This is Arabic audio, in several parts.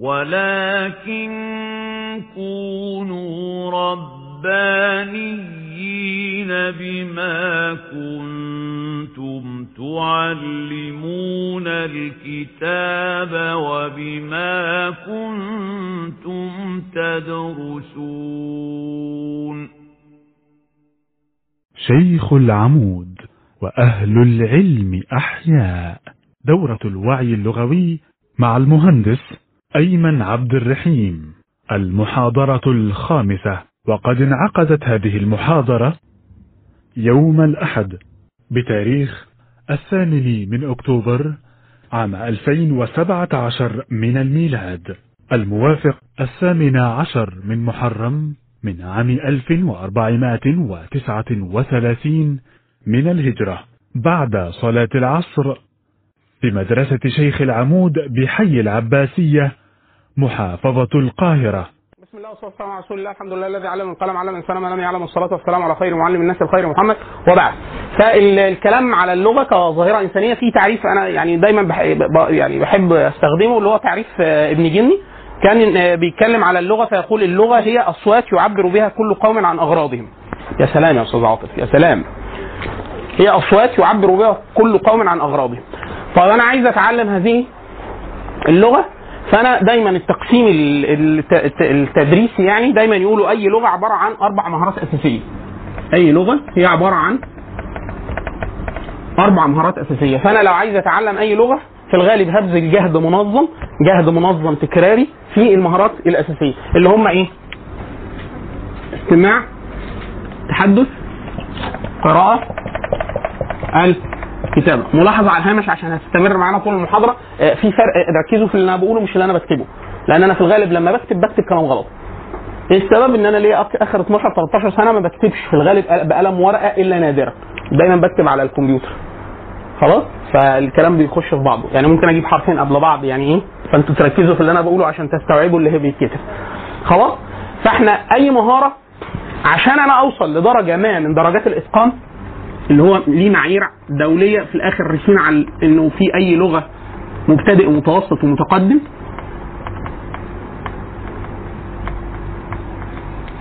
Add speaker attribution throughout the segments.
Speaker 1: ولكن كونوا ربانيين بما كنتم تعلمون الكتاب وبما كنتم تدرسون
Speaker 2: شيخ العمود وأهل العلم أحياء. دورة الوعي اللغوي مع المهندس أيمن عبد الرحيم المحاضرة الخامسة. وقد انعقدت هذه المحاضرة يوم الأحد بتاريخ الثامن من أكتوبر عام 2017 من الميلاد الموافق الثامن عشر من محرم من عام 1439 من الهجرة بعد صلاة العصر في مدرسة شيخ العمود بحي العباسية محافظة القاهرة.
Speaker 3: بسم الله والصلاة والسلام على رسول الله الحمد لله الذي علم القلم علم الإنسان ما لم يعلم الصلاه والسلام على خير معلم الناس الخير محمد. وبعد فالكلام على اللغة كظاهرة إنسانية في تعريف أنا يعني دايما بحب يعني بحب أستخدمه اللي هو تعريف ابن جني. كان آه، بيتكلم على اللغة فيقول اللغة هي أصوات يعبر بها كل قوم عن أغراضهم. يا سلام يا أستاذ عاطف يا سلام. هي أصوات يعبر بها كل قوم عن أغراضهم. طيب أنا عايز أتعلم هذه اللغة. فأنا دايما التقسيم ال- الت- الت- التدريسي يعني دايما يقولوا أي لغة عبارة عن أربع مهارات أساسية. أي لغة هي عبارة عن أربع مهارات أساسية. فأنا لو عايز أتعلم أي لغة في الغالب هبذل جهد منظم جهد منظم تكراري في المهارات الأساسية اللي هم إيه؟ استماع تحدث قراءة الكتابه ملاحظة على الهامش عشان هتستمر معانا طول المحاضرة. آه، في فرق آه، ركزوا في اللي أنا بقوله مش اللي أنا بكتبه. لأن أنا في الغالب لما بكتب بكتب كلام غلط. إيه السبب؟ إن أنا ليا آخر 12 13 سنة ما بكتبش في الغالب بقلم ورقة إلا نادرا دايما بكتب على الكمبيوتر. خلاص؟ فالكلام بيخش في بعضه. يعني ممكن أجيب حرفين قبل بعض يعني إيه؟ فأنتوا تركزوا في اللي أنا بقوله عشان تستوعبوا اللي هي بيتكتب. خلاص؟ فإحنا أي مهارة عشان أنا أوصل لدرجة ما من درجات الإتقان اللي هو ليه معايير دولية في الآخر رسين على إنه في أي لغة مبتدئ ومتوسط ومتقدم.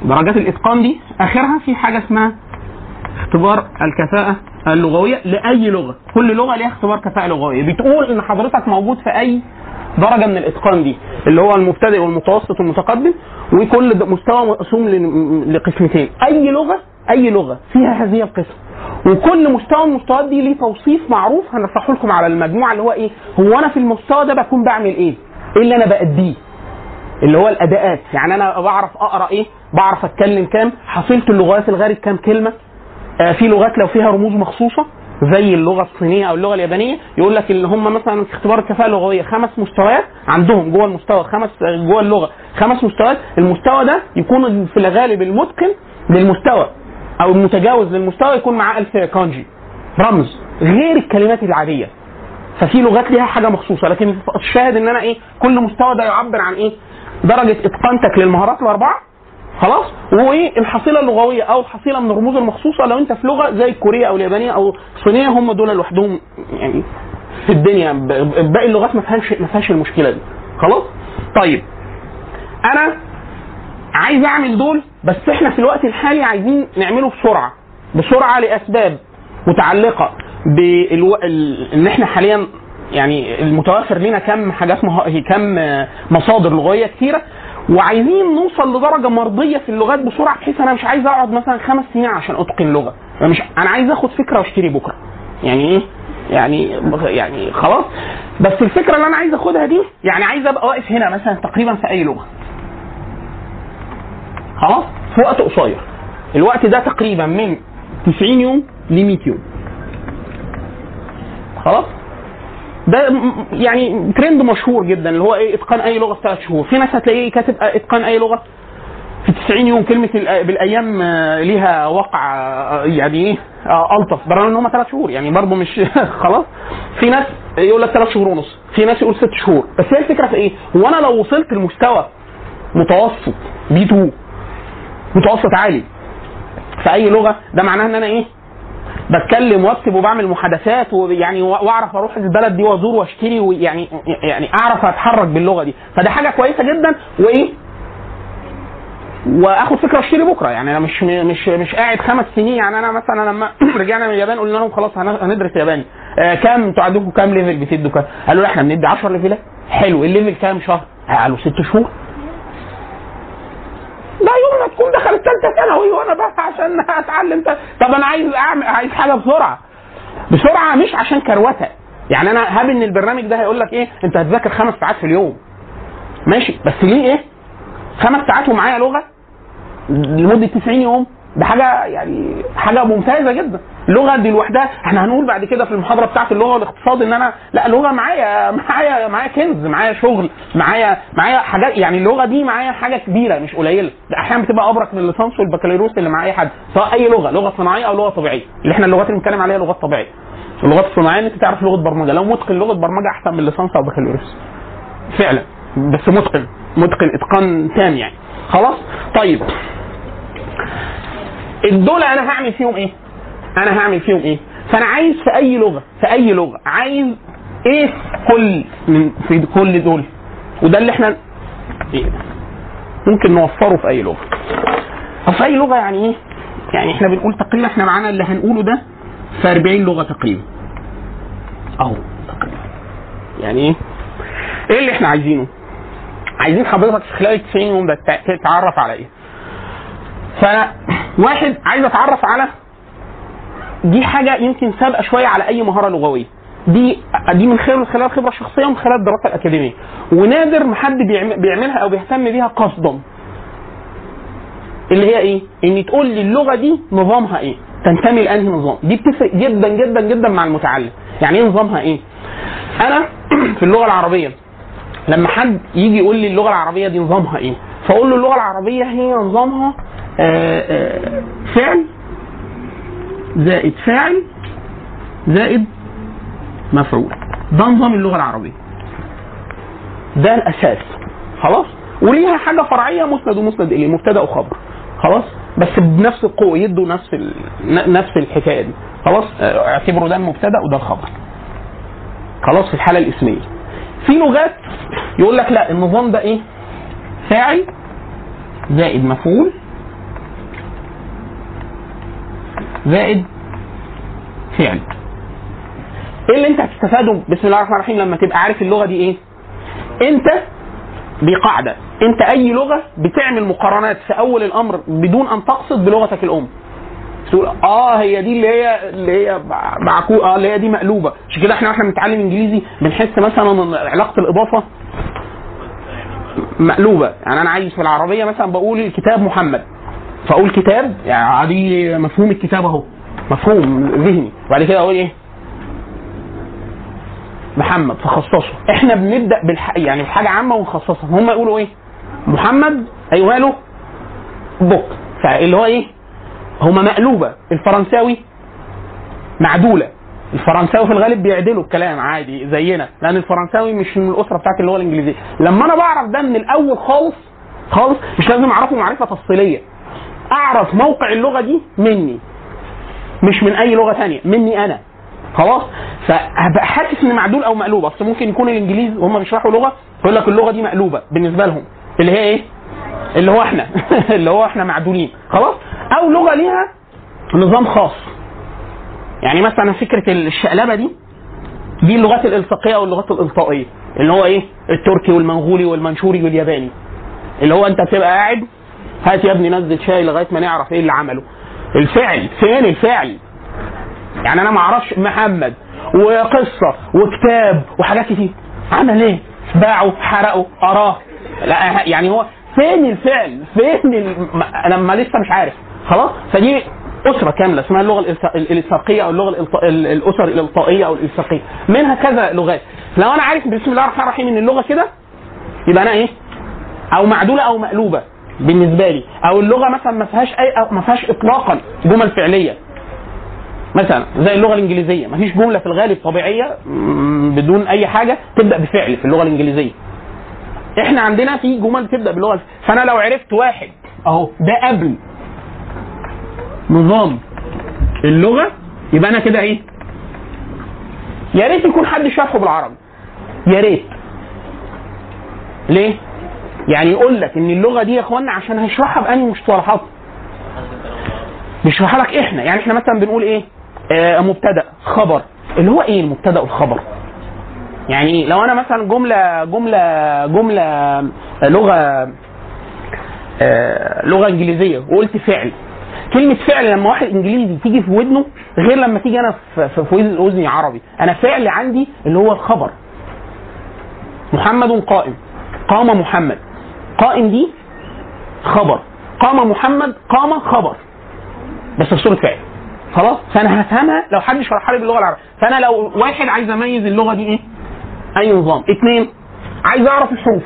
Speaker 3: درجات الإتقان دي آخرها في حاجة اسمها اختبار الكفاءة اللغوية لأي لغة، كل لغة ليها اختبار كفاءة لغوية، بتقول إن حضرتك موجود في أي درجة من الإتقان دي، اللي هو المبتدئ والمتوسط والمتقدم، وكل مستوى مقسوم لقسمتين، أي لغة أي لغة فيها هذه القسم، وكل مستوى من المستويات دي ليه توصيف معروف هنشرحه لكم على المجموعة اللي هو إيه؟ هو أنا في المستوى ده بكون بعمل إيه؟ إيه اللي أنا بأديه؟ اللي هو الأداءات يعني أنا بعرف أقرأ إيه بعرف أتكلم كام حصيله اللغات الغارب كام كلمة آه في لغات لو فيها رموز مخصوصة زي اللغة الصينية أو اللغة اليابانية يقول لك اللي هم مثلا في اختبار الكفاءة اللغوية خمس مستويات عندهم جوه المستوى خمس جوه اللغة خمس مستويات المستوى ده يكون في الغالب المتقن للمستوى أو المتجاوز للمستوى يكون معاه ألف كانجي رمز. غير الكلمات العادية. ففي لغات ليها حاجة مخصوصة. لكن الشاهد إن أنا إيه كل مستوى ده يعبر عن إيه؟ درجة إتقانتك للمهارات الأربعة. خلاص؟ وإيه؟ الحصيلة اللغوية أو الحصيلة من الرموز المخصوصة. لو أنت في لغة زي الكورية أو اليابانية أو الصينية هم دول لوحدهم يعني في الدنيا. باقي اللغات ما فيهاش ما فيهاش المشكلة دي. خلاص؟ طيب. أنا عايز اعمل دول بس إحنا في الوقت الحالي عايزين نعمله بسرعة بسرعة لأسباب متعلقة بالو... ال... إن إحنا حاليا يعني المتوفر لنا كم حاجات مه... كم مصادر لغوية كتيرة وعايزين نوصل لدرجة مرضية في اللغات بسرعة بحيث أنا مش عايز أقعد مثلا خمس سنين عشان أتقن لغة. أنا مش أنا عايز آخد فكرة وأشتري بكرة. يعني إيه؟ يعني يعني خلاص. بس الفكرة اللي أنا عايز آخدها دي يعني عايز أبقى واقف هنا مثلا تقريبا في أي لغة. خلاص؟ في وقت قصير. الوقت ده تقريبا من 90 يوم ل 100 يوم. خلاص؟ ده يعني ترند مشهور جدا اللي هو إيه إتقان أي لغة في ثلاث شهور. في ناس هتلاقيه كاتب إتقان أي لغة في 90 يوم. كلمة الأ- بالأيام آه، ليها وقع آه، يعني إيه آه، ألطف. برغم إن هم ثلاث شهور. يعني برضه مش خلاص؟ في ناس يقول لك ثلاث شهور ونص. في ناس يقول ست شهور. بس هي الفكرة في إيه؟ هو أنا لو وصلت لمستوى متوسط بي 2 متوسط عالي. في أي لغة؟ ده معناه إن أنا إيه؟ بتكلم وأكتب وبعمل محادثات ويعني وأعرف أروح البلد دي وأزور وأشتري ويعني يعني أعرف أتحرك باللغة دي. فده حاجة كويسة جدا وإيه؟ وآخد فكرة أشتري بكرة. يعني أنا مش مش مش قاعد خمس سنين. يعني أنا مثلا لما رجعنا من اليابان قلنا لهم خلاص هن- هندرس ياباني. آه كام أنتوا عندكم كام level بتدوا؟ كام؟ قالوا لا إحنا بندي 10 level ات حلو. ال level كام؟ شهر؟ قالوا ست شهور. لا يوم ما تكون دخلت ثالثة ثانوي وأنا بقى عشان أتعلم. طب أنا عايز اعمل عايز حاجة بسرعة. بسرعة مش عشان كروتة. يعني أنا هاب إن البرنامج ده هيقول لك إيه؟ أنت هتذاكر خمس ساعات في اليوم. ماشي. بس ليه إيه؟ خمس ساعات ومعايا لغة؟ لمدة 90 يوم. ده حاجة يعني حاجة ممتازة جدا. اللغة دي لوحدها إحنا هنقول بعد كده في المحاضرة بتاعت اللغة والاقتصاد إن أنا لا لغه معايا معايا معايا كنز معايا شغل معايا معايا حاجات يعني اللغة دي معايا حاجة كبيرة مش قليلة. ده أحيانا بتبقى أبرك من الليسانس والبكالوريوس اللي مع اي حد سواء أي لغة لغة صناعية أو لغة طبيعية. اللي إحنا اللغات اللي بنتكلم عليها لغات طبيعية. اللغات الصناعية إن أنت تعرف لغة برمجة. لو متقن لغة برمجة أحسن من الليسانس أو بكالوريوس فعلا. بس متقن متقن إتقان تام يعني. خلاص؟ طيب. الدول أنا هعمل فيهم إيه؟ أنا هعمل فيهم إيه؟ فانا عايز في اي لغة في اي لغة عايز إيه كل من في كل دول؟ وده اللي إحنا إيه؟ ممكن نوفره في اي لغة. في اي لغة يعني إيه؟ يعني إحنا بنقول تقريبا إحنا معانا اللي هنقوله ده في 40 لغة تقريبا. أهو تقريبا. يعني إيه؟ إيه اللي إحنا عايزينه؟ عايزين حضرتك في خلال ال 90 يوم ده تع- تتعرف على إيه؟ فواحد عايز اتعرف على دي حاجة يمكن سابقة شوية على أي مهارة لغوية دي دي من خلال خلال خبرة شخصية ومن خلال الدراسة الأكاديمية ونادر ما حد بيعم- بيعملها أو بيهتم بيها قصدا اللي هي إيه؟ إن تقول لي اللغة دي نظامها إيه؟ تنتمي لأنهي نظام؟ دي بتفرق جدا جدا جدا مع المتعلم، يعني إيه نظامها إيه؟ أنا في اللغة العربية لما حد يجي يقول لي اللغة العربية دي نظامها إيه؟ فأقول له اللغة العربية هي نظامها فعل زائد فاعل زائد مفعول. ده نظام اللغة العربية. ده الأساس. خلاص؟ وليها حاجة فرعية مسند ومسند إليه مبتدأ وخبر. خلاص؟ بس بنفس القوة يدوا نفس ال... نفس الحكاية دي. خلاص؟ آه، اعتبروا ده المبتدأ وده الخبر. خلاص؟ في الحالة الإسمية. في لغات يقول لك لا النظام ده إيه؟ فاعل زائد مفعول زائد فعل. إيه اللي أنت هتستفاده؟ بسم الله الرحمن الرحيم لما تبقى عارف اللغة دي إيه؟ أنت دي قاعدة أنت أي لغة بتعمل مقارنات في أول الأمر بدون أن تقصد بلغتك الأم. تقول آه هي دي اللي هي اللي هي معكو آه اللي هي دي مقلوبة. عشان كده إحنا وإحنا بنتعلم إنجليزي بنحس مثلا إن علاقه الاضافه مقلوبة. يعني أنا عايز في العربية مثلا بقول الكتاب محمد. فأقول كتاب؟ يعني دي مفهوم الكتاب أهو. مفهوم ذهني. وبعد كده أقول إيه؟ محمد فخصصه. إحنا بنبدأ بالح... يعني بحاجة عامة ونخصصها. هم يقولوا إيه؟ محمد أيوه له بوك. فاللي هو إيه؟ هما مقلوبة. الفرنساوي معدولة. الفرنساوي في الغالب بيعدلوا الكلام عادي زينا لأن الفرنساوي مش من الأسرة بتاعت اللغة الإنجليزية. لما أنا بعرف ده من الأول خالص خالص مش لازم أعرفه معرفة تفصيلية. أعرف موقع اللغة دي مني. مش من أي لغة ثانية مني أنا. خلاص؟ فهبقى حاسس إن معدول أو مقلوب أصل ممكن يكون الإنجليز وهم بيشرحوا لغة يقول لك اللغة دي مقلوبة بالنسبة لهم. اللي هي إيه؟ اللي هو إحنا. اللي هو إحنا معدولين. خلاص؟ أو لغة ليها نظام خاص. يعني مثلا فكرة الشقلبة دي دي اللغات الإلصاقية أو اللغات اللي هو إيه؟ التركي والمنغولي والمنشوري والياباني. اللي هو أنت بتبقى قاعد هات يا ابني نزل شاي لغاية ما نعرف إيه اللي عمله. الفعل فين الفعل؟ يعني أنا ما أعرفش محمد وقصة وكتاب وحاجات كتير. عمل إيه؟ باعه حرقه اراه لا يعني هو فين الفعل؟ فين ال... أنا ما لسه مش عارف. خلاص؟ فدي أسرة كاملة اسمها اللغة الالصاقيه أو اللغة الإلط- ال- الأسر الإلطائية أو الالصاقيه منها كذا لغات. لو أنا عارف بسم الله الرحمن الرحيم إن اللغة كده يبقى أنا إيه؟ أو معدولة أو مقلوبة. بالنسبة لي. أو اللغة مثلا ما فيهاش اي ما فيهاش اطلاقا جمل فعلية. مثلا زي اللغة الإنجليزية. ما فيش جملة في الغالب طبيعية بدون أي حاجة تبدأ بفعل في اللغة الإنجليزية. إحنا عندنا في جمل تبدأ باللغة فأنا لو عرفت واحد أهو ده قبل نظام اللغة يبقى أنا كده إيه؟ يا ريت يكون حد شرحه بالعربي. يا ريت. ليه؟ يعني يقول لك إن اللغة دي يا إخوانا عشان هيشرحها بأنهي مصطلحات؟ بيشرحها لك إحنا. يعني إحنا مثلا بنقول إيه؟ آه مبتدأ خبر. اللي هو إيه المبتدأ والخبر؟ يعني إيه؟ لو أنا مثلا جملة جملة جملة آه، لغة آه لغة إنجليزية وقلت فعل. كلمة فعل لما واحد إنجليزي تيجي في ودنه غير لما تيجي أنا في اذني عربي، أنا فعل عندي اللي هو الخبر. محمد قائم. قام محمد. قائم دي خبر. قام محمد قام خبر. بس في صورة فعل. خلاص؟ فأنا هفهمها لو حد شرحها لي باللغة العربية، فأنا لو واحد عايز أميز اللغة دي إيه؟ أي نظام. اثنين عايز أعرف الحروف.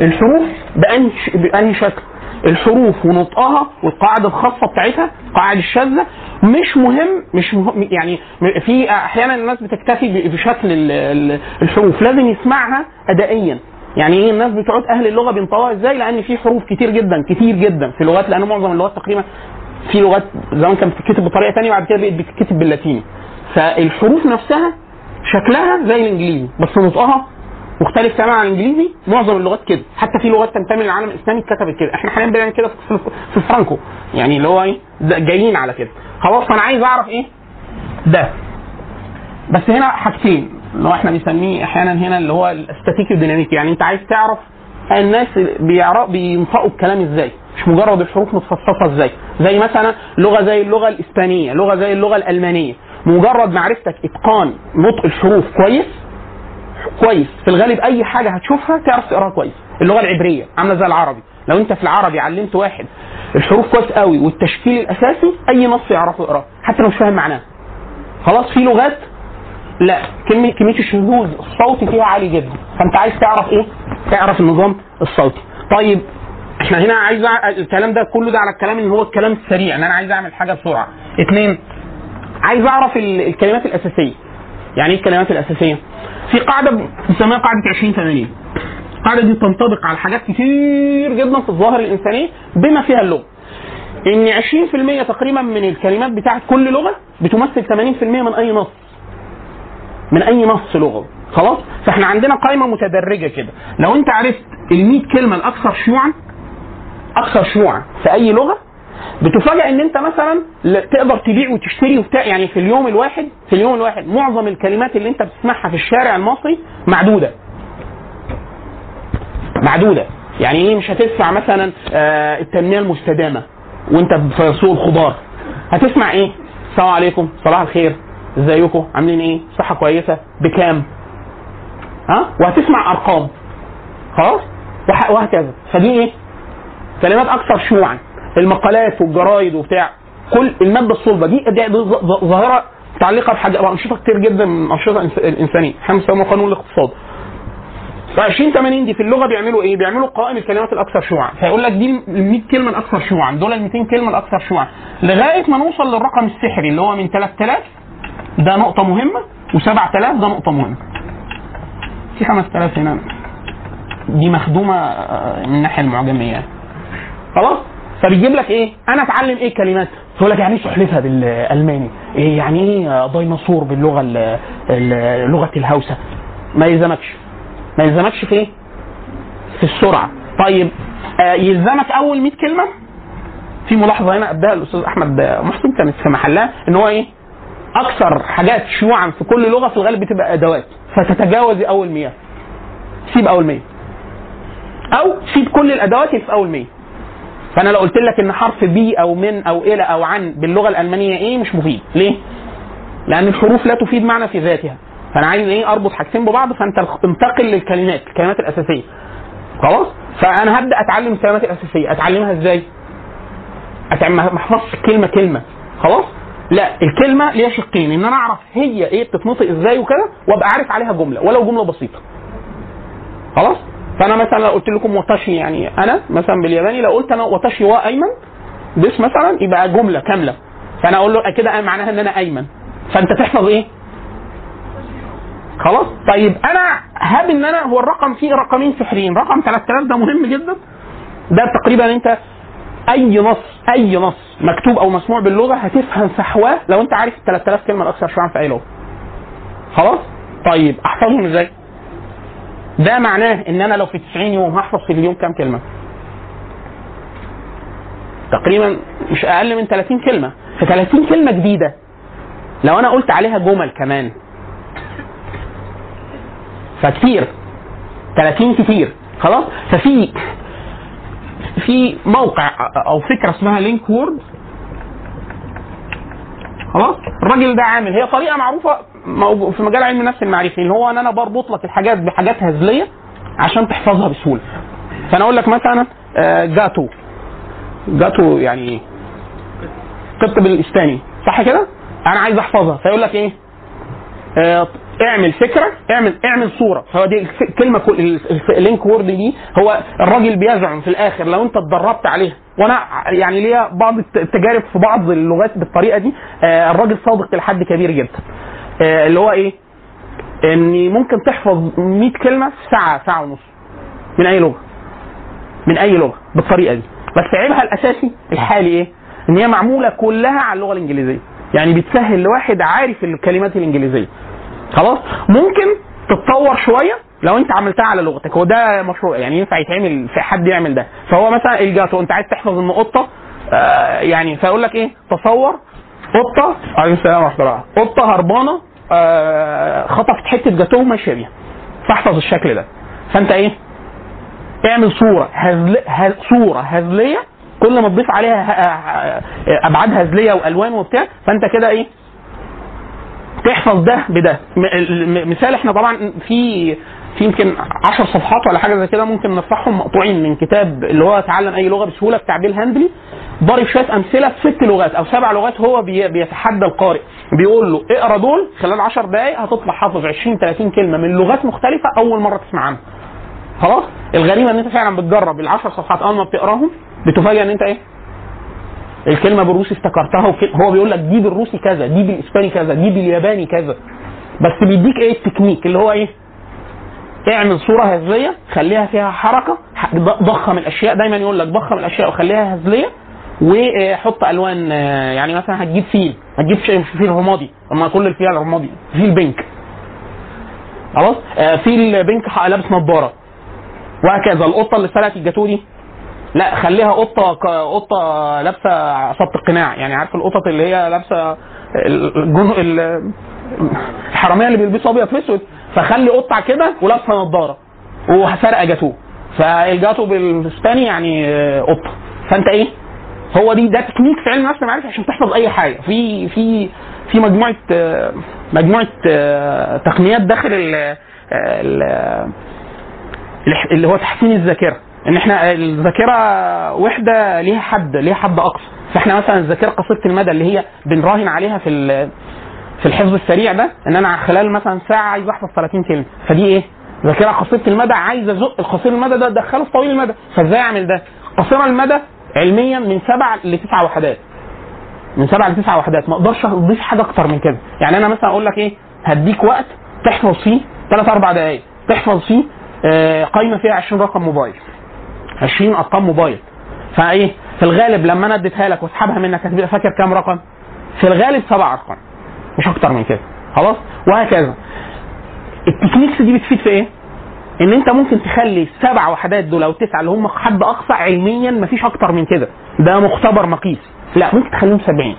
Speaker 3: الحروف بأنهي بأنهي شكل؟ الحروف ونطقها والقاعدة الخاصة بتاعتها القاعده الشاذة مش مهم مش مهم يعني في أحيانا الناس بتكتفي بشكل ال- ال- الحروف لازم يسمعها ادائيا يعني إيه الناس بتوع أهل اللغة بينطقوها إزاي؟ لأن في حروف كتير جدا كتير جدا. في لغات لأن معظم اللغات تقريبا في لغات زمان كانت بتتكتب بطريقة ثانية وبعد كده بقت بتتكتب باللاتيني. فالحروف نفسها شكلها زي الإنجليزي بس نطقها مختلف تماما عن الإنجليزي. معظم اللغات كده. حتى في لغات تنتمي للعالم الإسلامي اتكتبت كده. إحنا حاليا بنعمل كده في الفرانكو. يعني اللي هو إيه جايين على كده. خلاص فأنا عايز أعرف إيه؟ ده. بس هنا حاجتين. اللي هو إحنا بنسميه أحيانا هنا اللي هو الاستاتيكي والديناميكي يعني انت عايز تعرف الناس بينطقوا الكلام إزاي. مش مجرد الحروف متفصصة إزاي. زي مثلا لغة زي اللغة الإسبانية لغة زي اللغة الألمانية. مجرد معرفتك إتقان نطق الحروف كويس؟ كويس. في الغالب أي حاجة هتشوفها تعرف تقراها كويس. اللغة العبرية عاملة زي العربي. لو أنت في العربي علمت واحد الحروف كويس قوي والتشكيل الأساسي أي نص يعرفه يقراه حتى لو مش فاهم معناه. خلاص في لغات لا كمية كمية الشذوذ الصوتي فيها عالي جدا. فأنت عايز تعرف إيه؟ تعرف النظام الصوتي. طيب إحنا هنا عايز الكلام ده كله ده على الكلام اللي هو الكلام السريع إن أنا عايز أعمل حاجة بسرعة. اثنين عايز أعرف ال- الكلمات الأساسية. يعني إيه الكلمات الأساسية؟ في قاعدة بنسميها قاعدة 20 80 القاعده دي تنطبق على حاجات كتير جدا في الظاهر الإنسانية بما فيها اللغة. إن 20% تقريبا من الكلمات بتاعت كل لغة بتمثل 80% من أي نص. من أي نص لغوي خلاص؟ فإحنا عندنا قائمة متدرجة كده. لو أنت عرفت ال 100 كلمة الاكثر شيوعا أكثر شيوعا في أي لغة بتفاجئ إن أنت مثلا تقدر تبيع وتشتري وبتاع يعني في اليوم الواحد في اليوم الواحد معظم الكلمات اللي أنت بتسمعها في الشارع المصري معدودة. معدودة. يعني إيه؟ مش هتسمع مثلا آه التنمية المستدامة وأنت في سوق الخضار. هتسمع إيه؟ السلام عليكم. صباح الخير. ازيكم عاملين إيه؟ صحة كويسة؟ بكام؟ ها؟ وهتسمع أرقام. خلاص؟ وهكذا. فدي إيه؟ كلمات أكثر شيوعا المقالات والجرايد وبتاع. كل المادة الصلبة. دي ظاهرة متعلقة بحاجة بانشطه كتير جدا من الانشطه الإنسانية. إحنا بنسموها قانون الاقتصاد. ف 20 80 دي في اللغة بيعملوا إيه؟ بيعملوا قوائم الكلمات الأكثر شيوعا، فيقول لك دي ال 100 كلمة الاكثر شيوعا، دول ال 200 كلمة الأكثر شيوعا، لغاية ما نوصل للرقم السحري اللي هو من 3000 ده نقطة مهمة و7000 ده نقطة مهمة. في 5000 هنا دي مخدومة آه، من الناحيه المعجمية يعني. خلاص؟ فبيجيب لك إيه؟ أنا أتعلم إيه كلمات؟ يقول لك يعني إيه سحلفه بالألماني؟ إيه يعني إيه ديناصور باللغة ال- ال- لغة الهوسة؟ ما يلزمكش. ما يلزمكش في إيه؟ في السرعة. طيب آه يلزمك أول 100 كلمة في ملاحظة هنا اداها الأستاذ أحمد محسن كانت في محلها إن هو إيه؟ أكثر حاجات شيوعا في كل لغة في الغالب بتبقى أدوات. فتتجاوز أول 100 سيب أول 100 أو سيب كل الأدوات اللي في أول 100 فأنا لو قلت لك إن حرف بي أو من أو إلى أو عن باللغة الألمانية إيه مش مفيد. ليه؟ لأن الحروف لا تفيد معنى في ذاتها. فأنا عايز إيه؟ أربط حاجتين ببعض فأنت انتقل للكلمات الكلمات الأساسية. خلاص؟ فأنا هبدأ أتعلم الكلمات الأساسية. أتعلمها إزاي؟ اتعلم ما أحفظش كلمة كلمة. خلاص؟ لا الكلمة ليها شقين إن أنا أعرف هي إيه بتتنطق إزاي وكده وأبقى عارف عليها جملة ولو جملة بسيطة. خلاص؟ فأنا مثلا لو قلت لكم وتشي يعني أنا مثلا بالياباني لو قلت أنا وتشي وا أيمن بس مثلا يبقى جملة كاملة. فأنا أقول له كده معناها إن أنا أيمن. فأنت تحفظ إيه؟ خلاص؟ طيب أنا هاب إن أنا هو الرقم فيه رقمين سحريين. رقم 3000 ده مهم جدا. ده تقريبا أنت أي نص أي نص مكتوب أو مسموع باللغة هتفهم فحواه لو أنت عارف ال 3000 كلمة الأكثر شيوعا في أي لغة. خلاص؟ طيب أحفظهم إزاي؟ ده معناه إن أنا لو في 90 يوم هحفظ في اليوم كام كلمة؟ تقريبا مش أقل من 30 كلمة. ف 30 كلمة جديدة. لو أنا قلت عليها جمل كمان. فكتير. 30 كتير. خلاص؟ ففي في موقع أو فكرة اسمها Linkword خلاص الراجل ده عامل هي طريقة معروفة في مجال علم النفس المعرفي اللي هو إن أنا بربط لك الحاجات بحاجات هزلية عشان تحفظها بسهولة فأنا أقول لك مثلا آه، gato gato يعني؟ قط بالإسباني صح كده؟ أنا عايز أحفظها فيقول لك إيه؟ اعمل فكرة اعمل اعمل صورة. هو دي الكلمة ال Linkword دي هو الراجل بيزعم في الآخر لو انت اتدربت عليها. وأنا يعني ليا بعض الت- التجارب في بعض اللغات بالطريقة دي. آه، الراجل صادق لحد كبير جدا. آه، اللي هو إيه؟ ان ممكن تحفظ 100 كلمة في ساعة ساعة ونص. من أي لغة. من أي لغة. بالطريقة دي. بس عيبها الأساسي الحالي إيه؟ إن هي معمولة كلها على اللغة الإنجليزية. يعني بتسهل لواحد عارف الكلمات الإنجليزية. خلاص؟ ممكن تتطور شوية لو انت عملتها على لغتك. هو ده مشروع يعني ينفع يتعمل في حد يعمل ده. فهو مثلا الجاتو انت عايز تحفظ ان قطة آه يعني فيقول لك إيه؟ تصور قطة عليه السلام ورحمة الله. قطة هربانة آه خطفت حتة جاتوه ماشيه بيها. فاحفظ الشكل ده. فانت إيه؟ اعمل صورة هزل... هز... صورة هزلية كل ما تضيف عليها ابعاد هزلية والوان وبتاع فانت كده إيه؟ تحفظ ده بده. ال- مثال إحنا طبعا في في يمكن 10 صفحات ولا حاجة زي كده ممكن نرفعهم مقطوعين من كتاب اللي هو تعلم أي لغة بسهولة بتاع بيل هاندلي ضارب شوية أمثلة في ست لغات أو سبع لغات هو بي بيتحدى القارئ. بيقول له اقرأ دول خلال 10 دقائق هتطلع حافظ 20 30 كلمة من لغات مختلفة أول مرة تسمع عنها. خلاص؟ الغريبه إن أنت فعلا بتجرب العشر صفحات أول ما بتقراهم بتفاجئ إن أنت إيه؟ الكلمة بالروسي افتكرتها. هو بيقول لك دي بالروسي كذا دي بالإسباني كذا دي بالياباني كذا. بس بيديك إيه؟ التكنيك اللي هو إيه؟ اعمل صورة هزلية خليها فيها حركة ضخم الأشياء. دايما يقول لك ضخم الأشياء وخليها هزلية وحط ألوان يعني مثلا هتجيب فيل هتجيب شيء- فيل رمادي أما كل الفيل رمادي فيل pink. خلاص؟ آه، فيل pink لابس نظارة. وهكذا القطة اللي سرقت الجاتوه دي لا خليها قطة قطة لابسة عصابه القناع يعني عارف القطط اللي هي لابسة الجن... ال- الحرامية اللي بيلبسوا أبيض في أسود فخلي قطة كده ولابسة نظاره وسرقة جاتوه. فال gato بالاسباني يعني قطة. فأنت إيه؟ هو دي ده تكنيك في علم النفس المعرفي عشان تحفظ أي حاجة. في في في مجموعة مجموعة تقنيات داخل ال ال- اللي هو تحسين الذاكرة. إن إحنا الذاكرة وحدة ليها حد ليها حد أقصى. فإحنا مثلا الذاكرة قصيره المدى اللي هي بنراهن عليها في في الحفظ السريع ده إن أنا خلال مثلا ساعة عايز أحفظ 30 كلمة. فدي إيه؟ ذاكرة قصيره المدى عايز أزق القصير المدى ده أدخله في طويل المدى. فإزاي أعمل ده؟ قصير المدى علميا من سبع لتسع وحدات. من سبع لتسع وحدات. ما أقدرش أضيف حاجة أكتر من كده. يعني أنا مثلا أقول لك إيه؟ هديك وقت تحفظ فيه ثلاث أربع دقائق تحفظ فيه آه، قايمة فيها 20 رقم موبايل. 20 أرقام موبايل. فإيه؟ في الغالب لما أنا أديتها لك وأسحبها منك هتبقى فاكر كام رقم؟ في الغالب سبع أرقام. مش أكتر من كده. خلاص؟ وهكذا. التكنيكس دي بتفيد في إيه؟ إن أنت ممكن تخلي السبع وحدات دول أو التسعه اللي هم حد أقصى علميا مفيش أكتر من كده. ده مختبر مقيس. لا ممكن تخليهم 70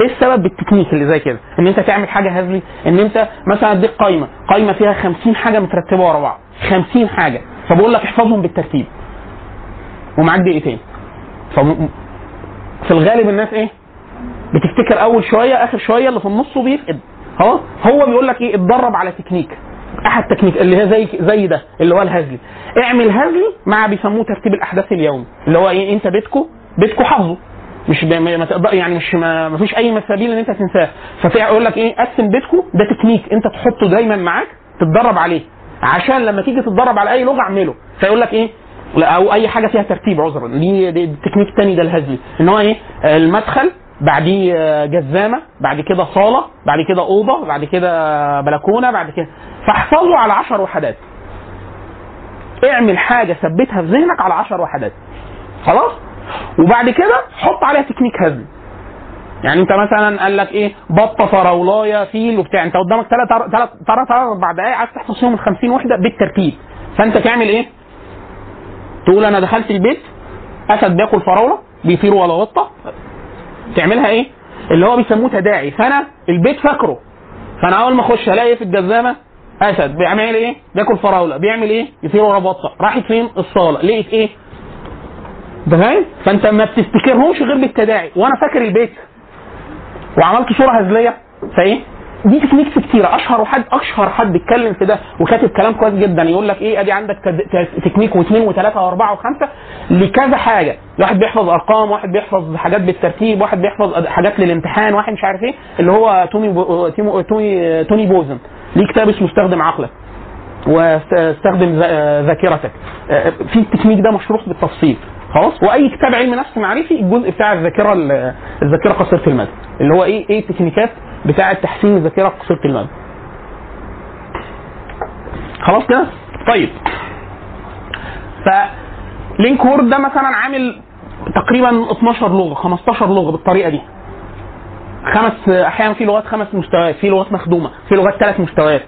Speaker 3: إيه السبب بالتكنيك اللي زي كده؟ إن أنت تعمل حاجة هزلي إن أنت مثلا أديك قايمة. قايمة فيها 50 حاجة مترتبة ورا بعض. 50 حاجة. فبقول لك احفظهم بالترتيب. ومعاك دقيقتين. فم... في الغالب الناس إيه؟ بتفتكر أول شوية آخر شوية اللي في النص وبيفقد خلاص؟ هو بيقول لك إيه؟ اتدرب على تكنيك. أحد تكنيك اللي هي زي زي ده اللي هو الهزلي. اعمل هزلي مع بيسموه ترتيب الأحداث اليومي. اللي هو إيه؟ أنت بيتكو بيتكو حافظه. مش. ما تقدر يعني مش ما... ما فيش أي مسابيل إن أنت تنساه. فيقول لك إيه؟ قسم بيتكو ده تكنيك. أنت تحطه دايما معاك تتدرب عليه. عشان لما تيجي تتدرب على أي لغة اعمله. فيقول لك إيه؟ أو أي حاجة فيها ترتيب عذرا. دي, دي التكنيك الثاني ده الهزلي إن هو إيه؟ المدخل بعديه آه، جزامة بعد كده صالة بعد كده أوضة بعد كده بلكونة بعد كده. فاحفظه على 10 وحدات. اعمل حاجة ثبتها في ذهنك على 10 وحدات. خلاص؟ وبعد كده حط عليها تكنيك هزل. يعني أنت مثلا قال لك إيه؟ بطة فراولاية فيل وبتاع. أنت قدامك ثلاث ثلاث أربع دقائق عايز تحفظ فيهم ال 50 وحدة بالترتيب. فأنت تعمل إيه؟ تقول أنا دخلت البيت أسد بياكل فراولة بيطير ولا قطة تعملها إيه؟ اللي هو بيسموه تداعي فأنا البيت فاكره فأنا أول ما أخش ألاقي في الجزامة أسد بيعمل إيه؟ بياكل فراولة بيعمل إيه؟ يطير ورا بطة راحت فين؟ الصالة لقيت إيه؟ ده؟ فأنت ما بتفتكرهمش غير بالتداعي وأنا فاكر البيت وعملت صورة هزلية فإيه؟ دي techniques كتيرة. أشهر حد أشهر حد اتكلم في ده وكاتب كلام كويس جدا. يقول لك إيه؟ أدي عندك تكنيك واثنين وثلاثة وأربعة وخمسة لكذا حاجة. واحد بيحفظ أرقام واحد بيحفظ حاجات بالترتيب واحد بيحفظ حاجات للامتحان واحد مش عارف إيه اللي هو توني بو... تيمو- توني توني بوزان. ليه كتاب اسمه استخدم عقلك واستخدم ذا- ذاكرتك. آه، في التكنيك ده مشروح بالتفصيل. خلاص؟ وأي كتاب علم نفس معرفي الجزء بتاع الذاكرة ال- الذاكرة قصيرة المدى. اللي هو إيه إيه ال techniqueات بتاعه تحسين الذاكرة قصيرة المدى. خلاص كده؟ طيب. ف Linkword ده مثلا عامل تقريبا 12 لغة 15 لغة بالطريقة دي. خمس أحيانا في لغات خمس مستويات في لغات مخدومة في لغات ثلاث مستويات.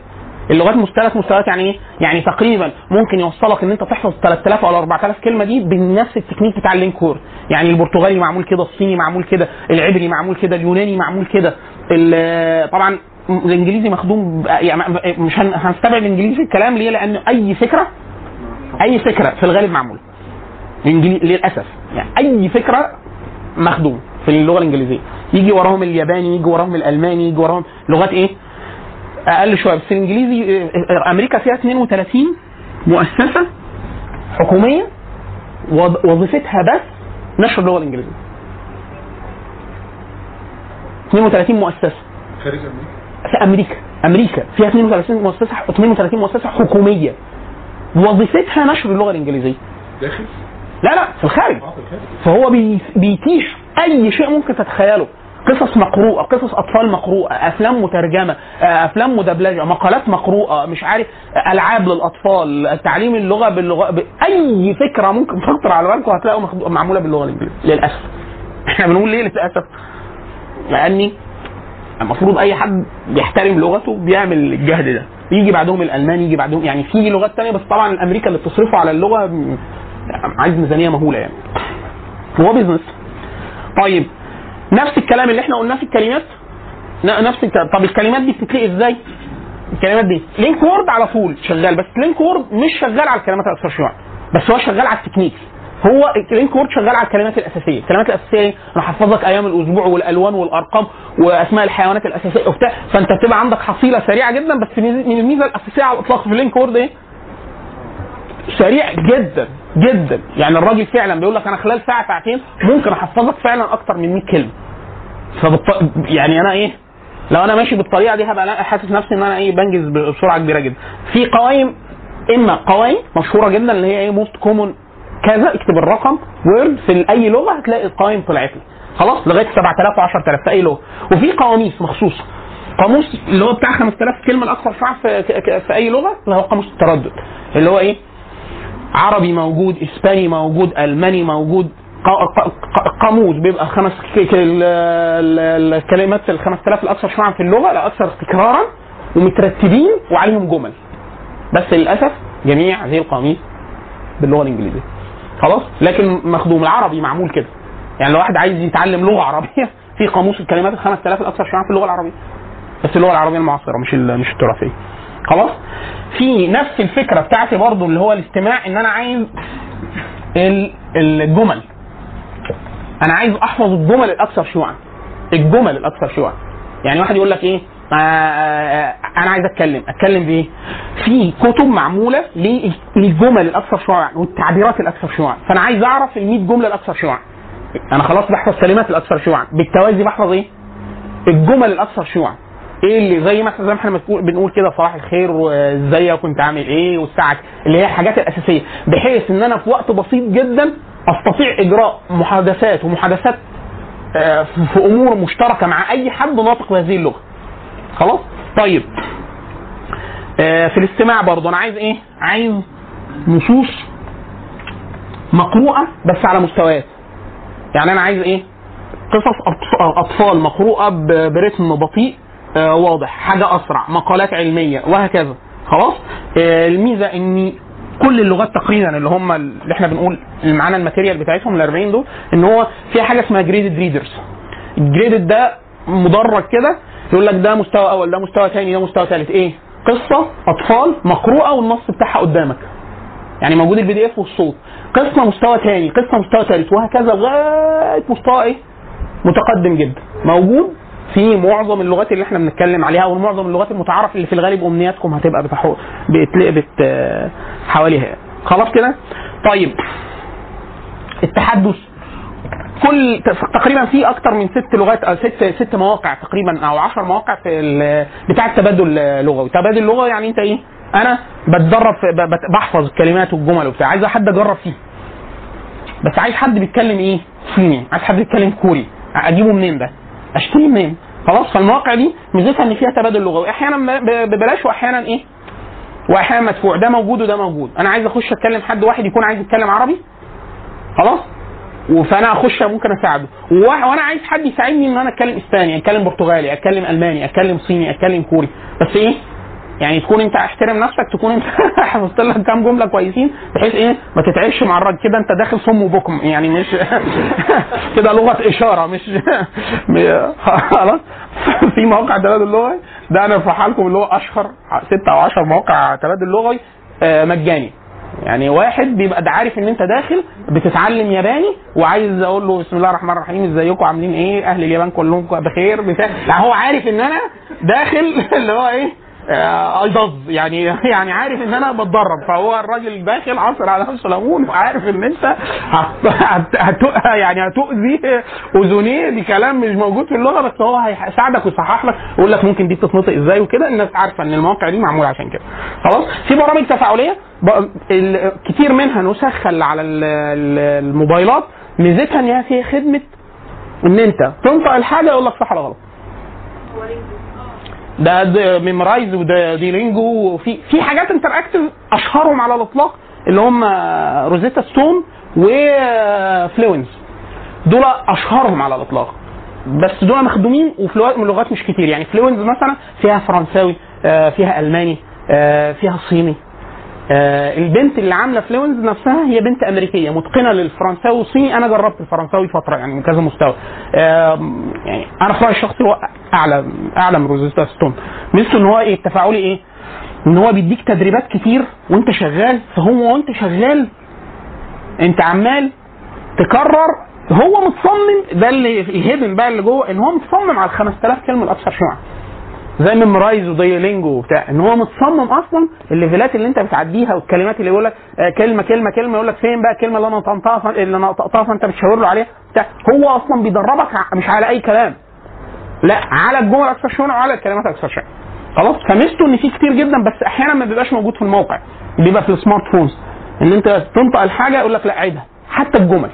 Speaker 3: اللغات ثلاث مستويات يعني إيه؟ يعني تقريبا ممكن يوصلك إن أنت تحفظ 3000 أو 4000 كلمة دي بنفس التكنيك بتاع ال Linkword يعني البرتغالي معمول كده الصيني معمول كده العبري معمول كده اليوناني معمول كده. طبعا الإنجليزي مخدوم يعني مش هن- هنستبعد الانجليزي الكلام ليه؟ لأن أي فكرة أي فكرة في الغالب معموله للأسف. يعني أي فكرة مخدوم في اللغة الإنجليزية. يجي وراهم الياباني يجي وراهم الألماني يجي وراهم لغات إيه؟ أقل شوية بس الإنجليزي آه، أمريكا فيها 32 مؤسسة حكومية وظ- وظيفتها بس نشر اللغة الانجليزيه 32 مؤسسة.
Speaker 4: خارج أمريكا.
Speaker 3: في أمريكا أمريكا فيها 32 مؤسسة 32 مؤسسة حكومية. وظيفتها نشر اللغة الانجليزيه
Speaker 4: داخل؟
Speaker 3: لا لا في الخارج.
Speaker 4: الخارج.
Speaker 3: فهو بي- بيتيح أي شيء ممكن تتخيله. قصص مقروءة قصص أطفال مقروءة أفلام مترجمة آه، أفلام مدبلجة مقالات مقروءة مش عارف ألعاب للأطفال تعليم اللغة باللغة ب... أي فكرة ممكن تخطر على بالكم هتلاقوا معمولة باللغة الإنجليزية للأسف. إحنا بنقول ليه للأسف؟ لأني المفروض أي حد بيحترم لغته بيعمل الجهد ده. يجي بعدهم الألماني يجي بعدهم يعني في لغات تانية بس طبعا الأمريكا اللي بتصرفه على اللغة عايز ميزانية مهولة يعني. هو business طيب نفس الكلام اللي إحنا قلناه في الكلمات؟ نفس الكلام طب الكلمات دي بتتلقي إزاي؟ الكلمات دي. Linkword على طول شغال بس Linkword مش شغال على الكلمات شيوعا بس هو شغال على التكنيك. هو Linkword شغال على الكلمات الأساسية. الكلمات الأساسية إيه؟ أنا هحفظك أيام الأسبوع والألوان والأرقام وأسماء الحيوانات الأساسية وبتاع فأنت بتبقى عندك حصيلة سريعة جدا بس من الميزة الأساسية على الإطلاق في Linkword إيه؟ سريع جدا جدا. يعني الراجل فعلا بيقول لك أنا خلال ساعة ساعتين ممكن أحفظك فعلا أكتر من 100 كلمة. فبالط... يعني أنا إيه؟ لو أنا ماشي بالطريقة دي هبقى حاسس نفسي إن أنا إيه؟ بنجز بسرعة كبيرة جدا. في قوائم إما قوائم مشهورة جدا اللي هي إيه؟ most common كذا اكتب الرقم word في أي لغة هتلاقي القوائم طلعت لي. خلاص؟ لغاية 7000 و10000 في أي لغة. وفي قواميس مخصوصه قاموس اللي هو بتاع 5000 كلمة الأكثر شيوعا في, في أي لغة اللي هو قاموس التردد. اللي هو إيه؟ عربي موجود إسباني موجود ألماني موجود قاموس بيبقى خمس الكلمات ال 5000 الأكثر شيوعا في اللغة الاكثر تكرارا ومترتبين وعليهم جمل. بس للأسف جميع هذه القواميس باللغة الإنجليزية. خلاص؟ لكن مخدوم العربي معمول كده. يعني لو واحد عايز يتعلم لغة عربية في قاموس الكلمات ال 5000 الأكثر شيوعا في اللغة العربية. بس اللغة العربية المعاصرة مش مش التراثية. خلاص؟ في نفس الفكرة بتاعتي برضو اللي هو الاستماع إن أنا عايز ال- الجمل. أنا عايز أحفظ الجمل الأكثر شيوعا. الجمل الأكثر شيوعا. يعني واحد يقول لك إيه؟ آه، آه، أنا عايز أتكلم. أتكلم بإيه؟ في كتب معمولة لل- للجمل الأكثر شيوعا والتعبيرات الأكثر شيوعا. فأنا عايز أعرف ال 100 جملة الأكثر شيوعا. أنا خلاص بحفظ كلمات الأكثر شيوعا. بالتوازي بحفظ إيه؟ الجمل الأكثر شيوعا. إيه اللي زي ما إحنا زي ما إحنا بنقول كده صباح الخير وازيك كنت عامل إيه والساعة اللي هي الحاجات الأساسية بحيث إن أنا في وقت بسيط جدا أستطيع إجراء محادثات ومحادثات آه، في أمور مشتركة مع أي حد ناطق بهذه اللغة. خلاص؟ طيب. آه، في الاستماع برضه أنا عايز إيه؟ عايز نصوص مقروءة بس على مستويات. يعني أنا عايز إيه؟ قصص أطفال مقروءة برتم بطيء واضح. حاجة أسرع. مقالات علمية. وهكذا. خلاص؟ آه، الميزة إن كل اللغات تقريبا اللي هم اللي إحنا بنقول اللي معانا ال material بتاعتهم ال 40 دول إن هو فيها حاجة اسمها graded readers ال graded ده مدرج كده يقول لك ده مستوى أول ده مستوى ثاني ده مستوى ثالث إيه؟ قصة أطفال مقروءة والنص بتاعها قدامك. يعني موجود ال PDF والصوت. قصة مستوى ثاني قصة مستوى ثالث وهكذا لغاية مستوى إيه؟ متقدم جدا. موجود في معظم اللغات اللي إحنا بنتكلم عليها أو معظم اللغات المتعارف اللي في الغالب أمنياتكم هتبقى بتحو... بتل... بت... حواليها خلاص كده طيب التحدث كل تقريبا في أكتر من ست لغات أو ست ست مواقع تقريبا أو 10 مواقع في بتاع التبادل اللغوي، تبادل اللغوي يعني أنت إيه؟ أنا بتدرب بحفظ الكلمات والجمل وبتاع، عايز حد أجرب فيه. بس عايز حد بيتكلم إيه؟ صيني، عايز حد بيتكلم كوري، أجيبه منين ده؟ اشتريه منين؟ خلاص فالمواقع دي ميزتها إن فيها تبادل لغوي، أحيانا ببلاش واحيانا إيه؟ واحيانا مدفوع، ده موجود وده موجود، أنا عايز أخش اتكلم حد واحد يكون عايز يتكلم عربي؟ خلاص؟ فأنا أخش ممكن أساعده. وأنا عايز حد يساعدني إن أنا أتكلم إسباني أتكلم برتغالي أتكلم ألماني أتكلم صيني أتكلم كوري. بس إيه؟ يعني تكون انت احترم نفسك تكون انت حفظت لك كام جملة كويسين بحيث إيه ما تتعبش مع الراجل كده انت داخل صم وبكم. يعني مش كده لغة إشارة مش خلاص. في مواقع تبادل لغوي. ده أنا ارفعها لكم اللي هو أشهر ست أو 10 مواقع تبادل لغوي آه، مجاني. يعني واحد بيبقى عارف إن أنت داخل بتتعلم ياباني وعايز أقول له بسم الله الرحمن الرحيم إزيكم؟ عاملين إيه؟ أهل اليابان كلهم بخير بتاع. هو عارف إن أنا داخل اللي هو إيه اي دز يعني يعني عارف إن أنا بتدرب فهو الراجل داخل عصر على نفسه ليمون وعارف إن أنت هت هت هت يعني هتؤذي أذنيه. بكلام مش موجود في اللغة بس هو هيساعدك ويصحح لك. ويقول لك ممكن دي بتتنطق إزاي وكده. الناس عارفة إن المواقع دي معمولة عشان كده. خلاص؟ في برامج تفاعلية. كتير منها نسخ على ال- ال- الموبايلات. ميزتها إن هي خدمة إن أنت تنطق الحاجة يقول لك صح ولا غلط. ده ده Memrise وده Duolingo وفي في حاجات interactive أشهرهم على الإطلاق اللي هم Rosetta Stone و Fluenz دول أشهرهم على الإطلاق. بس دول مخدومين وفي لغات مش كتير. يعني Fluenz مثلا فيها فرنساوي آه، فيها ألماني آه، فيها صيني. آه، البنت اللي عاملة Fluenz نفسها هي بنت أمريكية متقنة للفرنساوي والصيني أنا جربت الفرنساوي فترة يعني من كذا مستوى. آم، يعني أنا في رأيي الشخصي هو أعلى أعلى من Rosetta Stone. ميزته إن هو إيه التفاعلي إيه؟ إن هو بيديك تدريبات كتير وأنت شغال فهو وأنت شغال. أنت عمال تكرر هو متصمم ده اللي ال hidden بقى اللي جوه إن هو متصمم على ال 5000 كلمة الاكثر شيوعا زي Memrise و Duolingo وبتاع إن هو متصمم أصلا ال levelات اللي أنت بتعديها والكلمات اللي يقول لك آه، كلمة كلمة كلمة يقول لك فين بقى الكلمة اللي أنا ف- اللي أنا فانت بتشاور له عليها بتاع هو أصلا بيدربك مش على أي كلام. لا على الجمل أكثر شيوعا وعلى الكلمات أكثر شيوعا خلاص؟ فميزته إن في كتير جدا بس أحيانا ما بيبقاش موجود في الموقع. بيبقى في ال smart phones. إن أنت تنطق الحاجة يقول لك لا عيدها حتى الجمل.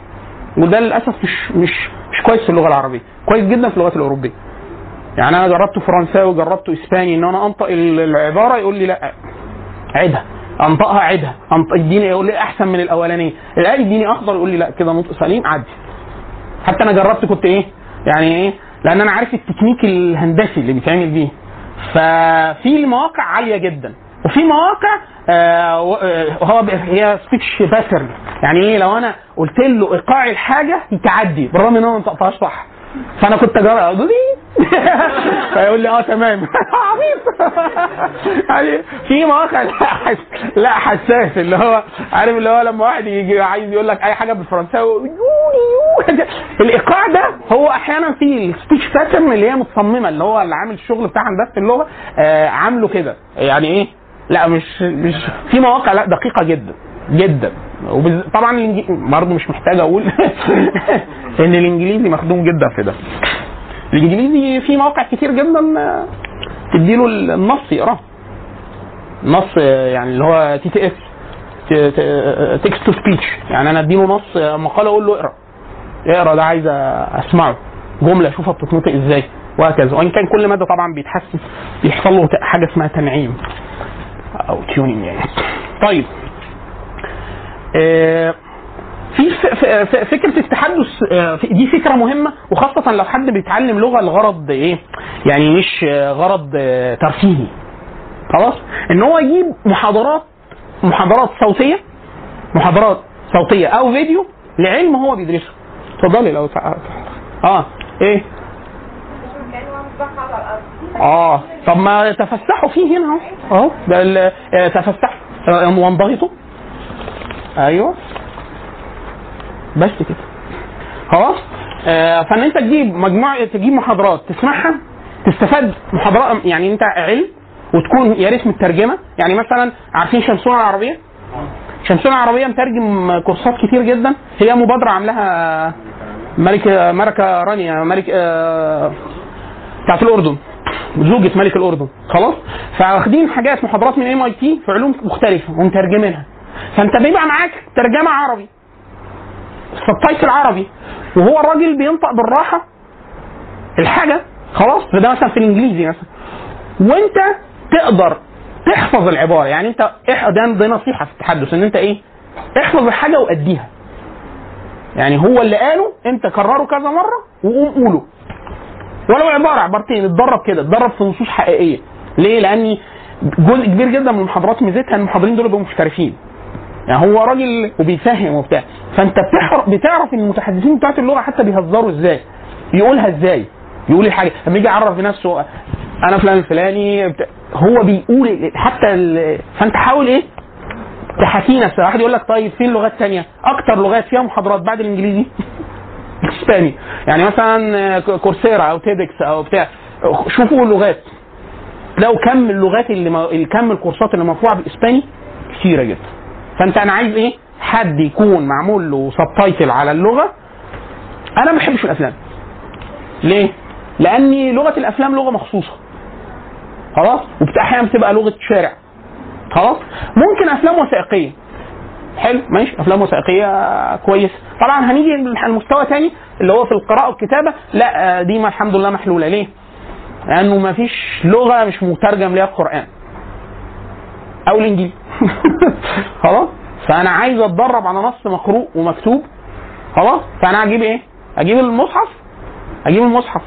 Speaker 3: وده للأسف مش مش مش كويس في اللغة العربية. كويس جدا في اللغات الأوروبية. يعني أنا جربت فرنساوي جربت إسباني إن أنا أنطق ال- العبارة يقول لي لا عيدها أنطقها عيدها أنطق يديني يقول لي أحسن من الأولانية. لا يديني أخضر يقول لي لا كده نطق سليم عدي حتى أنا جربت كنت إيه؟ يعني إيه؟ لأن أنا عارف التكنيك الهندسي اللي بيتعمل بيه. ففي مواقع عالية جدا. وفي مواقع آه آه، هو هي speech pattern يعني إيه؟ لو أنا قلت له ايقاع الحاجة يتعدي. بالرغم إن أنا ما نطقتهاش صح. فانا كنت اجرب أقول فيقول لي آه تمام. عبيط. يعني في مواقع لا حس- لا حساس اللي هو عارف اللي هو لما واحد يجي عايز يقول لك أي حاجة بالفرنساوي. الإيقاع ده هو أحيانا في speech pattern اللي هي متصممة اللي هو اللي عامل الشغل بتاع هندسه اللغة آه عامله كده. يعني إيه؟ لا مش مش في مواقع لا دقيقة جدا جدا. وبز... طبعا برضه مش محتاج أقول. إن الإنجليزي مخدوم جدا في ده. الإنجليزي في مواقع كتير جدا آه، تديله النص يقراه. نص آه، يعني اللي هو TTS text to speech يعني أنا أديله نص آه، مقالة أقول له اقرأ. اقرأ ده عايز أسمعه. جملة أشوفها بتتنطق إزاي. وهكذا. وإن كان كل مادة طبعا بيتحسن بيحصل له حاجة اسمها تنعيم أو tuning يعني. طيب. في ف- ف- ف- فكرة التحدث آه، في- دي فكرة مهمة وخاصة لو حد بيتعلم لغة لغرض إيه؟ يعني مش آه، غرض آه، ترفيهي. خلاص؟ إن هو يجيب محاضرات محاضرات صوتية محاضرات صوتية أو فيديو لعلم هو بيدرسه اتفضلي لو آه إيه؟ آه طب ما تفسحوا فيه هنا أهو. أهو ده آه، تفسحوا آه، وانضغطوا أيوه. بس كده. خلاص؟ آه فإن أنت تجيب مجموعة تجيب محاضرات تسمعها تستفاد محاضرات يعني أنت علم وتكون يا ريت مترجمة. يعني مثلا عارفين شمسنا العربية؟ شمسنا العربية مترجم كورسات كتير جدا. هي مبادرة عاملاها ملك ملكة رانيا ملك آه بتاعت الأردن. زوجة ملك الأردن. خلاص؟ فواخدين حاجات محاضرات من MIT في علوم مختلفة ومترجمينها. فانت بيبقى معاك ترجمة عربي. سبتايتل عربي وهو الراجل بينطق بالراحة الحاجة خلاص؟ فده مثلا في الإنجليزي مثلا. وانت تقدر تحفظ العبارة. يعني انت ده ده نصيحة في التحدث إن انت إيه؟ احفظ الحاجة وأديها. يعني هو اللي قاله انت كرره كذا مرة وقوم قوله. ولو عبارة عبارتين اتدرب كده اتدرب في نصوص حقيقية. ليه؟ لأني جزء كبير جدا من المحاضرات ميزتها إن المحاضرين دول بيبقوا محترفين يعني هو راجل وبيفهم وبتاع. فانت بتعرف إن المتحدثين بتوعت اللغة حتى بيهزروا إزاي. يقولها إزاي. يقول الحاجة. لما يجي يعرف بنفسه أنا فلان الفلاني. هو بيقول حتى ال... فانت حاول إيه؟ تحاكي نفسك واحد يقول لك طيب فين لغات تانية؟ أكتر لغات فيها محاضرات بعد الإنجليزي؟ اسباني يعني مثلا كورسيرا أو تيدكس أو بتاع. شوفوا اللغات. لو كم اللغات اللي ما... كم الكورسات اللي مرفوعه بالاسباني كثيره جدا. فانت أنا عايز إيه؟ حد يكون معمول له سبتايتل على اللغة. أنا ما بحبش الافلام. ليه؟ لاني لغة الافلام لغة مخصوصة. خلاص؟ واحيانا بتبقى لغة شارع. خلاص؟ ممكن افلام وثائقية. حلو؟ ماشي. افلام وثائقية كويس. طبعا هنيجي المستوى تاني اللي هو في القراءة والكتابة. لا آه، دي ما الحمد لله محلولة. ليه؟ لأنه ما فيش لغة مش مترجم ليها القرآن. أو الإنجيل. خلاص؟ فأنا عايز أتدرب على نص مقروء ومكتوب. خلاص؟ فأنا هجيب إيه؟ أجيب المصحف. أجيب المصحف.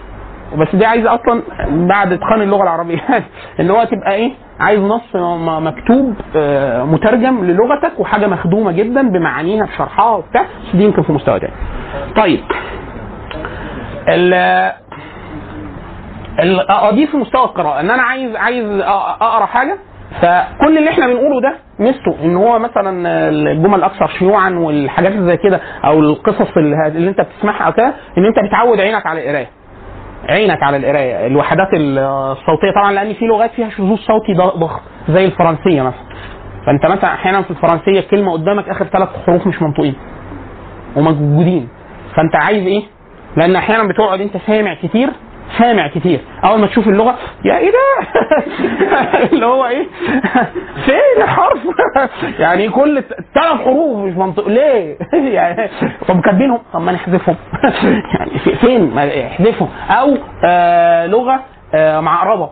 Speaker 3: بس دي عايز أصلا بعد إتقان اللغة العربية. إن هو تبقى إيه؟ عايز نص مكتوب آه، مترجم للغتك وحاجة مخدومة جدا بمعانيها بشرحها وبتاع. بس دي يمكن في مستوى تاني. طيب. ال ال- اضيف مستوى القراءة. إن أنا عايز عايز أقرأ حاجة فكل اللي إحنا بنقوله ده ميزته إن هو مثلا الجمل الأكثر شيوعا والحاجات زي كده أو القصص اللي, اللي أنت بتسمعها أو كده إن أنت بتعود عينك على القراية. عينك على القراية. الوحدات الصوتية طبعا لأن في لغات فيها شذوذ صوتي ضخم زي الفرنسية مثلا. فأنت مثلا أحيانا في الفرنسية كلمة قدامك آخر ثلاث حروف مش منطوقين وموجودين. فأنت عايز إيه؟ لأن أحيانا بتقعد أنت سامع كتير سامع كتير. أول ما تشوف اللغة يا إيه ده؟ اللي هو إيه؟ فين الحرف؟ يعني كل ثلاث حروف مش منطق ليه؟ يعني طب كاتبينهم؟ طب ما نحذفهم. يعني في- فين؟ احذفهم. أو آه لغة آه معقربة.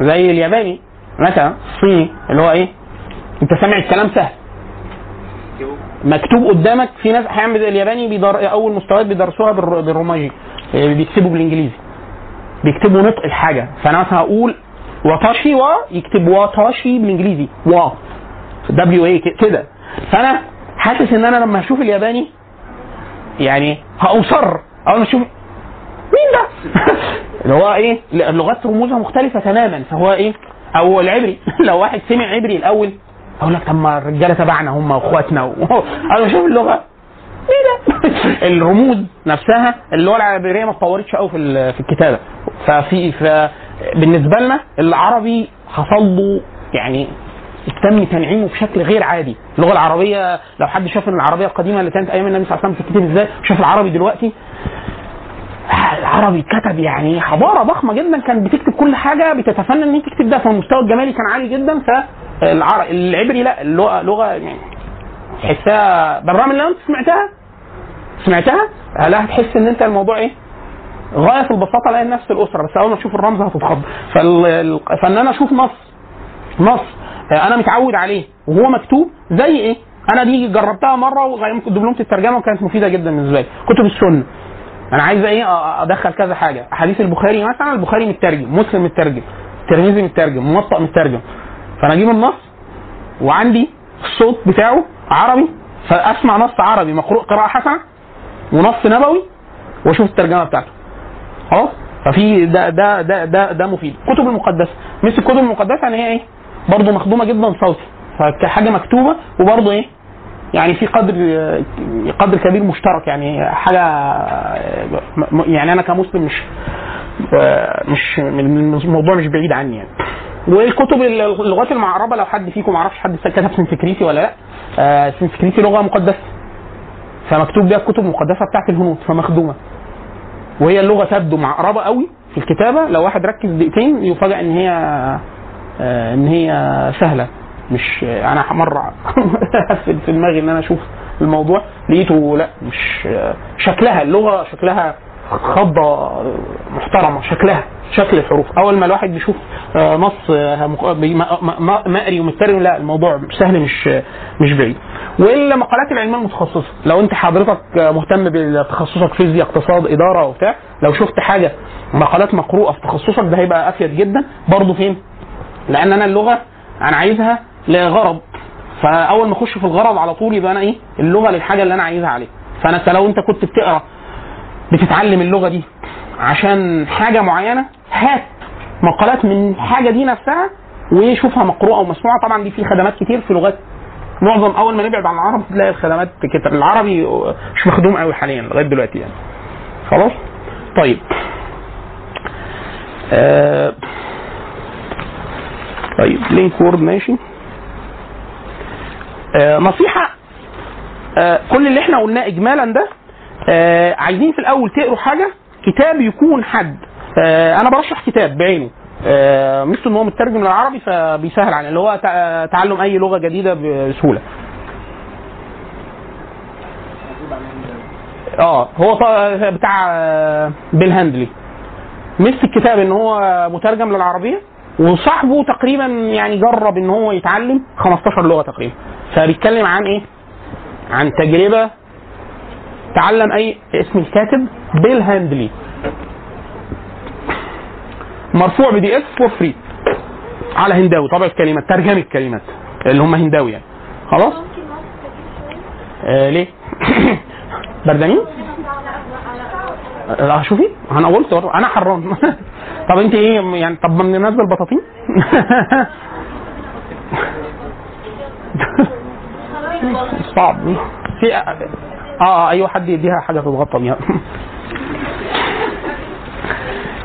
Speaker 3: زي الياباني مثلا الصيني اللي هو إيه؟ أنت سامع الكلام سهل. مكتوب قدامك في ناس أحيانا الياباني بيدر- أول مستويات بيدرسوها بالر- بالروماجي إيه، بيكتبوا بالإنجليزي. بيكتبوا نطق الحاجة. فأنا مثلا هقول watashi wa يكتب watashi بالإنجليزي. وا دبليو اي كده. فأنا حاسس إن أنا لما أشوف الياباني يعني هأقصر. اول ما أشوف مين ده؟ اللي هو إيه؟ اللغات رموزها مختلفة تماما. فهو إيه؟ أو العبري. لو واحد سمع عبري الأول أقول لك طب ما الرجالة تبعنا هم اخواتنا و... أنا بشوف اللغة. إيه ده؟ الرموز نفسها اللغة العبريه ما اتطورتش قوي في في الكتابة. ففي ف بالنسبة لنا العربي حصل له يعني تم تنعيمه بشكل غير عادي. اللغة العربية لو حد شاف إن العربية القديمة اللي كانت أيام النبي صلى الله عليه وسلم بتتكتب إزاي؟ شاف العربي دلوقتي. العربي كتب يعني حضارة ضخمة جدا كان بتكتب كل حاجة بتتفنن إن هي تكتب ده. فالمستوى الجمالي كان عالي جدا. فالعر... العبري لا اللغة لغة يعني تحسها بالرغم ان انت سمعتها سمعتها؟ لا هتحس إن أنت الموضوع إيه؟ غاية في البساطة لأن نفس الأسرة بس أول ما تشوف الرمز هتتخض. فال... ال- فإن أنا أشوف نص نص آه، أنا متعود عليه وهو مكتوب زي إيه؟ أنا دي جربتها مرة وغيرت دبلومة الترجمة وكانت مفيدة جدا بالنسبة لي. كتب السنة. أنا عايز إيه؟ أدخل كذا حاجة. حديث البخاري مثلا البخاري مترجم مسلم مترجم الترمذي مترجم موطأ مترجم. فأنا أجيب النص وعندي الصوت بتاعه عربي فأسمع نص عربي مقروء قراءة حسنة ونص نبوي واشوف الترجمة بتاعته. خلاص؟ ففي ده ده ده ده ده مفيد. الكتب المقدسة. مثل الكتب المقدسة ان هي إيه؟ برضه مخدومة جدا صوتي. فحاجه مكتوبة وبرضه إيه؟ يعني في قدر قدر كبير مشترك. يعني حاجة يعني أنا كمسلم مش مش الموضوع مش بعيد عني يعني. والكتب اللغات المعربة لو حد فيكم ما عرفش حد كتب سنسكريتي ولا لأ. آه، سنسكريتي لغة مقدسة. فمكتوب بيها الكتب المقدسة بتاعت الهنود فمخدومة. وهي اللغة تبدو معقربة قوي في الكتابة. لو واحد ركز دقيقتين يفاجئ إن هي آه، إن هي سهلة. مش أنا مرة في دماغي إن أنا أشوف الموضوع لقيته لا مش آه، شكلها اللغة شكلها خضة محترمة شكلها شكل الحروف. أول ما الواحد بيشوف آه، نص آه، مقري ومترجم لا الموضوع سهل مش مش بعيد. والمقالات العلميه المتخصصة. لو أنت حضرتك مهتم بتخصصك فيزياء اقتصاد إدارة وبتاع لو شفت حاجة مقالات مقروءة في تخصصك ده هيبقى أفيد جدا. برضه فين؟ لأن أنا اللغة أنا عايزها لغرض. فأول ما أخش في الغرض على طول يبقى أنا إيه؟ اللغة للحاجة اللي أنا عايزها عليها. فأنا لو أنت كنت بتقرأ بتتعلم اللغة دي عشان حاجة معينة هات مقالات من الحاجة دي نفسها وشوفها مقروءة ومسموعة. طبعا دي في خدمات كتير في لغات معظم أول ما نبعد عن العرب تلاقي الخدمات كتير العربي مش مخدوم قوي حاليا لغاية دلوقتي يعني. خلاص؟ طيب. آه طيب لينك وورد ماشي. آه نصيحة آه كل اللي إحنا قلناه اجمالا ده آه عايزين في الأول تقروا حاجة كتاب يكون حد. آه أنا برشح كتاب بعينه. آه مثل إن هو مترجم للعربي فبيسهل علينا اللي هو تع- تعلم أي لغة جديدة بسهولة. آه هو بتاع آه، بيل هاندلي مثل الكتاب إن هو مترجم للعربية وصاحبه تقريبا يعني جرب إن هو يتعلم 15 لغة تقريبا. فبيتكلم عن إيه؟ عن تجربة تعلم أي اسم الكاتب بيل هاندلي مرفوع PDF for free على هنداوي طبع الكلمات ترجمة الكلمات اللي هم هنداوي يعني. خلاص؟ آه ليه؟ بردانين؟ لا شوفي أنا قلت أنا حران. طب أنت إيه يعني طب ما ننزل بطاطين؟ صعب. في آه آه، أيوه حد يديها حاجة تتغطى بيها. آه،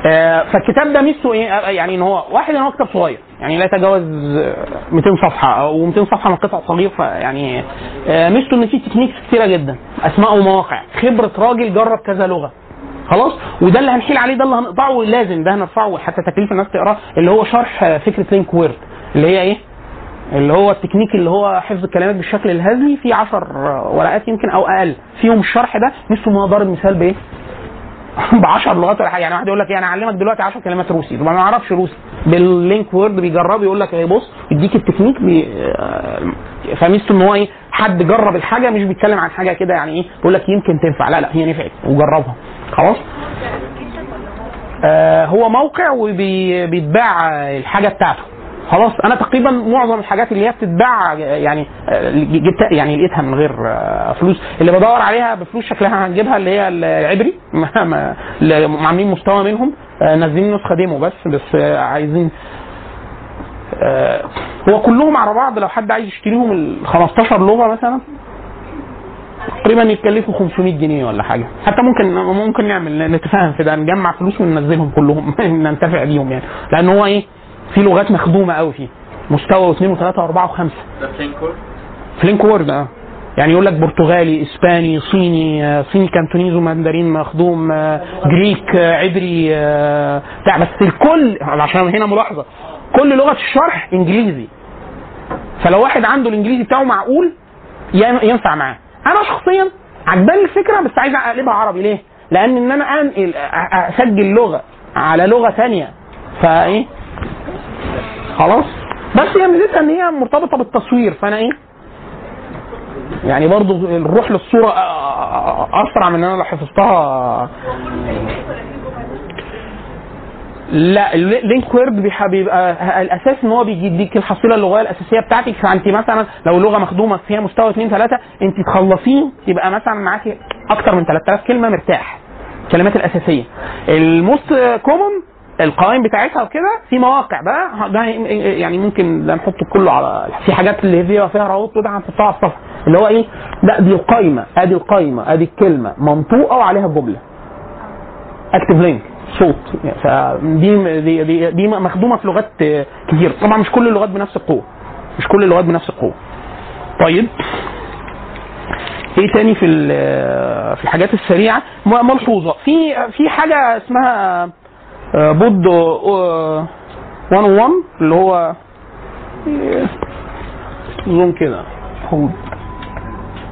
Speaker 3: فالكتاب ده ميزته إيه؟ آه، يعني إن هو واحد ان هو كتاب صغير. يعني لا يتجاوز آه، 200 صفحة أو 200 صفحة من قطع صغير فيعني آه، ميزته إن فيه techniques كتيرة جدا. أسماء ومواقع. خبرة راجل جرب كذا لغة. خلاص؟ وده اللي هنحيل عليه ده اللي هنقطعه لازم ده هنرفعه. حتى تكليف الناس تقراه اللي هو شرح آه، فكرة Linkword. اللي هي إيه؟ اللي هو التكنيك اللي هو حفظ الكلمات بالشكل الهزلي في 10 ورقات يمكن أو أقل. فيهم الشرح ده. نفسه ما ضارب مثال بإيه؟ ب 10 لغات ولا حاجة. يعني واحد يقول لك إيه، أنا اعلمك دلوقتي 10 كلمات روسي. طب ما أعرفش روسي. بال Linkword بيجرب يقول لك إيه بص يديك التكنيك بي... آه، فميزته إن هو إيه حد جرب الحاجة مش بيتكلم عن حاجة كده يعني إيه يقول لك يمكن تنفع. لا لا هي نفعت وجربها. خلاص؟ آه هو موقع وبيتباع الحاجة بتاعته. خلاص أنا تقريبا معظم الحاجات اللي هي بتتباع يعني جبت يعني لقيتها من غير آه، فلوس. اللي بدور عليها بفلوس شكلها هنجيبها اللي هي العبري. عاملين مستوى منهم. آه، نازلين نسخة demo بس بس آه، عايزين هو كلهم على بعض. لو حد عايز يشتريهم ال 15 لغه مثلا تقريبا يتكلفوا 500 جنيه ولا حاجة. حتى ممكن ممكن نعمل نتفاهم في ده نجمع فلوس وننزلهم كلهم. ننتفع بيهم يعني. لأن هو إيه في لغات مخدومة قوي فيه. مستوى واثنين وثلاثة وأربعة وخمسة.
Speaker 1: ده ف
Speaker 3: Linkword ف Linkword آه يعني يقول لك برتغالي إسباني صيني آه، صيني Cantonese و Mandarin مخدوم آه، Greek آه، عبري بتاع. بس الكل عشان هنا ملاحظة كل لغة الشرح إنجليزي. فلو واحد عنده الإنجليزي بتاعه معقول ين- ينفع معاه. أنا شخصيا عجباني الفكرة بس عايز أقلبها عربي. ليه؟ لأن إن أنا أنقل أسجل لغة على لغة ثانية فإيه؟ خلاص؟ بس هي ميزتها إن هي مرتبطة بالتصوير فأنا إيه؟ يعني برضو الروح للصورة أسرع من ان أنا لو حفظتها. لا ال Link بيح- بيبقى الأساس إن هو بيديك الحصيلة اللغوية الأساسية بتاعتك. فأنت مثلا لو لغة مخدومة فيها مستوى 2 3 أنت تخلصيه يبقى مثلا معاكي أكتر من 3000 كلمة مرتاح. الكلمات الأساسية. ال most common القوائم بتاعتها وكده في مواقع بقى ده يعني ممكن ده نحطه كله على في حاجات اللي فيها فيها روابط كده هنحطها على الصفحة. اللي هو إيه؟ لا دي القايمة أدي القايمة أدي الكلمة منطوقة وعليها الجمله أكتف لينك صوت. فدي دي, دي, دي مخدومة في لغات كتير. طبعا مش كل اللغات بنفس القوة. مش كل اللغات بنفس القوة. طيب. إيه تاني في في الحاجات السريعة؟ ملحوظة. في في حاجة اسمها بود آه، 101 اللي هو آه، زوم كده. بود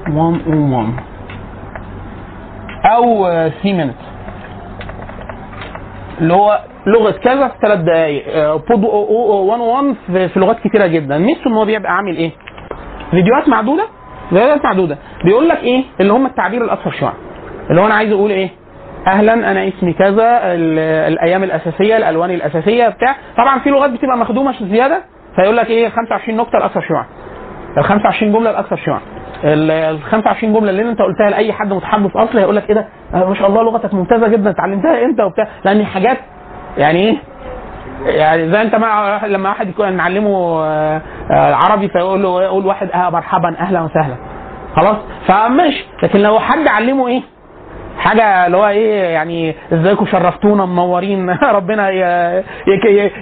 Speaker 3: 101 أو 3 minutes اللي هو لغة كذا في ثلاث دقائق آه، بود 101 في في لغات كتيرة جدا. ميزته إن هو بيبقى عامل إيه؟ فيديوهات معدودة؟ فيديوهات معدودة. بيقول لك إيه؟ اللي هم التعبير الاكثر شيوعا اللي هو أنا عايز أقول إيه؟ أهلا أنا اسمي كذا ال- الأيام الأساسية الألوان الأساسية بتاع. طبعا في لغات بتبقى مخدومة زيادة. فيقول لك إيه 25 نكته الاكثر شيوعا. ال 25 جملة الاكثر شيوعا. ال 25 جملة اللي أنت قلتها لأي حد متحدث أصلي هيقول لك إيه ده؟ آه، ما شاء الله لغتك ممتازة جدا اتعلمتها إمتى وبتاع. لأن حاجات يعني إيه؟ يعني زي أنت مع لما واحد يكون نعلمه آه، آه، عربي فيقول له يقول واحد آه مرحبا أهلا وسهلا. خلاص؟ فماشي. لكن لو حد علمه إيه؟ حاجة اللي هو إيه يعني إزيكم شرفتونا منورين ربنا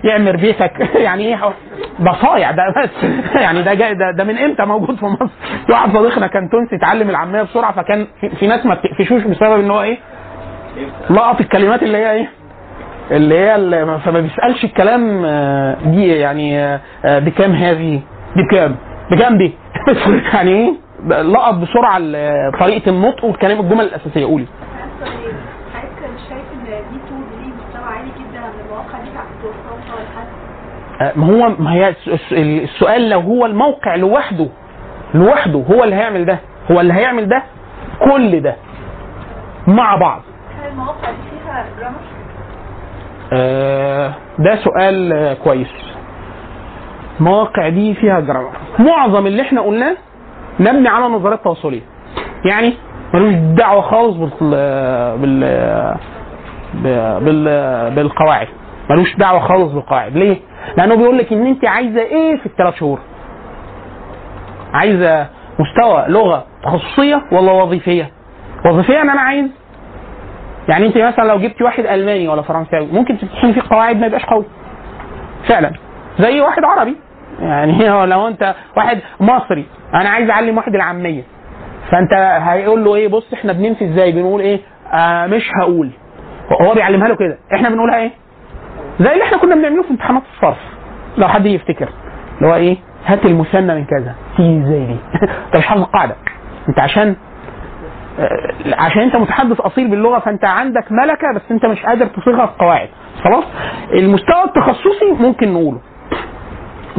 Speaker 3: يعمر بيتك. يعني إيه ده صايع ده بس. يعني ده جاي ده, ده من إمتى موجود في مصر؟ في واحد صديقنا كان تونسي اتعلم العامية بسرعة فكان في, ناس ما بتقفشوش بسبب إن هو إيه لقط الكلمات اللي هي إيه اللي هي اللي فما بيسألش الكلام آه، دي يعني آه، آه، بكام هذه؟ بكام؟ بكام دي يعني إيه؟ لقط بسرعة طريقة النطق والكلام الجمل الأساسية. قولي.
Speaker 4: المواقع
Speaker 3: آه، ما هو ما هي الس- الس- السؤال لو هو الموقع لوحده لوحده هو اللي هيعمل ده هو اللي هيعمل ده كل ده مع بعض.
Speaker 4: هل المواقع دي فيها جرامر؟
Speaker 3: آه، ده سؤال كويس. مواقع دي فيها جرامر. معظم اللي إحنا قلناه مبني على نظريات تواصليه يعني ملوش دعوة خالص بال بال بال بالقواعد. ملوش دعوة خالص بالقواعد. ليه؟ لأنه بيقول لك إن أنت عايزة إيه في الثلاث شهور؟ عايزة مستوى لغة تخصصية ولا وظيفية؟ وظيفيا أنا عايز. يعني أنت مثلا لو جبتي واحد ألماني ولا فرنساوي ممكن تمتحني فيه قواعد ما يبقاش قوي. فعلا. زي واحد عربي. يعني لو أنت واحد مصري أنا عايز اعلم واحد العامية. فانت هيقول له إيه بص إحنا بننفي إزاي؟ بنقول إيه؟ آه مش هقول. هو بيعلمها له كده. إحنا بنقولها إيه؟ زي اللي إحنا كنا بنعمله في امتحانات الصرف. لو حد يفتكر. اللي هو إيه؟ هات المثنى من كذا. تيجي إزاي دي. انت مش حافظ القاعده انت عشان آه، عشان انت متحدث اصيل باللغة فانت عندك ملكة بس انت مش قادر تصيغها في قواعد. خلاص؟ المستوى التخصصي ممكن نقوله.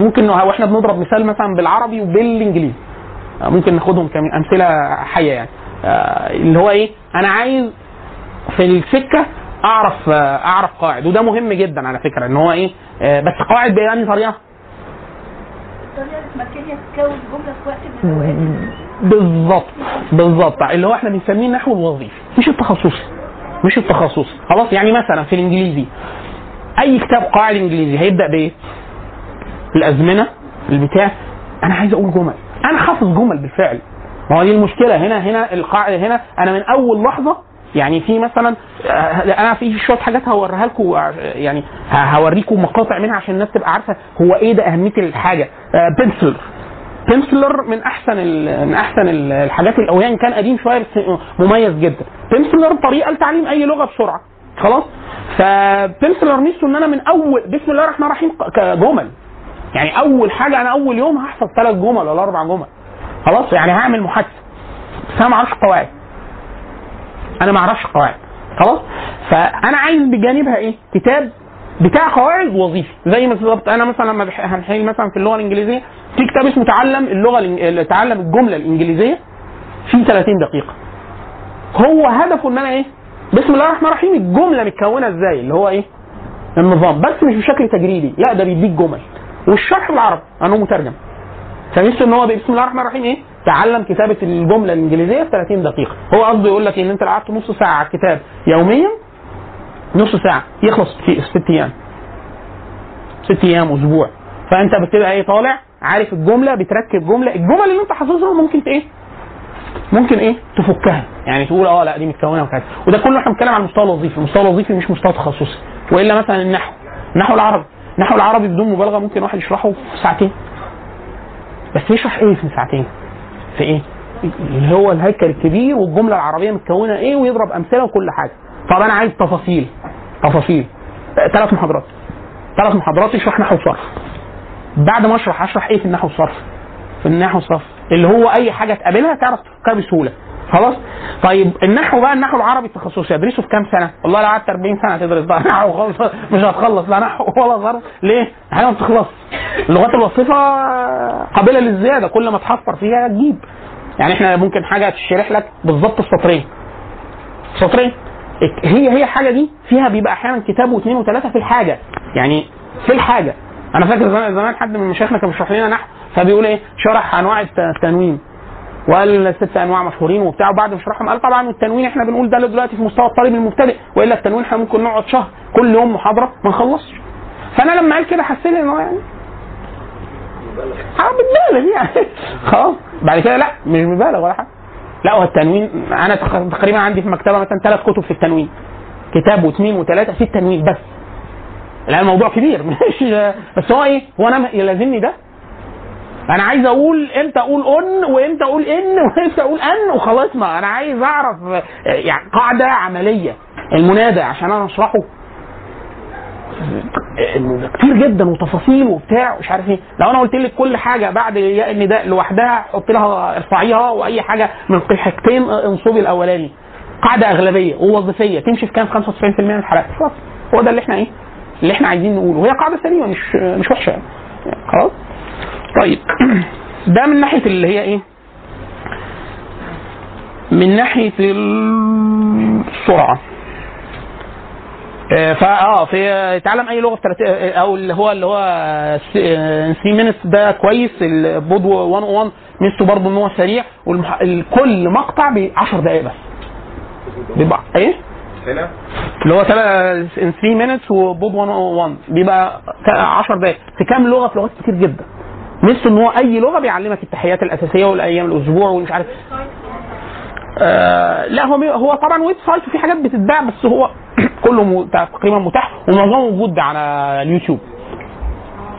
Speaker 3: ممكن وإحنا بنضرب مثال مثلا بالعربي وبالإنجليزي. آه، ممكن ناخدهم كامثله حية يعني. آه، اللي هو إيه؟ أنا عايز في السكة أعرف آه، أعرف قواعد وده مهم جدا على فكرة إن هو إيه؟ بس قواعد بأنهي
Speaker 4: طريقة؟
Speaker 3: بالظبط بالظبط اللي هو إحنا بنسميه النحو الوظيفي. مش التخصصي مش التخصصي خلاص؟ يعني مثلا في الإنجليزي أي كتاب قواعد إنجليزي هيبدأ بإيه؟ الأزمنة البتاع. أنا عايز أقول جمل. أنا حافظ جمل بالفعل. ما هو دي المشكلة. هنا هنا القاعدة هنا أنا من أول لحظة يعني في مثلا آه، أنا في شوية حاجات هوريها لكم آه، يعني هوريكم مقاطع منها عشان الناس تبقى عارفة هو إيه ده أهمية الحاجة. بنسلر بنسلر من أحسن من أحسن ال- الحاجات اللي يعني كان قديم شوية بس مميز جدا. بنسلر طريقة لتعليم أي لغة بسرعة. خلاص؟ فبنسلر ميزته إن أنا من أول بسم الله الرحمن الرحيم كجمل يعني أول حاجة أنا أول يوم هحفظ ثلاث جمل ولا أربع جمل. خلاص؟ يعني هعمل محادثة. بس أنا ما أعرفش قواعد أنا ما أعرفش قواعد خلاص؟ فأنا عايز بجانبها إيه؟ كتاب بتاع قواعد وظيفي. زي ما بالظبط أنا مثلا لما هنحل مثلا في اللغة الإنجليزية في كتاب اسمه تعلم اللغة تعلم الجملة الإنجليزية في 30 دقيقة. هو هدفه إن أنا إيه؟ بسم الله الرحمن الرحيم الجملة متكونة إزاي؟ اللي هو إيه؟ النظام. بس مش بشكل تجريدي لا ده بيديك جمل. والشرح بالعربي انه مترجم. فمثل ان هو بسم الله الرحمن الرحيم إيه؟ تعلم كتابة الجملة الإنجليزية في 30 دقيقة. هو قصده يقول لك إن أنت قعدت نص ساعة على الكتاب يوميا نص ساعة يخلص في ست أيام. ست أيام أسبوع. فأنت بتبقى إيه طالع؟ عارف الجملة بتركب جملة. الجمل اللي أنت حافظها ممكن إيه؟ ممكن إيه؟ تفكها. يعني تقول آه لا دي متكونة وكذا. وده كله إحنا بنتكلم عن المستوى الوظيفي. المستوى الوظيفي مش مستوى تخصصي. وإلا مثلا النحو. النحو العربي. النحو العربي بدون مبالغة ممكن واحد يشرحه في ساعتين. بس يشرح إيه في ساعتين؟ في إيه؟ اللي هو الهيكل الكبير والجملة العربية متكونة إيه ويضرب أمثلة وكل حاجة. طب أنا عايز تفاصيل. تفاصيل. ثلاث محاضرات. ثلاث محاضرات يشرح نحو صرف بعد ما أشرح أشرح إيه في النحو الصرف؟ في النحو الصرف. اللي هو أي حاجة تقابلها تعرف تفكها بسهولة. خلاص؟ طيب النحو بقى النحو العربي التخصصي ادرسه في كام سنة؟ والله لو قعدت 40 سنة تدرس بقى نحو خالص مش هتخلص لا نحو ولا ظرف. ليه؟ حاجة ما بتخلص اللغات الوصفه قابلة للزيادة. كل ما تحفر فيها تجيب. يعني إحنا ممكن حاجة تشرح لك بالظبط السطرين. سطرين. هي هي حاجة دي فيها بيبقى أحيانا كتاب واثنين وثلاثه في الحاجة. يعني في الحاجة. أنا فاكر زمان حد من مشايخنا كان بيشرح لنا نحو فبيقول إيه؟ شرح أنواع الت- التنوين. وقال ست أنواع مشهورين وبتاع وبعد ما شرحهم قال طبعا التنوين إحنا بنقول ده دلوقتي في مستوى الطالب المبتدئ وإلا التنوين إحنا ممكن نقعد شهر كل يوم محاضرة ما نخلصش. فأنا لما قال كده حسيت إن هو يعني آه بتبالغ يعني. خلاص. بعد كده لا مش ببالغ ولا حاجة. لا هو التنوين أنا تق- تقريبا عندي في المكتبه مثلا ثلاث كتب في التنوين. كتاب واثنين وثلاثه في التنوين بس. لا الموضوع كبير. مش بس هو إيه؟ هو أنا يلازمني ده أنا عايز أقول إمتى أقول اون وامتى أقول ان وامتى أقول ان وخلاص ما أنا عايز اعرف يعني قاعدة عملية المنادى عشان أنا اشرحه. كتير جدا وتفاصيل وبتاع ومش عارف إيه. لو أنا قلت لك كل حاجة بعد ياء النداء لوحدها حط لها ارفعيها واي حاجة من حاجتين انصبي الاولاني. قاعدة اغلبية ووظيفية تمشي في كام؟ 95% من الحالات خلاص هو ده اللي إحنا إيه اللي إحنا عايزين نقوله. وهي قاعدة سليمة مش مش وحشة يعني. خلاص. طيب. ده من ناحية اللي هي إيه؟ من ناحية السرعة. آه، فا آه في تعلم أي لغة في 30 أو اللي هو اللي هو 3 minutes ده كويس. ال Pod 101 ميزته برضه إن هو سريع. والمح... كل مقطع ب 10 دقائق بس. بيبقى إيه؟
Speaker 5: هنا؟
Speaker 3: اللي هو 3 minutes و Pod 101 بيبقى 10 دقائق في كام لغة؟ في لغات كتير جدا. ميزته ان هو أي لغة بيعلمك التحيات الأساسية والأيام الأسبوع ومش عارف. آه لا هو هو طبعا website وفي حاجات بتتباع بس هو كله تقريبا متاح ومعظمه موجود على اليوتيوب.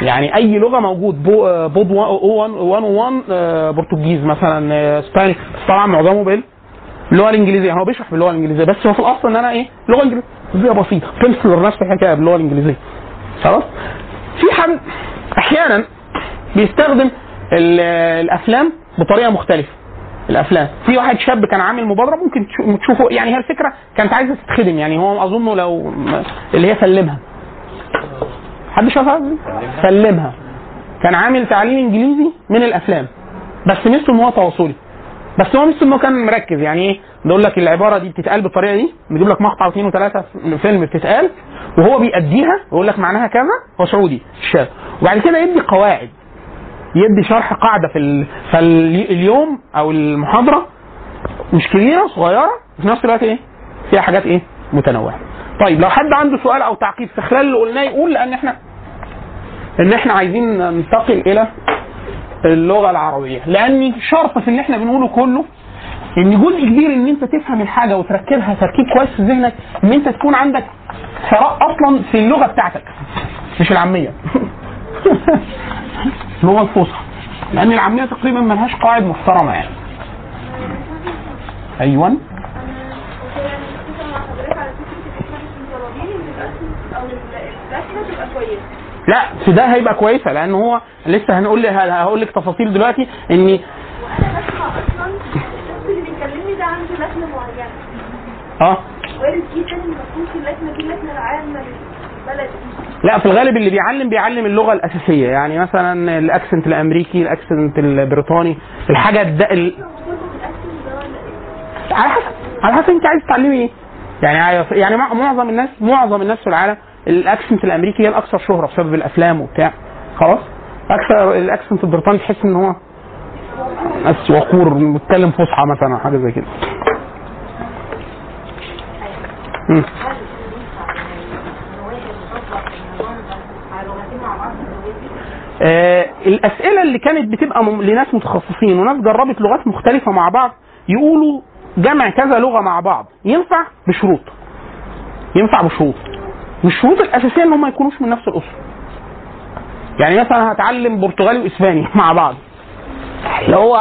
Speaker 3: يعني أي لغة موجود آه، Pod 101 آه، Portuguese مثلا آه، إسباني بس طبعا معظمه بال اللغة الإنجليزية. هو بيشرح باللغة الإنجليزية بس هو في الأصل إن أنا إيه لغة إنجليزية. بسيطة. تمثل نفس الحكاية باللغة الإنجليزية. خلاص؟ في حد أحيانا بيستخدم ال- الأفلام بطريقة مختلفة. الأفلام. في واحد شاب كان عامل مبادرة ممكن تشو- تشوفه يعني هي الفكرة كانت عايزة تتخدم يعني هو اظنه لو اللي هي سلمها. حد شافها؟ سلمها. كان عامل تعليم إنجليزي من الأفلام. بس ميزته إن هو تواصلي. بس هو ميزته إن هو كان مركز يعني إيه؟ بيقول لك العبارة دي بتتقال بالطريقة دي بيجيب لك مقطع واثنين وثلاثه فيلم بتتقال وهو بيأديها ويقول لك معناها كذا هو سعودي الشاب وبعد كده يدي قواعد. يدي شرح قاعدة في ال... فاليوم أو المحاضرة مش كبيرة صغيرة وفي نفس الوقت إيه؟ فيها حاجات إيه؟ متنوعة. طيب لو حد عنده سؤال أو تعقيب في خلال اللي قلناه يقول لأن إحنا ان إحنا عايزين ننتقل إلى اللغة العربية. لأن شرط في اللي إحنا بنقوله كله إن جزء كبير إن أنت تفهم الحاجة وتركبها تركيب كويس في ذهنك إن أنت تكون عندك ثراء أصلا في اللغة بتاعتك مش العامية. اللغة الفصحى لأن العامية تقريبا ملهاش قواعد محترمة يعني.
Speaker 4: أيوه.
Speaker 3: لا في ده هيبقى كويسة لأن هو لسه هنقول هقول لك تفاصيل دلوقتي
Speaker 4: إن اللي
Speaker 3: آه.
Speaker 4: وارد دي العامه للبلد
Speaker 3: لا في الغالب اللي بيعلم بيعلم اللغة الأساسية. يعني مثلا ال accent الأمريكي ال accent البريطاني الحاجة الد... ال... على حسب على حسب انت عايز تتعلمي إيه. يعني يعني مع- معظم الناس معظم الناس في العالم ال accent الأمريكي هي الأكثر شهرة بسبب الأفلام وبتاع. خلاص؟ أكثر ال accent البريطاني تحس إن هو ناس وقور بيتكلم فصحى مثلا حاجة زي كده مم. آه، الأسئلة اللي كانت بتبقى لناس متخصصين وناس جربت لغات مختلفة مع بعض يقولوا جمع كذا لغة مع بعض. ينفع؟ بشروط. ينفع بشروط. والشروط الأساسية إن هم ما يكونوش من نفس الأسرة. يعني مثلا هتعلم برتغالي وإسباني مع بعض. اللي هو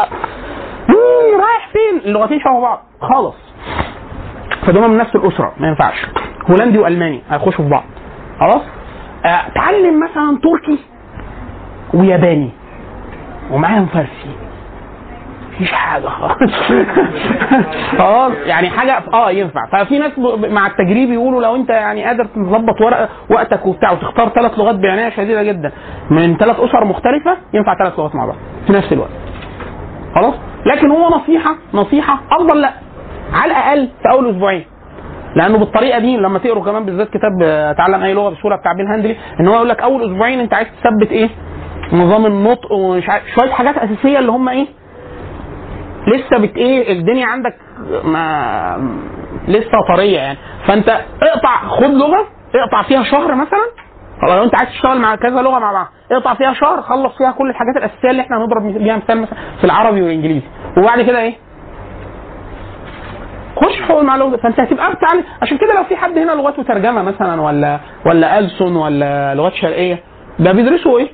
Speaker 3: رايح فين؟ اللغتين شبه بعض. خالص فدول من نفس الأسرة. ما ينفعش. هولندي وألماني هيخشوا في بعض. خلاص؟ آه، تعلم مثلا تركي. وياباني. ومعاهم فارسي. مفيش حاجة خالص. خلاص يعني حاجة آه ينفع. ففي ناس مع التجريب يقولوا لو أنت يعني قادر تظبط ورق وقتك وبتاع وتختار ثلاث لغات بعناية شديدة جدا من ثلاث أسر مختلفة ينفع ثلاث لغات مع بعض. في نفس الوقت. خلاص؟ لكن هو نصيحة نصيحة أفضل لا. على الأقل في أول أسبوعين. لأنه بالطريقة دي لما تقروا كمان بالذات كتاب آه، تعلم أي لغة بسهولة بتاع بين هاندلي إن هو يقول لك أول أسبوعين أنت عايز تثبت إيه؟ نظام النطق ومش عارف شوية حاجات أساسية اللي هم إيه؟ لسه بت إيه؟ الدنيا عندك ما لسه طرية يعني. فأنت اقطع خد لغة اقطع فيها شهر مثلا. لو أنت عايز تشتغل مع كذا لغة مع بعض اقطع فيها شهر خلص فيها كل الحاجات الأساسية اللي إحنا هنضرب بيها مثال مثلا في العربي والإنجليزي. وبعد كده إيه؟ خش مع لغه فأنت هتبقى بتعلم عشان كده لو في حد هنا لغات وترجمه مثلا ولا ولا ألسن ولا لغات شرقية ده بيدرسوا إيه؟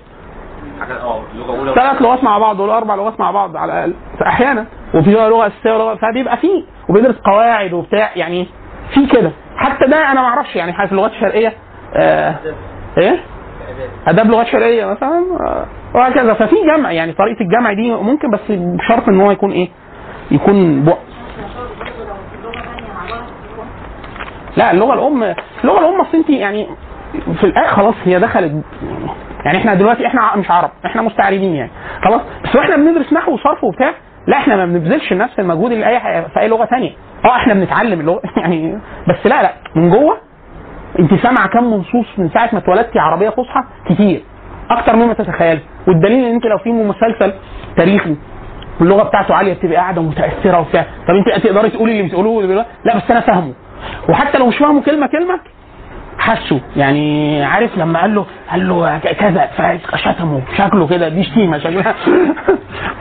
Speaker 5: حاجة آه لغة أولى
Speaker 3: ثلاث لغات مع بعض ولا أربع لغات مع بعض على الأقل أحيانا وفي لغة أساسية ولغة فبيبقى في وبيدرس قواعد وبتاع يعني في كده حتى ده أنا ما أعرفش يعني في اللغات الشرقيه آه إيه؟ آداب لغات شرقية مثلا آه، وهكذا ففي جمع يعني طريقة الجمع دي ممكن بس بشرط إن هو يكون إيه؟ يكون بق لا اللغة الأم اللغة الأم أصل انت يعني في الآخر خلاص هي دخلت يعني إحنا دلوقتي إحنا مش عرب إحنا مستعربين يعني. خلاص؟ بس وإحنا بندرس نحو وصرف وبتاع. لا إحنا ما بنبذلش نفس المجهود اللي أي في أي لغة ثانية آه إحنا بنتعلم اللغة يعني بس لا لا. من جوه انت سامعة كم منصوص من ساعة ما اتولدتي عربية فصحى؟ كتير. أكتر مما تتخيلي. والدليل إن أنت لو في مسلسل تاريخي واللغة بتاعته عالية بتبقى قاعدة متأثرة وبتاع. طب أنت تقدري تقولي اللي بتقولوه؟ لا بس أنا فاهمه. وحتى لو مش فاهمه كلمة كلمة حسه يعني عارف لما قال له قال له كذا فشتمه شكله كده دي شتيمه شكلها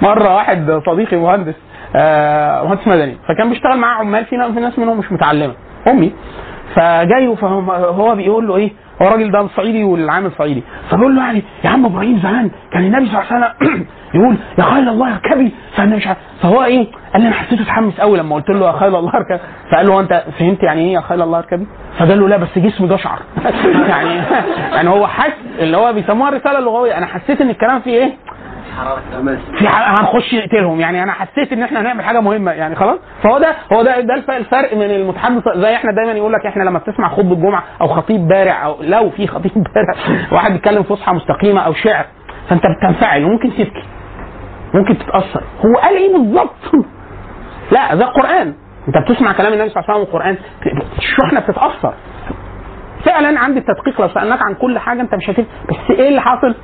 Speaker 3: مرة واحد صديقي مهندس آه مهندس مدني فكان بيشتغل معاه عمال في ناس منهم مش متعلمة. أمي. فجاي فهم هو بيقول له إيه هو الراجل ده صعيدي والعامل صعيدي فبيقول له يعني يا عم إبراهيم زمان كان النبي صلى الله عليه وسلم يقول يا خيل الله اركبي فأنا مش عارف. فهو إيه؟ قال لي أنا حسيته اتحمس قوي لما قلت له يا خيل الله اركبي فقال له أنت فهمت يعني إيه يا خيل الله اركبي فقال له لا بس جسمي ده شعر. يعني يعني هو حس اللي هو بيسموها الرسالة اللغوية. أنا حسيت إن الكلام فيه إيه؟ في ح- هنخش نقتلهم. يعني أنا حسيت إن إحنا هنعمل حاجة مهمة. يعني خلاص. فهو ده هو ده ده الف- الفرق من المتحدث. زي إحنا دايما يقول لك إحنا لما بتسمع خطبة جمعة أو خطيب بارع أو لو في خطيب بارع واحد بيتكلم فصحى مستقيمة أو شعر فأنت بتنفعل وممكن تبكي. ممكن تتأثر. هو قال إيه بالظبط؟ لا ده القران أنت بتسمع كلام النبي صلى الله عليه وسلم والقران الشحنه بتتأثر. فعلا عند التدقيق لو سألناك عن كل حاجة أنت مش هتفهم بس إيه اللي حاصل؟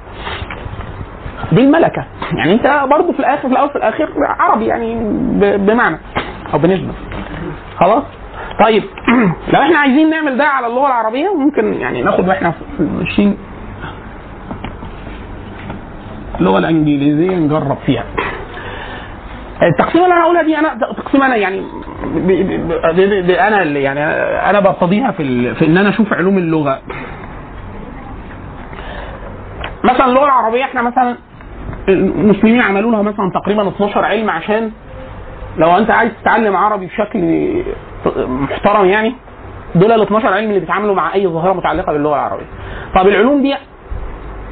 Speaker 3: دي الملكه يعني انت برضه في الآخر في الأول في الآخر عربي يعني بمعنى. أو بنسبة. خلاص؟ طيب. لو إحنا عايزين نعمل ده على اللغة العربية ممكن يعني ناخد وإحنا ماشيين اللغة الإنجليزية نجرب فيها. التقسيمة اللي أنا هقولها دي أنا تقسيم أنا يعني ب ب ب ب ب أنا اللي يعني أنا برتضيها في ال... في إن أنا أشوف علوم اللغة. مثلا اللغة العربية إحنا مثلا المسلمين عملوا لها مثلا تقريبا 12 علم عشان لو أنت عايز تتعلم عربي بشكل محترم يعني دول ال 12 علم اللي بيتعاملوا مع أي ظاهرة متعلقة باللغة العربية. طب العلوم دي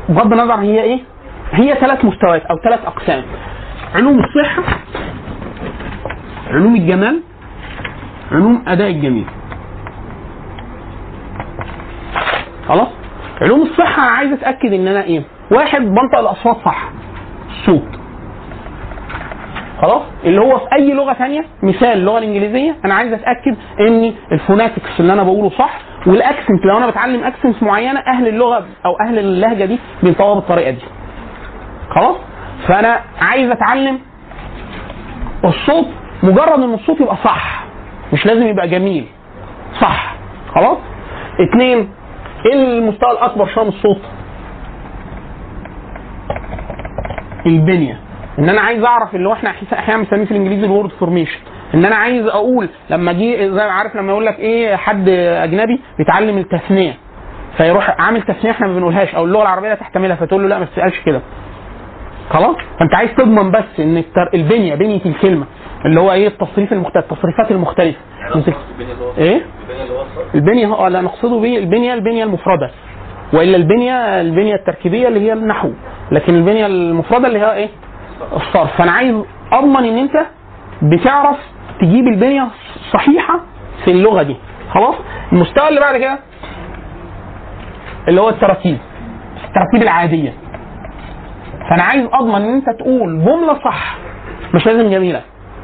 Speaker 3: بغض النظر هي إيه؟ هي ثلاث مستويات أو ثلاث أقسام. علوم الصحه علوم الجمال علوم أداء الجميل. خلاص؟ علوم الصحه أنا عايز أتأكد إن أنا إيه واحد بنطق الأصوات صح الصوت خلاص؟ اللي هو في أي لغة ثانية مثال اللغة الإنجليزية أنا عايز أتأكد ان الفوناتكس اللي أنا بقوله صح وال accent لو أنا بتعلم accent معينة أهل اللغة أو أهل اللهجة دي بينطقوها بالطريقة دي. خلاص؟ فأنا عايز أتعلم الصوت مجرد إن الصوت يبقى صح مش لازم يبقى جميل. صح. خلاص؟ اتنين إيه المستوى الأكبر من الصوت؟ البنية. إن أنا عايز أعرف اللي هو إحنا أحيانا بنسميه في الإنجليزي ال word formation إن أنا عايز أقول لما جه زي عارف لما يقول لك إيه حد أجنبي بيتعلم التثنية. فيروح عامل تثنية إحنا ما بنقولهاش أو اللغة العربية لا تحتملها فتقول له لا ما تسألش كده. خلاص؟ فأنت عايز تضمن بس إن التر... البنية بنية الكلمة اللي هو إيه التصريف المختلف التصريفات
Speaker 5: المختلفة. هو
Speaker 3: إيه.
Speaker 5: البنية هو
Speaker 3: لا نقصده به البنية البنية المفردة. وإلا البنيه البنية التركيبية اللي هي النحو. لكن البنيه المفرده اللي هي إيه؟ الصرف. فأنا عايز أضمن إن أنت بتعرف تجيب البنيه الصحيحه في اللغة دي. خلاص؟ المستوى اللي بعد كده اللي هو التراكيب التراكيب العادية. فأنا عايز أضمن إن أنت تقول جملة صح. مش لازم جميلة.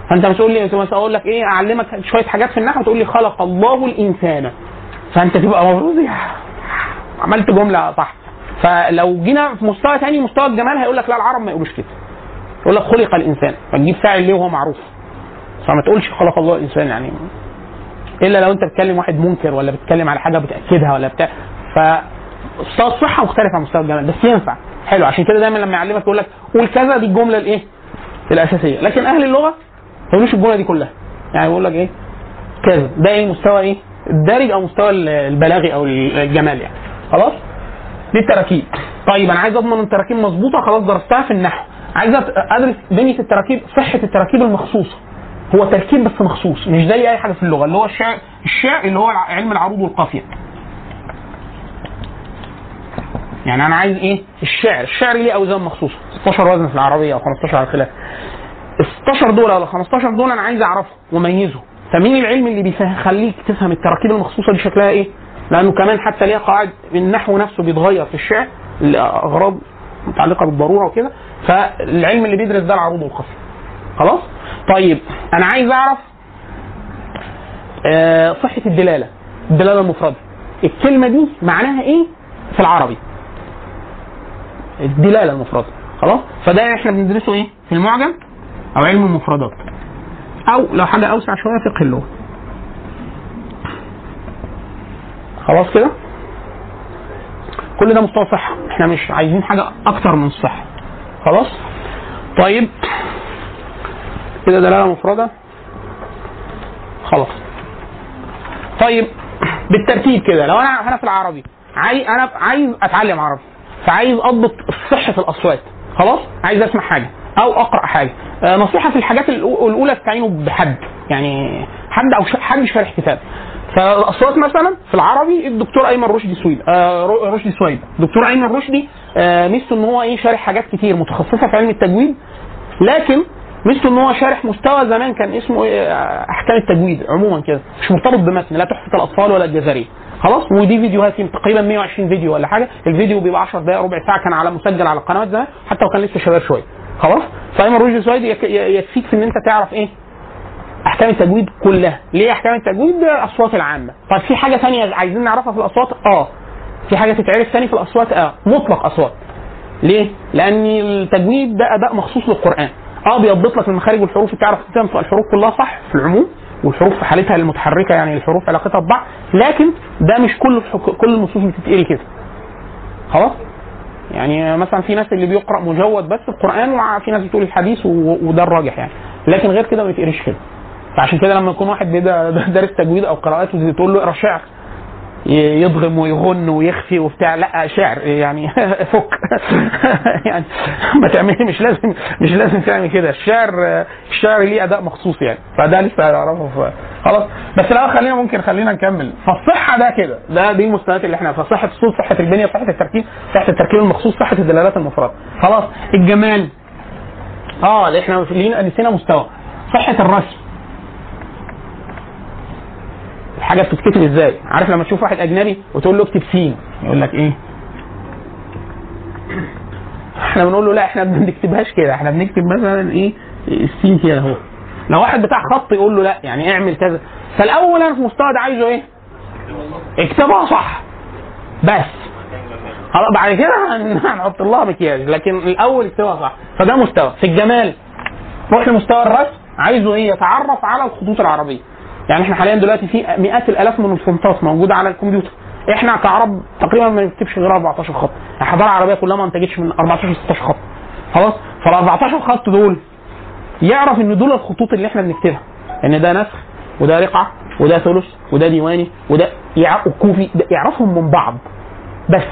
Speaker 3: فأنت مش تقول لي مثلا أقول لك إيه؟ أعلمك شوية حاجات في النحو تقول لي خلق الله الإنسان. فأنت تبقى يا عملت جملة صح فلو جينا في مستوى تاني مستوى الجمال هيقول لك لا العرب ما يقولوش كده. يقول لك خلق الإنسان. فتجيب فاعل ليه وهو معروف؟ فما تقولش خلق الله الإنسان يعني. إلا لو أنت بتكلم واحد منكر ولا بتتكلم على حاجة بتأكدها ولا بتاع. ف مستوى الصحه مختلف عن مستوى الجمال بس ينفع. حلو عشان كده دايما لما يعلمك يقول لك قول كذا دي الجملة الإيه؟ الأساسية. لكن أهل اللغة ما يقولوش الجملة دي كلها. يعني يقول لك إيه؟ كذا. ده إيه مستوى إيه؟ الدارج أو مستوى البلاغي أو الجمال يعني. خلاص؟ دي التراكيب طيب أنا عايز أضمن التراكيب مظبوطة خلاص درستها في النحو. عايز أدرس بنية التراكيب صحة التراكيب المخصوصة. هو تركيب بس مخصوص مش زي أي حاجة في اللغة اللي هو الشعر الشعر اللي هو علم العروض والقافية. يعني أنا عايز إيه؟ الشعر. الشعر ليه أوزان مخصوصة؟ 16 وزن في العربية أو 15 على الخلاف. ال 16 دول ولا 15 دول أنا عايز أعرفهم وأميزهم. فمين العلم اللي بيخليك تفهم التراكيب المخصوصة دي شكلها إيه؟ لأنه كمان حتى ليها قواعد النحو نفسه بيتغير في الشعر لاغراض متعلقة بالضرورة وكده فالعلم اللي بيدرس ده العروض والقافيه خلاص؟ طيب أنا عايز أعرف آه، صحة الدلالة الدلالة المفردة. الكلمة دي معناها إيه في العربي؟ الدلالة المفردة. خلاص؟ فده إحنا بندرسه إيه؟ في المعجم؟ أو علم المفردات أو لو حاجة أوسع شوية فقه اللغة. خلاص كده؟ كل ده مستوى صحة. إحنا مش عايزين حاجة أكتر من الصحة. خلاص؟ طيب. كده دلالة مفردة. خلاص. طيب. بالترتيب كده. لو أنا أنا في العربي عايز أنا عايز أتعلم عربي. فعايز أضبط صحة الأصوات. خلاص؟ عايز أسمع حاجة أو أقرأ حاجة. آه، نصيحة في الحاجات الأولى استعينوا بحد. يعني حد أو حد شارح كتاب. فالاصوات مثلا في العربي الدكتور أيمن رشدي سويد آه رشدي سويد. دكتور أيمن رشدي آه ميزته إن هو إيه شارح حاجات كتير متخصصة في علم التجويد. لكن ميزته إن هو شارح مستوى زمان كان اسمه إيه، آه، أحكام التجويد عموما كده مش مرتبط بمتن لا تحفة الأطفال ولا الجزرية. خلاص؟ ودي فيديوهات تقريبا 120 فيديو ولا حاجة. الفيديو بيبقى 10 دقائق ربع ساعة كان على مسجل على القنوات زمان حتى وكان لسه شباب شوية. خلاص؟ فأيمن رشدي سويد يكفيك في إن أنت تعرف إيه أحكام التجويد كلها. ليه أحكام التجويد؟ الاصوات العامة. طب في حاجة ثانية عايزين نعرفها في الأصوات؟ آه. في حاجة تتعرف ثاني في الأصوات؟ آه. مطلق أصوات. ليه؟ لأن التجويد ده أداء مخصوص للقرآن. آه بيضبط لك المخارج والحروف تعرف تنطق الحروف كلها صح؟ في العموم. والحروف في حالتها المتحركة يعني الحروف علاقتها ببعض. لكن ده مش كل كل النصوص بتتقري كده. خلاص؟ يعني مثلا في ناس اللي بيقرأ مجود بس القرآن وفي ناس بتقول الحديث وده الراجح يعني. لكن غير كده ما بيتقريش كده. فعشان كده لما يكون واحد دارس تجويد أو قراءات تقول له اقرأ شعر يضغم ويغن ويخفي وبتاع لا شعر يعني فك. يعني ما تعمل مش لازم مش لازم تعمل كده. الشعر الشعر ليه أداء مخصوص يعني. فده لسه هنعرفه خلاص. بس لا خلينا ممكن خلينا نكمل. فالصحة ده كده. ده دي المستويات اللي إحنا فصحة الصوت صحة البنية صحة التركيب صحة التركيب المخصوص صحة الدلالات المفرده خلاص. الجمال. آه إحنا لينا مستوى. صحة الرسم. الحاجة بتتكتب إزاي؟ عارف لما تشوف واحد أجنبي وتقول له اكتب سين يقول لك إيه؟ إحنا بنقول له لا إحنا ما بنكتبهاش كده إحنا بنكتب مثلا إيه؟ السين كده أهو. لو واحد بتاع خط يقول له لا يعني اعمل كذا. فالأول أنا في مستوى عايزه إيه؟ اكتبها صح. بس. خلاص بعد كده هن- هنحط لها مكياج لكن الأول اكتبها صح. فده مستوى. في الجمال. روح لمستوى الرسم عايزه إيه؟ يتعرف على الخطوط العربية. يعني إحنا حاليا دلوقتي في مئات الألاف من الفونتات موجودة على الكمبيوتر. إحنا كعرب تقريبا ما بنكتبش غير 14 خط. الحضاره العربيه كلها ما انتجتش من 14 16 خط. خلاص؟ فال 14 خط دول يعرف إن دول الخطوط اللي إحنا بنكتبها. إن ده نسخ وده رقعه وده ثلث وده ديواني وده كوفي يعرفهم من بعض. بس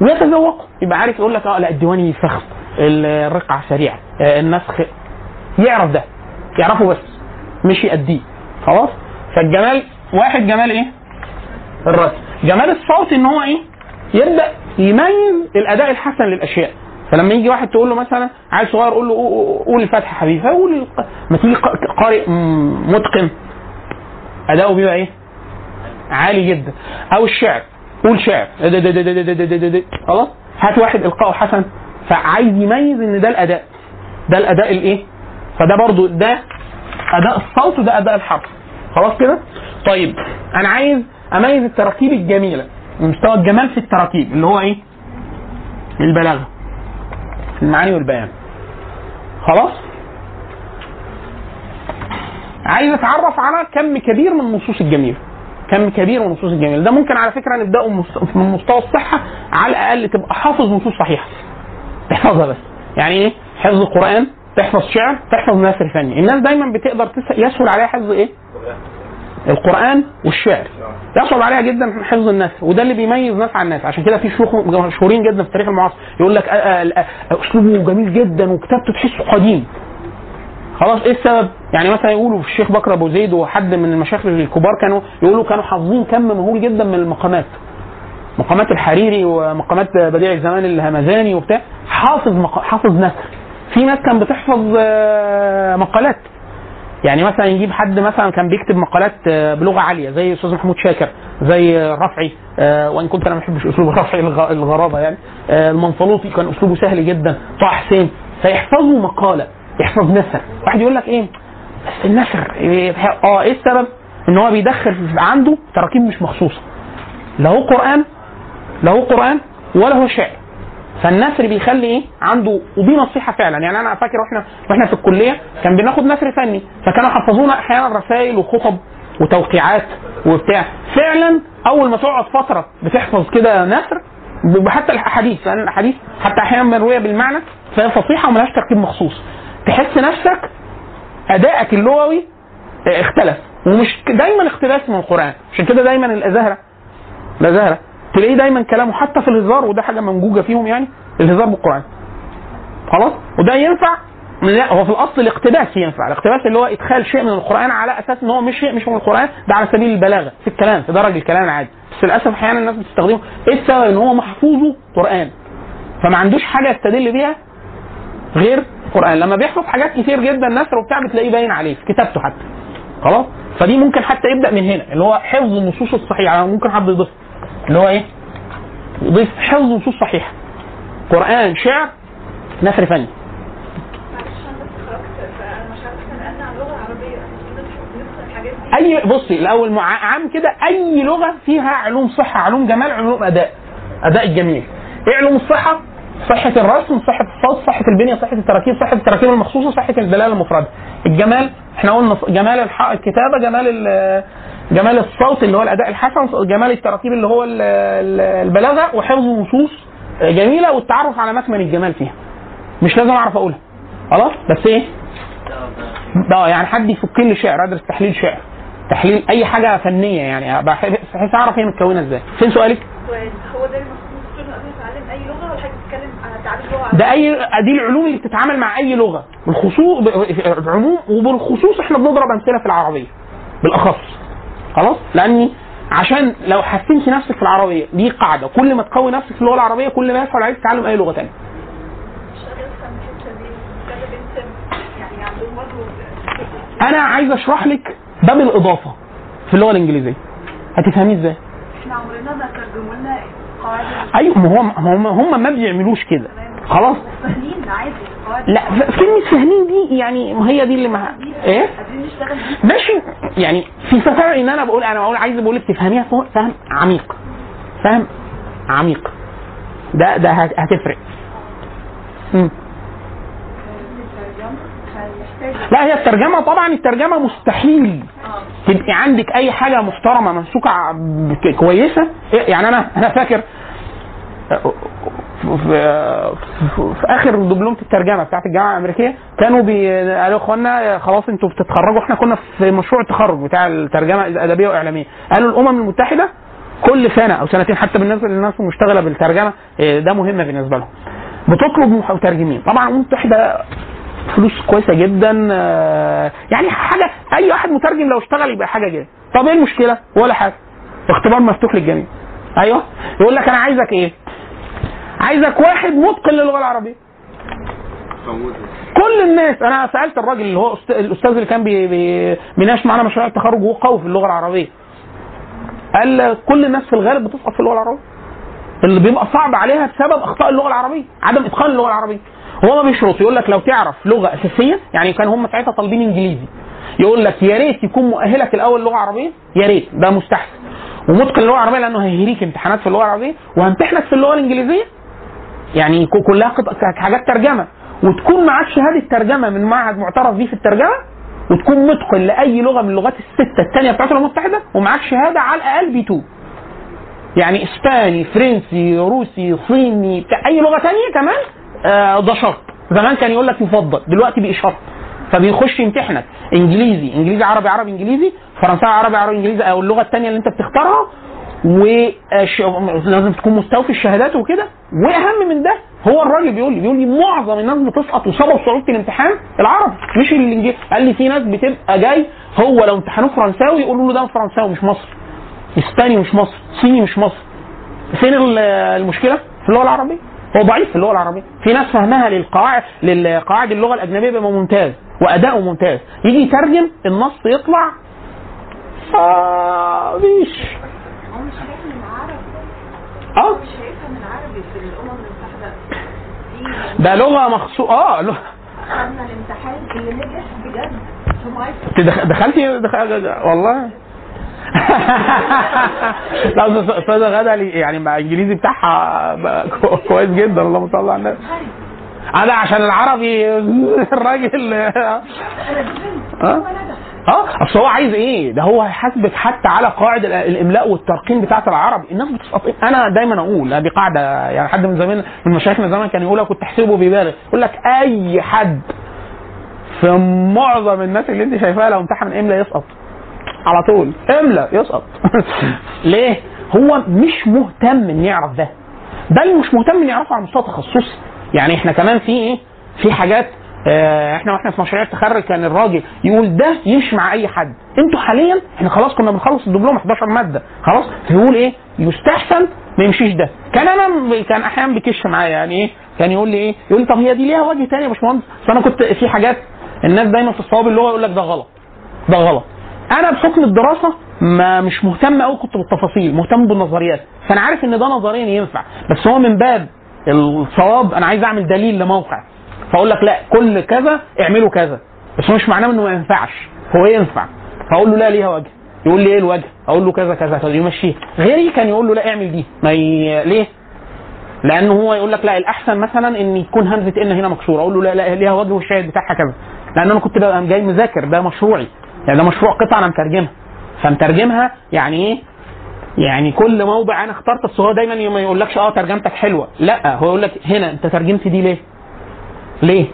Speaker 3: ويتذوق يبقى عارف يقول لك آه لا الديواني فخم الرقعه سريعه آه، النسخ يعرف ده يعرفه بس مش يأديه. خلاص؟ فالجمال واحد جمال إيه؟ الرسم جمال الصوت إن هو إيه؟ يبدأ يميز الأداء الحسن للأشياء. فلما يجي واحد تقول له مثلا عيل صغير قول له قول الفاتحه حبيبي فقول ما تيجي قارئ متقن. أداؤه بيبقى إيه؟ عالي جدا. أو الشعر. قول شعر. خلاص؟ هات واحد القائه حسن. فعايز يميز إن ده الأداء. ده الأداء الإيه؟ فده برضو ده أداء الصوت وده أداء الحرف. خلاص كده؟ طيب أنا عايز أميز التراكيب الجميلة مستوى الجمال في التراكيب اللي هو إيه؟ البلاغة. المعاني والبيان. خلاص؟ عايز أتعرف على كم كبير من النصوص الجميلة. كم كبير من النصوص الجميلة. ده ممكن على فكرة نبدأه من مستوى الصحة على الأقل تبقى حافظ نصوص صحيحة. تحفظها بس. يعني إيه؟ حفظ القرآن تحفظ شعر تحفظ نثر فني. الناس دايما بتقدر يسهل عليها حفظ إيه؟ القرآن والشعر. يصعب عليها جدا حفظ النثر وده اللي بيميز ناس عن الناس عشان كده في شيوخ مشهورين جدا في التاريخ المعاصر. يقول لك آه، آه، آه، أسلوبه جميل جدا وكتابته تحسه قديم. خلاص إيه السبب؟ يعني مثلا يقولوا في الشيخ بكر أبو زيد وحد من المشايخ الكبار كانوا يقولوا كانوا حافظين كم مهول جدا من المقامات. مقامات الحريري ومقامات بديع الزمان الهمذاني وبتاع. حافظ مق... حافظ نثر. في ناس كان بتحفظ آه، مقالات. يعني مثلا يجيب حد مثلا كان بيكتب مقالات آه، بلغة عالية زي أستاذ محمود شاكر زي آه، رفعي وإن كنت أنا ما بحبش أسلوب رفعي الغ- الغرابة يعني. المنفلوطي كان أسلوبه سهل جدا. طه حسين. فيحفظوا مقالة يحفظ نثر. واحد يقول لك إيه؟ بس النثر آه إيه السبب؟ إن هو بيدخل عنده تراكيب مش مخصوصة. لا هو قرآن لا هو قرآن ولا هو شعر. فالنثر بيخلي إيه؟ عنده ودي نصيحة فعلا. يعني أنا فاكر وإحنا وإحنا في الكلية كان بناخد نثر فني فكانوا يحفظونا أحيانا رسائل وخطب وتوقيعات وبتاع. فعلا أول ما تقعد فترة بتحفظ كده نثر حتى الأحاديث لأن الأحاديث حتى أحيانا مروية بالمعنى فهي فصيحة وملهاش تركيب مخصوص. تحس نفسك أدائك اللغوي اختلف. ومش دايما اقتباس من القرآن. عشان كده دايما الازهره الإزهرة تلاقيه دايما كلامه حتى في الهزار وده حاجة منجوجة فيهم يعني الهزار بالقرآن. خلاص؟ وده ينفع؟ لا هو في الأصل الاقتباس ينفع. الاقتباس اللي هو إدخال شيء من القرآن على أساس إن هو مش شيء مش من القرآن ده على سبيل البلاغة في الكلام في درج الكلام العادي. بس للأسف أحيانا الناس بتستخدمه. إيه السبب إن هو محفوظه قرآن؟ فما عندوش حاجة يستدل بيها غير القران لما بيحفظ حاجات كتير جدا نثر وبتاع بتلاقيه باين عليه في كتابته حتى. خلاص؟ فدي ممكن حتى يبدأ من هنا اللي هو حفظ النصوص الصحيحة. ممكن حد يضيف اللي هو إيه؟ يضيف حفظ نصوص صحيحة. قرآن شعر نثر فني. أي بصي الأول مع عام كده أي لغة فيها علوم صحة علوم جمال علوم أداء أداء الجميل. إيه علوم الصحة؟ صحة الرسم، صحة الصوت، صحة البنية، صحة التراكيب، صحة التراكيب المخصوصة، صحة الدلالة المفردة. الجمال إحنا قلنا جمال الكتابة، جمال ال- جمال الصوت اللي هو الأداء الحسن، جمال التراكيب اللي هو ال- ال- البلاغة، وحفظ نصوص جميلة والتعرف على مكمن الجمال فيها. مش لازم أعرف أقولها. خلاص؟ بس إيه؟ ده يعني حد يفك لي شعر أدرس تحليل شعر تحليل أي حاجة فنية يعني بحيث أعرف هي متكونة إزاي فين سؤالك
Speaker 4: هو ده المفروض أي لغة ولا حاجة بتتكلم لغه
Speaker 3: ده اي دي العلوم اللي بتتعامل مع أي لغة بالخصوص العموم وبالخصوص إحنا بنضرب أمثلة في العربية بالأخص خلاص؟ لأني عشان لو حسنتي نفسك في العربية دي قاعدة. كل ما تقوي نفسك في اللغة العربية كل ما يسهل عليك تتعلم
Speaker 4: أي لغة ثانية
Speaker 3: أنا عايز أشرح لك باب الإضافة في اللغة الإنجليزية. هتفهميه إزاي؟
Speaker 4: إحنا عمرنا ما ترجموا لنا
Speaker 3: أيوه ما هو هم ما بيعملوش كده. خلاص؟ لا كلمه فاهمين دي يعني ما هي دي اللي مع
Speaker 4: إيه؟
Speaker 3: ماشي. يعني في فرق إن أنا بقول أنا بقول عايز بقول لك تفهميها فهم عميق. فهم عميق. ده ده هت- هتفرق. لا هي الترجمة طبعا الترجمة مستحيل. تبقي عندك أي حاجة محترمة ممسوكه ع- ك- كويسة. إيه، يعني أنا أنا فاكر في, في, آخر دبلومه الترجمة بتاعت الجامعة الأمريكية كانوا بي قالوا يا اخوانا خلاص أنتوا بتتخرجوا إحنا كنا في مشروع التخرج بتاع الترجمة الأدبية واعلاميه قالوا الأمم المتحدة كل سنة أو سنتين حتى بالنسبة للناس المشتغله بالترجمة إيه، ده مهم بالنسبة لهم. بتطلب مترجمين طبعا الامم المتحدة فلوس كويسة جدا آه، يعني حاجة أي واحد مترجم لو اشتغل يبقى حاجة جدا طب إيه المشكلة؟ ولا حاجة. اختبار مفتوح للجميع. أيوه. يقول لك أنا عايزك إيه؟ عايزك واحد متقن للغة العربية. كل الناس أنا سألت الراجل اللي هو الأستاذ اللي كان بي بي بيناقش معانا مشروع التخرج وهو قوي في اللغة العربية. قال كل الناس في الغالب بتسقط في اللغة العربية. اللي بيبقى صعب عليها بسبب أخطاء اللغة العربية عدم إتقان اللغة العربية. هو ما بيشرط يقول لك لو تعرف لغة أساسية يعني كان هم ساعتها طالبين إنجليزي. يقول لك يا ريت يكون مؤهلك الأول لغة عربية يا ريت ده مستحسن. ومتقن اللغة العربية لأنه هيهريك امتحانات في اللغة العربية وهمتحنك في اللغة الإنجليزية يعني كلها حاجات ترجمة. وتكون معاك شهادة ترجمة من معهد معترف بيه في الترجمة وتكون متقن لأي لغة من اللغات الستة الثانية بتاعت الامم المتحده ومعاك شهادة على الأقل بي 2 يعني إسباني فرنسي روسي صيني أي لغة تانية كمان آه ده شرط. زمان كان يقول لك يفضل دلوقتي بقى شرط. فبيخش يمتحنك إنجليزي إنجليزي عربي عربي إنجليزي فرنساوي عربي عربي إنجليزي أو اللغة الثانية اللي أنت بتختارها ولازم تكون مستوفي الشهادات وكده. وأهم من ده هو الراجل بيقول لي بيقول لي معظم الناس بتسقط وسبب صعوبه الامتحان العربي مش الإنجليزي. قال لي في ناس بتبقى جاي هو لو امتحانوه فرنساوي يقولوا له ده فرنساوي مش مصري إسباني مش مصري صيني مش مصري فين ال- المشكلة؟ في اللغة العربية. هو ضعيف في اللغة العربية. في ناس فهمها للقواعد للقواعد اللغة الأجنبية بيبقى ممتاز وأداؤه ممتاز. يجي يترجم النص يطلع آه مفيش
Speaker 4: هو مش هيفهم العربي
Speaker 3: آه.
Speaker 4: مش هيفهم العربي في الأمم المتحدة دي
Speaker 3: ده لغة مخصوص آه لغة.
Speaker 4: خدنا الامتحان اللي نجح بجد.
Speaker 3: انت دخ- دخلتي؟ دخل... والله. لا استاذه غدا يعني مع الإنجليزي بتاعها كويس جدا اللهم صل على النبي. أنا عشان العربي الراجل.
Speaker 4: دي
Speaker 3: آه أصل هو عايز إيه؟ ده هو هيحاسبك حتى على قواعد ال- الإملاء والترقيم بتاعة العربي، الناس بتسقط. أنا دايما أقول دي قاعدة يعني حد من زمان من مشايخنا زمان كان يقولها كنت أحسبه بيبالغ، يقول لك أي حد في معظم الناس اللي أنت شايفاها لو امتحن املا يسقط. على طول. املا يسقط. ليه؟ هو مش مهتم ان يعرف ده. بل مش مهتم ان يعرفه على مستوى تخصصي. يعني إحنا كمان في إيه؟ في حاجات إحنا وإحنا في مشاريع التخرج كان الراجل يقول ده يمشي مع اي حد. أنتوا حاليا إحنا خلاص كنا بنخلص الدبلوم 11 مادة. خلاص؟ فيقول إيه؟ يستحسن ما يمشيش ده. كان أنا كان أحيانا بيكش معايا. يعني إيه؟ كان يقول لي إيه؟ يقول لي طب هي دي ليها وجه تاني يا باشمهندس؟ بس أنا كنت في حاجات الناس دايما في الصواب اللغة يقول لك ده غلط. ده غلط. أنا بحكم الدراسة ما مش مهتم قوي كنت بالتفاصيل مهتم بالنظريات. فأنا عارف إن ده نظريا ينفع. بس هو من باب الصواب أنا عايز أعمل دليل لموقع. فأقول لك لا كل كذا اعملوا كذا. بس مش معناه إنه ما ينفعش. هو ينفع؟ فأقول له لا ليها وجه. يقول لي إيه الوجه؟ أقول له كذا كذا كذا يمشيه. غيري كان يقول له لا اعمل دي. ما ي... ليه؟ لأنه هو يقول لك لا الأحسن مثلا إن يكون همزة إن هنا مكسورة. أقول له لا لا ليها وجه والشاهد بتاعها كذا. لأن أنا كنت جاي مذاكر ده مشروعي. يعني ده مشروع قطعه أنا مترجمها. فمترجمها يعني إيه؟ يعني كل موضع أنا اخترت هو دايما ما يقولكش آه ترجمتك حلوة. لا هو يقول لك هنا أنت ترجمت دي ليه؟ ليه؟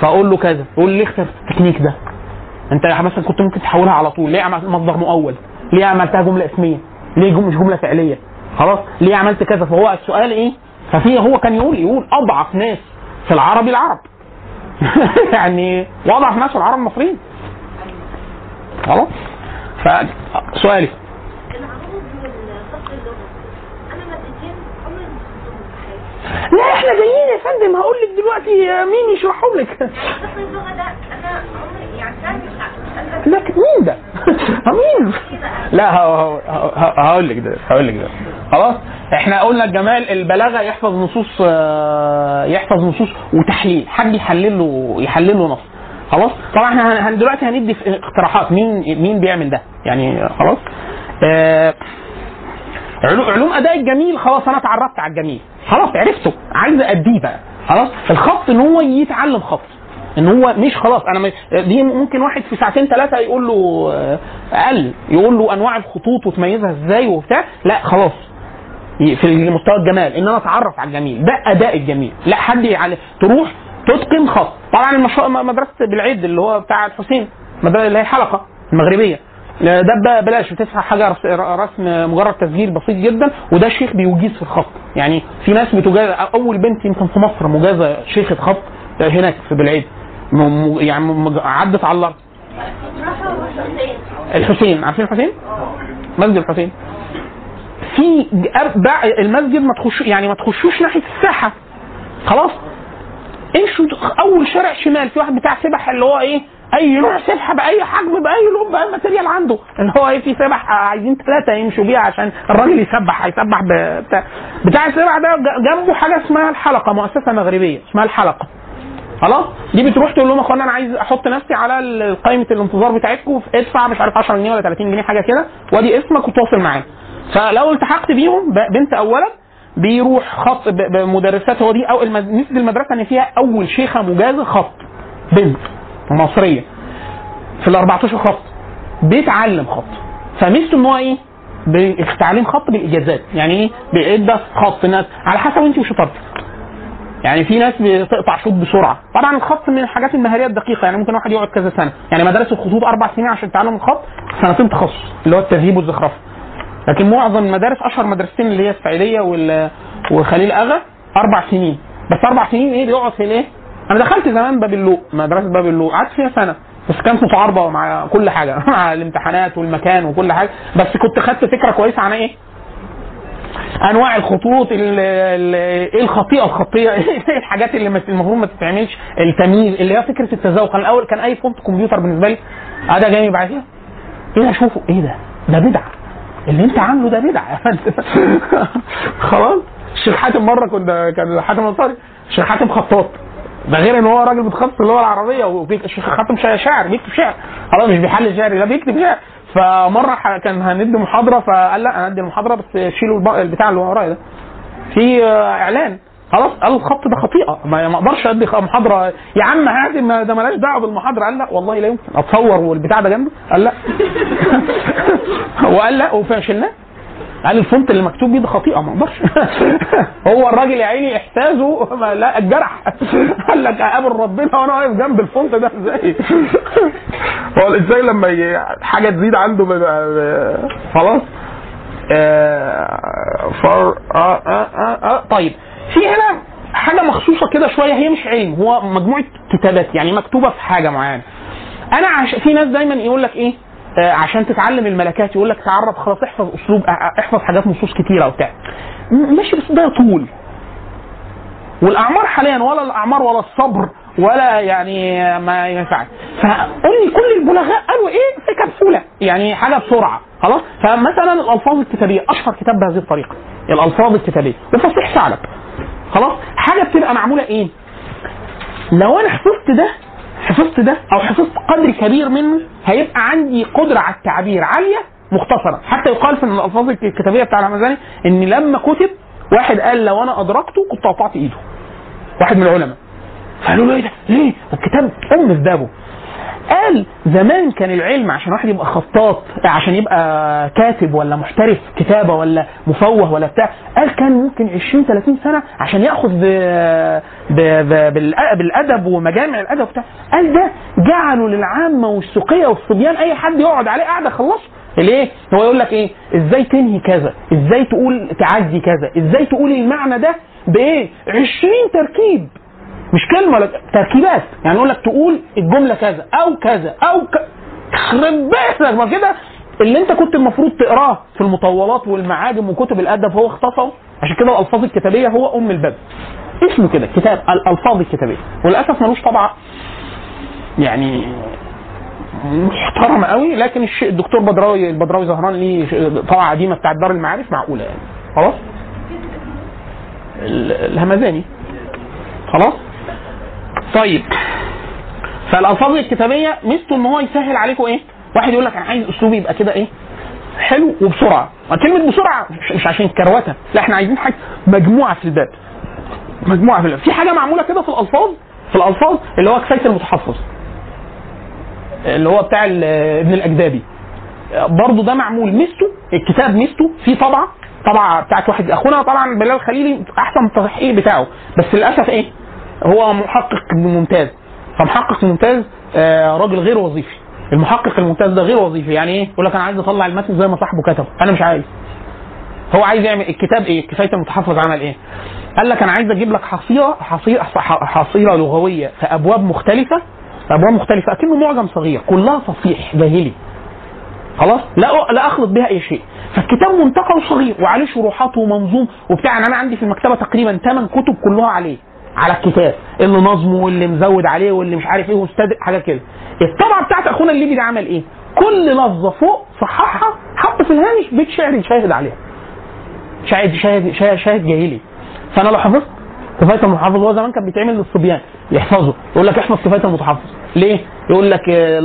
Speaker 3: فأقول له كذا يقول لي ليه اخترت التكنيك ده. أنت مثلا كنت ممكن تحولها على طول. ليه عملت مصدر مؤول؟ ليه عملتها جملة اسمية؟ ليه مش جملة فعلية؟ خلاص ليه عملت كذا؟ فهو السؤال إيه؟ ففي هو كان يقول يقول أضعف ناس في العربي العرب. يعني وأضعف ناس في العرب المصريين. خلاص؟ فسؤالي
Speaker 4: العروض والفقر اللغوي أنا مادتين عمري ما استخدمهم في حياتي
Speaker 3: لا إحنا جايين يا فندم. هقول لك دلوقتي مين يشرحهم لك. لك مين ده؟ مين؟ لا هقول لك ده هقول لك ده. خلاص؟ إحنا قلنا الجمال البلاغة يحفظ نصوص آه، يحفظ نصوص وتحليل. حد يحلل له يحلل له نص. خلاص؟ طبعا إحنا دلوقتي هندي اقتراحات. مين مين بيعمل ده؟ يعني خلاص؟ آه، علو- علوم أداء الجميل. خلاص أنا اتعرفت على الجميل. خلاص عرفته. عايز أديه بقى. خلاص؟ الخط إن هو يتعلم خط. إن هو مش خلاص أنا دي ممكن واحد في ساعتين ثلاثة يقول له آه، أقل يقول له أنواع الخطوط وتميزها إزاي وبتاع. لا خلاص. في مستوى الجمال. إن أنا أتعرف على الجميل ده أداء الجميل لا حد يعلم. تروح تتقن خط. طبعا مدرسة بالعيد اللي هو بتاع الحسين اللي هي الحلقة المغربيه ب- بلاش بتدفع حاجة رس- رسم مجرد تسجيل بسيط جدا وده شيخ بيجيز في الخط. يعني في ناس بتجاز أول بنت يمكن في مصر مجازة شيخة خط هناك في بالعيد. يعني عدت على
Speaker 4: الأرض
Speaker 3: الحسين عارفين الحسين؟ مسجد الحسين. في المسجد ما تخش يعني ما تخشوش ناحية الساحة. خلاص؟ امشوا أول شارع شمال في واحد بتاع سبح اللي هو إيه؟ أي نوع سبحه بأي حجم بأي لون بأي ماتيريال عنده. اللي هو إيه في سبح عايزين ثلاثة يمشوا بيها عشان الراجل يسبح هيسبح بتاع. بتاع السبح ده جنبه حاجة اسمها الحلقة مؤسسة مغربية اسمها الحلقة. خلاص؟ دي بتروح تقول لهم يا أخوانا أنا عايز أحط نفسي على قائمة الانتظار بتاعتكم ادفع مش عارف 10 جنيه ولا 30 جنيه حاجة كده. وادي اسمك وتواصل معانا فلو التحقت بيهم بنت أو ولد بيروح خط بمدرسات هو دي أو ميزه المدرسة ان فيها أول شيخة مجازه خط. بنت. مصرية. في ال 14 خط بيتعلم خط. فميزته إن هو إيه؟ تعليم خط بالاجازات يعني إيه؟ بيدى خط ناس على حسب انت وشطارتك. يعني في ناس بتقطع شوط بسرعة. طبعا الخط من الحاجات المهارية الدقيقة. يعني ممكن واحد يقعد كذا سنة. يعني مدارس الخطوط أربع سنين عشان تعلم الخط سنتين تخصص اللي هو التذهيب والزخرفة. لكن معظم المدارس أشهر مدرستين اللي هي السعيدية وخليل أغا أربع سنين. بس أربع سنين إيه؟ بيقعد في الإيه؟ أنا دخلت زمان باب اللوق مدرسة باب اللوق قعدت فيها سنة. بس كانت متعارضه مع كل حاجة مع الامتحانات والمكان وكل حاجة. بس كنت خدت فكرة كويسة عن إيه؟ أنواع الخطوط ال- ال- إيه الخطيئة الخطيه إيه الحاجات اللي المفروض ما تتعملش؟ التمييز اللي هي فكرة التذوق. أنا الأول كان أي فونت كمبيوتر بالنسبة لي آه جاي بعديها إيه ده اشوفه إيه ده؟ ده بدعة. اللي أنت عامله ده بدعة خلاص. الشيخ حاتم مرة كنا كان حاتم الانصاري الشيخ حاتم خطاط. ده غير إن هو راجل متخصص اللغة العربية شا- شاعر بيكتب شعر. خلاص مش بيحل شعري لا بيكتب شعر. فمرة كان هندي محاضرة فقال لا أنا هدي المحاضره بس شيلوا الب- البتاع اللي ورايا ده. في آه، إعلان. خلاص قال الخط ده خطيئة. ما أقدرش أدي محاضرة. يا عم هادي ما ده مالهاش دعوة بالمحاضرة. قال لا والله لا يمكن. أتصور والبتاع ده جنبه. قال لا. وقال لا وشلناه قال ال font اللي مكتوب بيه ده خطيئة ما أقدرش. هو الراجل يا عيني إحساسه ما لا اتجرح قال لك أقابل ربنا وأنا واقف جنب ال font ده إزاي؟ هو الانسان لما حاجة تزيد عنده خلاص؟ آه فر آه آه آه آه. طيب في هنا حاجة مخصوصة كده شوية هي مش علم هو مجموعة كتابات يعني مكتوبة في حاجة معينة. أنا عش... في ناس دايما يقول لك إيه؟ عشان تتعلم الملكات يقول لك تعرف خلاص احفظ أسلوب آه، احفظ حاجات نصوص كتيرة وبتاع. ماشي بس ده طول. والأعمار حاليا ولا الأعمار ولا الصبر ولا يعني ما ينفعش. فقول لي كل البلغاء قالوا إيه؟ في كبسوله يعني حاجة بسرعة. خلاص؟ فمثلا الألفاظ الكتابية أشهر كتاب بهذه الطريقة. الألفاظ الكتابية. وفصيح ثعلب. خلاص؟ حاجة بتبقى معمولة إيه؟ لو أنا حفظت ده حفظت ده أو حفظت قدر كبير منه هيبقى عندي قدرة على التعبير عالية مختصرة حتى يقال في الألفاظ الكتابية بتاع الهمزاني إن لما كتب واحد قال لو أنا أدركته كنت قطعت إيده واحد من العلماء فقالوا له إيه ده؟ ليه؟ والكتاب أم في بابه. قال زمان كان العلم عشان واحد يبقى خطاط عشان يبقى كاتب ولا محترف كتابة ولا مفوه ولا بتاع قال كان ممكن 20 30 سنة عشان ياخذ بالأدب ومجامع الأدب بتاع قال ده جعلوا للعامة والسقية والصبيان أي حد يقعد عليه قاعدة يخلصه ليه؟ هو يقول لك إيه؟ إزاي تنهي كذا؟ إزاي تقول تعدي كذا؟ إزاي تقول المعنى ده بإيه؟ 20 تركيب مش كلمة ولا تركيبات. يعني يقول لك تقول الجملة كذا أو كذا أو ك... يخرب بيتك ما كده اللي أنت كنت المفروض تقراه في المطولات والمعاجم وكتب الأدب هو اختصره. عشان كده الألفاظ الكتابية هو أم الباب. اسمه كده كتاب الألفاظ الكتابية. وللأسف ملوش طبعه يعني محترمه قوي لكن الدكتور بدراوي البدراوي زهران ليه طبعة قديمة بتاعت دار المعارف معقولة يعني. خلاص؟ ال- الهمداني خلاص؟ طيب. فالألفاظ الكتابية ميزته ان هو يسهل عليكم إيه؟ واحد يقول لك أنا عايز أسلوبي يبقى كده إيه؟ حلو وبسرعة. كلمة بسرعة مش- عشان كروته لا إحنا عايزين حاجة مجموعة في الباب. مجموعة في الباب. في حاجة معمولة كده في الألفاظ؟ في الألفاظ اللي هو كفاية المتحفظ. اللي هو بتاع ابن الاجدابي برضه ده معمول ميزته الكتاب ميزته في طبعة. طبعة بتاعت واحد أخونا طبعا بلال الخليلي أحسن التصحيح بتاعه. بس للأسف إيه؟ هو محقق ممتاز فمحقق ممتاز آه راجل غير وظيفي. المحقق الممتاز ده غير وظيفي. يعني إيه؟ يقول لك أنا عايز أطلع المتن زي ما صاحبه كتب أنا مش عايز. هو عايز يعمل الكتاب إيه؟ كفاية المتحفظ عمل إيه؟ قال لك أنا عايز أجيب لك حصيله حصيله حصيله لغوية في أبواب مختلفة أبواب مختلفة أكنه معجم صغير كلها فصيح جاهلي. خلاص؟ لا لا أخلط بها أي شيء. فالكتاب منتقى وصغير وعليه شروحات ومنظوم وبتاع. يعني أنا عندي في المكتبة تقريبا ثمان كتب كلها عليه. على الكتاب. اللي نظمه واللي مزود عليه واللي مش عارف إيه واستدق حاجة كده. الطبعة بتاعت أخونا الليبي ده عمل إيه؟ كل لفظة فوق صححها حط في الهامش بيت شعر يشاهد عليها. شاهد شاهد شاهد, شاهد جاهلي. فأنا لو حفظت كفاية المحافظ هو زمان كان بيتعمل للصبيان يحفظوا يقول لك احفظ كفاية المتحفظ. ليه؟ يقول لك آه،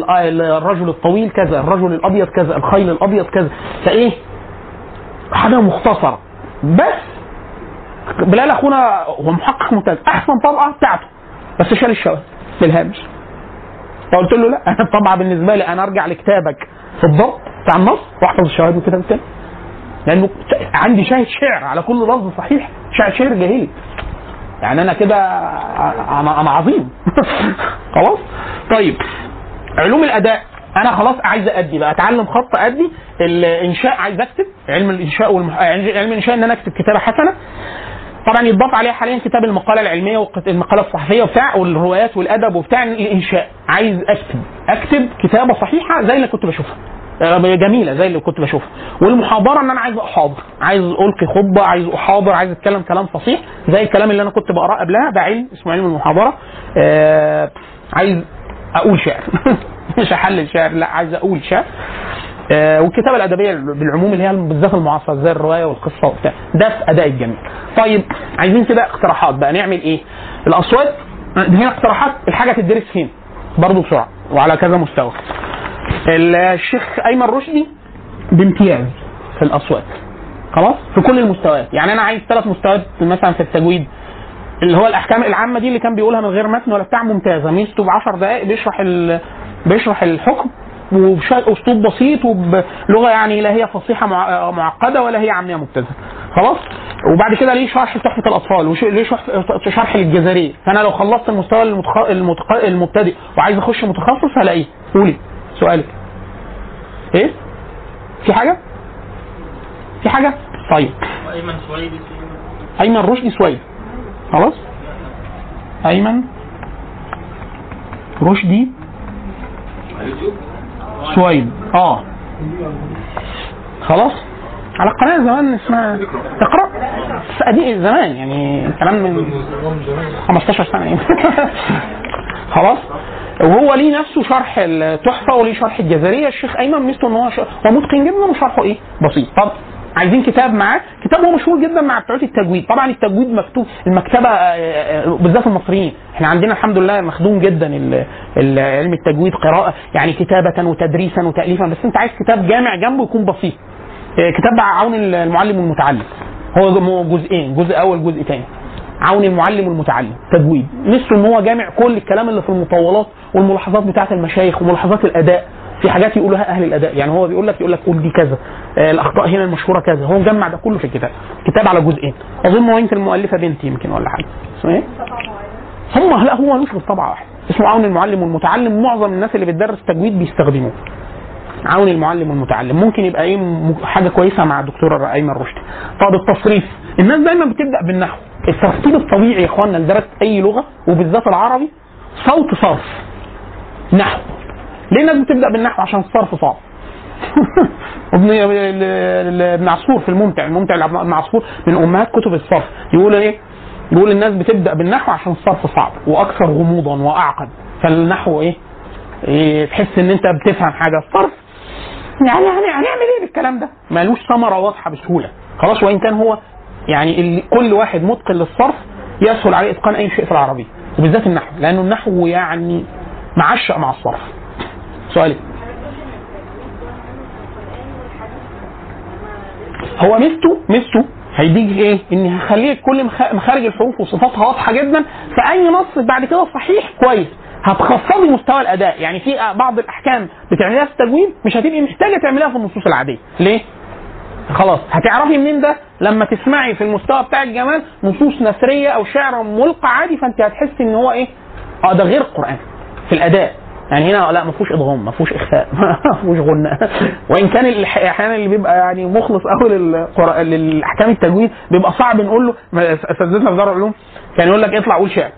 Speaker 3: الرجل الطويل كذا الرجل الأبيض كذا الخيل الأبيض كذا. فإيه؟ حاجة مختصرة. بس بلال أخونا هو محقق ممتاز. أحسن طبقه بتاعته. بس شال الشواذ في الهامش فقلت له لا أنا الطبعه بالنسبة لي أنا أرجع لكتابك. في الضبط بتاع النص. وأحفظ الشواهد والكتاب التاني لأنه عندي شاهد شعر. على كل لفظ صحيح. شاهد شعر جاهلي يعني أنا كده أنا أنا عظيم. خلاص؟ طيب. علوم الأداء. أنا خلاص عايز أدي بقى. أتعلم خط أدي. الإنشاء عايز أكتب. علم الإنشاء والمح... علم الإنشاء إن أنا أكتب كتابة حسنة. طبعا يتضاف عليها حاليا كتاب المقالة العلمية والمقاله الصحفية وبتاع والروايات والأدب وبتاع الإنشاء. عايز أكتب. أكتب كتابة صحيحة زي اللي كنت بشوفها. آه، جميلة زي اللي كنت بشوفها. والمحاضرة إن أنا عايز أحاضر. عايز ألقي خطبة عايز أحاضر عايز أتكلم كلام فصيح زي الكلام اللي أنا كنت بقرأه قبلها ده علم اسمه علم المحاضرة. آه عايز أقول شعر. مش أحلل شعر لا عايز أقول شعر. آه والكتابة الأدبية بالعموم اللي هي بالذات المعاصرة زي الرواية والقصة وبتاع. ده في أداء الجميل طيب عايزين كده اقتراحات بقى. نعمل إيه؟ الأصوات هنا اقتراحات الحاجة تدرس فين؟ برضه بسرعة وعلى كذا مستوى. الشيخ أيمن رشدي بامتياز في الأصوات. خلاص؟ في كل المستويات. يعني أنا عايز ثلاث مستويات مثلا في التجويد اللي هو الأحكام العامة دي اللي كان بيقولها من غير متن ولا بتاع ممتازة. ميزته ب 10 دقائق بيشرح ال... بيشرح الحكم. وباسلوب بسيط وبلغة يعني لا هي فصيحة مع- معقدة ولا هي عاميه مبتذلة. خلاص؟ وبعد كده ليه شرح تحفة الأطفال؟ وليه شرح شرح للجزريه فانا لو خلصت المستوى المتخ... المتخ... المبتدئ وعايز أخش متخصص هلاقيه. قولي. سؤالك. إيه؟ في حاجة؟ في حاجة؟ طيب.
Speaker 5: وايمن سويدي
Speaker 3: أيمن رشدي سويد. خلاص؟ أيمن رشدي؟ سويد آه. خلاص؟ على قناة زمان اسمها اقرا بس زمان يعني كلام من 15 سنة يعني. خلاص؟ وهو ليه نفسه شرح التحفة وليه شرح الجزريه الشيخ أيمن ميزته إن هو. هو متقن جدا وشرحه إيه؟ بسيط. طب عايزين كتاب معاه كتاب هو مشهور جدا مع بتوع التجويد. طبعا التجويد مكتوب المكتبة آه، آه، بالذات المصريين. إحنا عندنا الحمد لله مخدوم جدا علم التجويد قراءة يعني كتابة وتدريسا وتاليفا. بس انت عايز كتاب جامع جنبه يكون بسيط. آه، كتاب عون المعلم والمتعلم. هو جزئين جزء أول جزء تاني. عون المعلم والمتعلم تجويد. ميزته إن هو جامع كل الكلام اللي في المطولات والملاحظات بتاعة المشايخ وملاحظات الأداء. في حاجات يقولها أهل الأداء. يعني هو بيقول لك يقول لك قول دي كذا آه الأخطاء هنا المشهورة كذا. هو مجمع ده كله في الكتاب كتاب على جزئين. أظن هو يمكن المؤلفة بنتي يمكن ولا حاجة. اسمه إيه؟ هم لا هو ملوش غير طبعة واحدة. اسمه عون المعلم والمتعلم. معظم الناس اللي بتدرس تجويد بيستخدموه. عون المعلم والمتعلم. ممكن يبقى إيه حاجة كويسة مع الدكتور أيمن رشدي. طب التصريف. الناس دايما بتبدأ بالنحو. الترتيب الطبيعي يا اخوانا درس أي لغة وبالذات العربي صوت صرف. نحو. ليه الناس بتبدأ بالنحو؟ عشان الصرف صعب. ابن ابن عصفور في الممتع الممتع لابن عصفور من أمهات كتب الصرف. يقول إيه؟ يقول الناس بتبدأ بالنحو عشان الصرف صعب وأكثر غموضا وأعقد. فالنحو إيه؟ إيه، تحس إن أنت بتفهم حاجة. الصرف؟ يعني يعني هنعمل إيه بالكلام ده؟ مالوش ثمرة واضحة بسهولة. خلاص وإن كان هو يعني كل واحد متقن للصرف يسهل عليه إتقان أي شيء في العربية وبالذات النحو لأنه النحو يعني معشق مع الصرف. سؤالي. هو ميزته ميزته هيديك إيه؟ إن هخليك كل مخ- مخارج الحروف وصفاتها واضحة جدا فأي نص بعد كده صحيح كويس. هتخفضي مستوى الأداء. يعني في بعض الأحكام بتعمليها في التجويد مش هتبقي محتاجة تعمليها في النصوص العادية. ليه؟ خلاص. هتعرفي منين ده؟ لما تسمعي في المستوى بتاع الجمال نصوص نثرية أو شعر ملقى عادي فأنت هتحسي إن هو إيه؟ آه ده غير القرآن. في الأداء. يعني هنا لا ما فيهوش إدغام ما فيهوش إخفاء ما فيهوش غنى. وإن كان أحيانا اللي بيبقى يعني مخلص قوي للأحكام التجويد بيبقى صعب نقول له اساتذتنا في دار العلوم كان يقول لك اطلع قول شعر.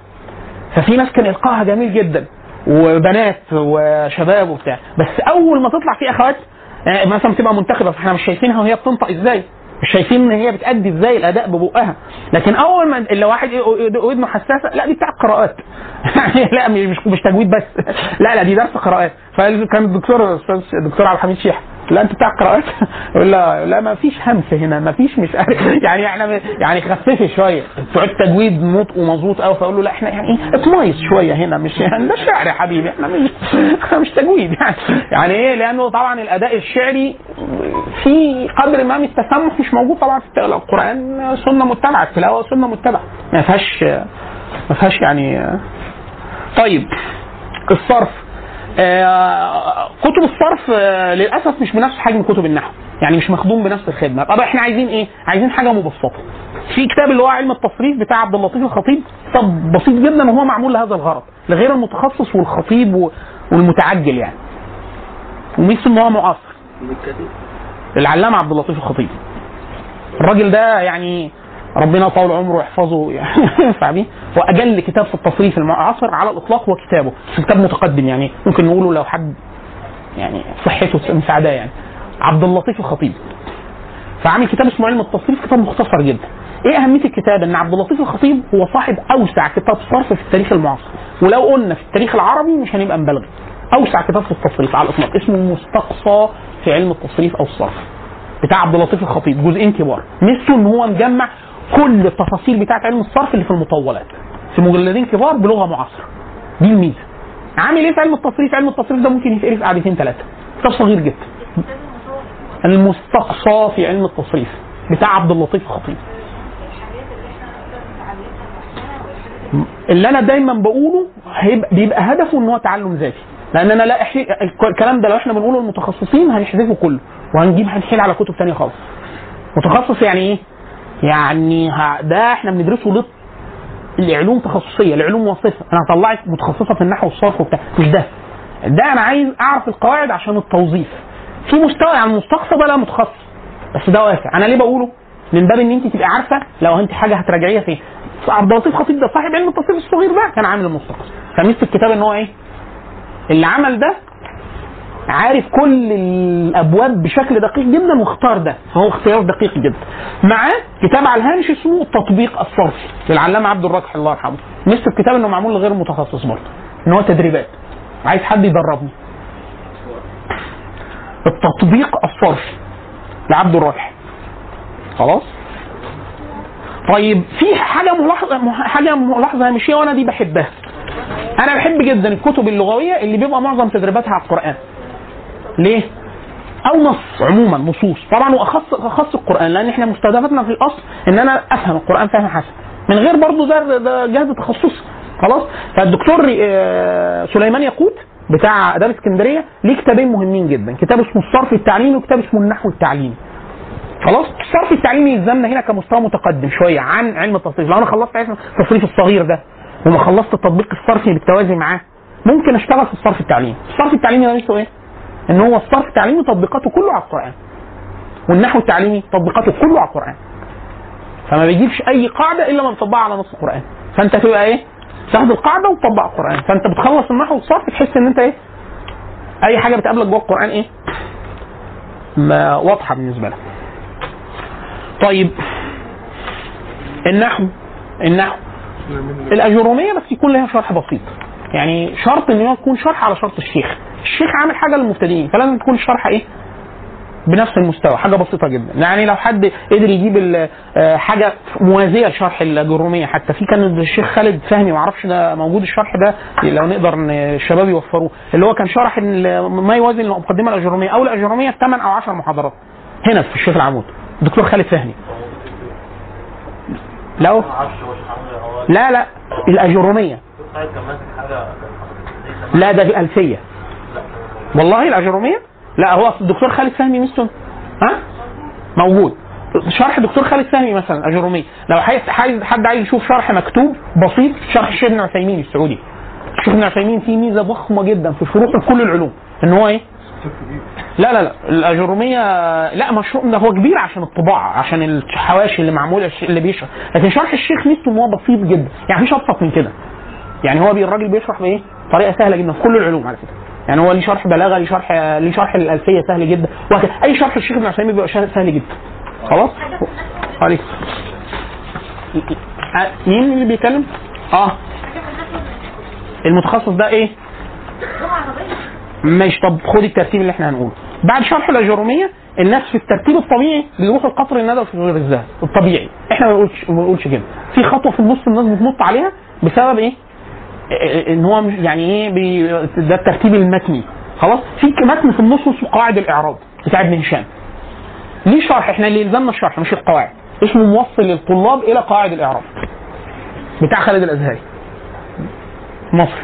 Speaker 3: ففي ناس كان إلقاها جميل جدا وبنات وشباب وبتاع. بس أول ما تطلع في أخوات يعني مثلا بتبقى منتخبة فإحنا مش شايفينها وهي بتنطق إزاي؟ مش شايفين إن هي بتأدي إزاي الأداء ببقها. لكن أول ما اللي واحد ودنه حساسة لا دي بتاع قراءات. لا مش مش تجويد بس. لا لا دي درس قراءات. فكان الدكتور الاستاذ الدكتور عبد الحميد شيح. لا أنت بتاع قراءات لا لا ما فيش همس هنا ما فيش مش يعني إحنا يعني خففي شوية. بتوع التجويد نطق ومظبوط قوي فأقول له لا إحنا يعني اتميز شوية هنا مش يعني ده شعر يا حبيبي. إحنا مش إحنا مش تجويد يعني. يعني إيه؟ لأنه طبعا الأداء الشعري في قدر ما من التسمح مش موجود طبعا في القرآن سنة متبعة التلاوة سنة متبعة. ما فيهاش ما فيهاش يعني طيب الصرف. كتب الصرف آه، للأسف مش بنفس حجم كتب النحو. يعني مش مخدوم بنفس الخدمة. طب إحنا عايزين إيه؟ عايزين حاجة مبسطة. في كتاب اللي هو علم التصريف بتاع عبد اللطيف الخطيب. كتاب بسيط جدا وهو معمول لهذا الغرض لغير المتخصص والخطيب والمتعجل يعني. وميزته إن هو معاصر العلامة عبد اللطيف الخطيب. الراجل ده يعني ربنا يطول عمره ويحفظه يعني ينفع بيه هو أجل كتاب في التصريف المعاصر على الإطلاق هو كتابه بس كتاب متقدم يعني ممكن نقوله لو حد يعني صحته مساعداه يعني. عبد اللطيف الخطيب. فعامل كتاب اسمه علم التصريف كتاب مختصر جدا. إيه أهمية الكتاب؟ إن عبد اللطيف الخطيب هو صاحب أوسع كتاب صرف في التاريخ المعاصر. ولو قلنا في التاريخ العربي مش هنبقى مبالغ أوسع كتاب في التصريف على الإطلاق. اسمه المستقصى في علم التصريف أو الصرف. بتاع عبد اللطيف الخطيب. جزئين كبار. ميزته إن هو مجمع كل التفاصيل بتاعت علم الصرف اللي في المطولات. في مجلدين كبار بلغة معاصرة. دي الميزة. عامل إيه في علم التصريف؟ علم التصريف ده ممكن يتقري في قعدتين ثلاثة كتاب صغير جدا. المستقصى في علم التصريف. بتاع عبد اللطيف الخطيب. اللي أنا دايما بقوله هيبقى بيبقى هدفه إن هو تعلم ذاتي. لأن أنا لا أحي... الكلام ده لو إحنا بنقوله للمتخصصين هنحذفه كله. وهنجيب هنحيل على كتب تانية خالص. متخصص يعني إيه؟ يعني ه... ده إحنا بندرسه لط... العلوم تخصصية العلوم وصفه أنا هطلعك متخصصة في النحو والصرف وبتاع. مش ده. ده أنا عايز أعرف القواعد عشان التوظيف. في مستوى يعني المستقصى ده لا متخصص. بس ده واسع. أنا ليه بقوله؟ من باب إن أنت تبقى عارفة لو أنت حاجة هتراجعيها فين. عبد اللطيف خطيب ده صاحب علم التصريف الصغير ده كان عامل المستقصى فميزه الكتاب إن هو إيه؟ اللي عمل ده عارف كل الأبواب بشكل دقيق جدا واختار ده. فهو اختيار دقيق جدا. معاه كتاب على الهامش اسمه التطبيق الصرفي للعلامة عبد الراجح الله يرحمه. ميزه الكتاب إنه معمول لغير متخصص برضه إن هو تدريبات. عايز حد يدربني التطبيق الصرفي لعبد الراجح خلاص؟ طيب في حاجة ملاحظة حاجة ملاحظة هامشيه وأنا دي بحبها. أنا بحب جدا الكتب اللغوية اللي بيبقى معظم تدريباتها على القرآن. ليه؟ أو نص عموما نصوص. طبعا وأخص أخص القرآن لأن إحنا مستهدفتنا في الأصل ان أنا أفهم القرآن فهم حسن. من غير برضو ده ده جهد تخصصي. خلاص؟ فالدكتور آه، سليمان ياقوت بتاع اداب إسكندرية ليه كتابين مهمين جدا. كتاب اسمه الصرف التعليمي وكتاب اسمه النحو التعليمي. خلاص؟ الصرف التعليمي يلزمنا هنا كمستوى متقدم شوية عن علم التصريف لو أنا خلصت علم التصريف الصغير ده وما خلصت التطبيق الصرفي بالتوازي معاه ممكن أشتغل في الصرف التعليمي. الصرف التعليمي ده ميزته إيه؟ إن هو الصرف التعليمي تطبيقاته كله على القرآن. والنحو التعليمي تطبيقاته كله على القرآن. فما بيجيبش أي قاعدة إلا ما بتطبقها على نص القرآن. فأنت تبقى إيه؟ تاخد القاعدة وتطبق القرآن. فأنت بتخلص النحو والصرف تحس إن أنت إيه؟ أي حاجة بتقابلك جوه القرآن إيه؟ ما واضحة بالنسبة لك. طيب النحو النحو الأجرومية بس يكون لها شرح بسيط. يعني شرط إن هو يكون شرح على شرط الشيخ. الشيخ عامل حاجة للمبتدئين فلازم تكون الشرح إيه؟ بنفس المستوى حاجة بسيطة جدا. يعني لو حد قدر يجيب آه، حاجة موازية لشرح الاجروميه حتى في كان الشيخ خالد فهمي ما أعرفش ده موجود الشرح ده لو نقدر الشباب يوفروه اللي هو كان شرح ما يوازي المقدمة الاجروميه أو الاجروميه في 8 أو 10 محاضرات. هنا في الشيخ العمود. الدكتور خالد فهمي.
Speaker 5: هو
Speaker 3: لا لا. الاجروميه لا ده في ألفية. والله الاجروميه لا هو الدكتور خالد فهمي مستون ها؟ موجود. شرح دكتور خالد فهمي مثلا اجروميه لو عايز حد عايز يشوف شرح مكتوب بسيط شرح الشيخ ابن عثيمين السعودي. الشيخ ابن عثيمين فيه ميزة ضخمة جدا في فروع كل العلوم. إن هو إيه؟ لا لا لا. الاجروميه لا مشروع ده هو كبير عشان الطباعة عشان الحواشي اللي معمولة اللي بيشرح. لكن شرح الشيخ ميزته إن هو بسيط جدا. يعني مفيش أبسط من كده. يعني هو الراجل بيشرح بإيه؟ طريقة سهلة جدا في كل العلوم على فكرة يعني هو ليه شرح بلاغة ليه شرح ليه شرح الألفية سهل جدا وهكذا أي شرح الشيخ ابن عثيمين بيبقى سهل جدا خلاص؟ عليك مين اللي بيتكلم؟ آه المتخصص ده
Speaker 4: إيه؟
Speaker 3: ماشي طب خد الترتيب اللي إحنا هنقوله بعد شرح الأجرومية الناس في الترتيب الطبيعي بيروح القطر الندى في غير الذهب الطبيعي إحنا ما بنقولش ما بنقولش كده في خطوة في النص الناس بتنط عليها بسبب إيه؟ إن هو يعني إيه بي ده الترتيب المتني. خلاص؟ في متن في النص اسمه قواعد الإعراب بتاع ابن هشام. ليه شرح؟ إحنا اللي يلزمنا الشرح مش القواعد. اسمه موصل للطلاب إلى قواعد الإعراب. بتاع خالد الأزهري. مصر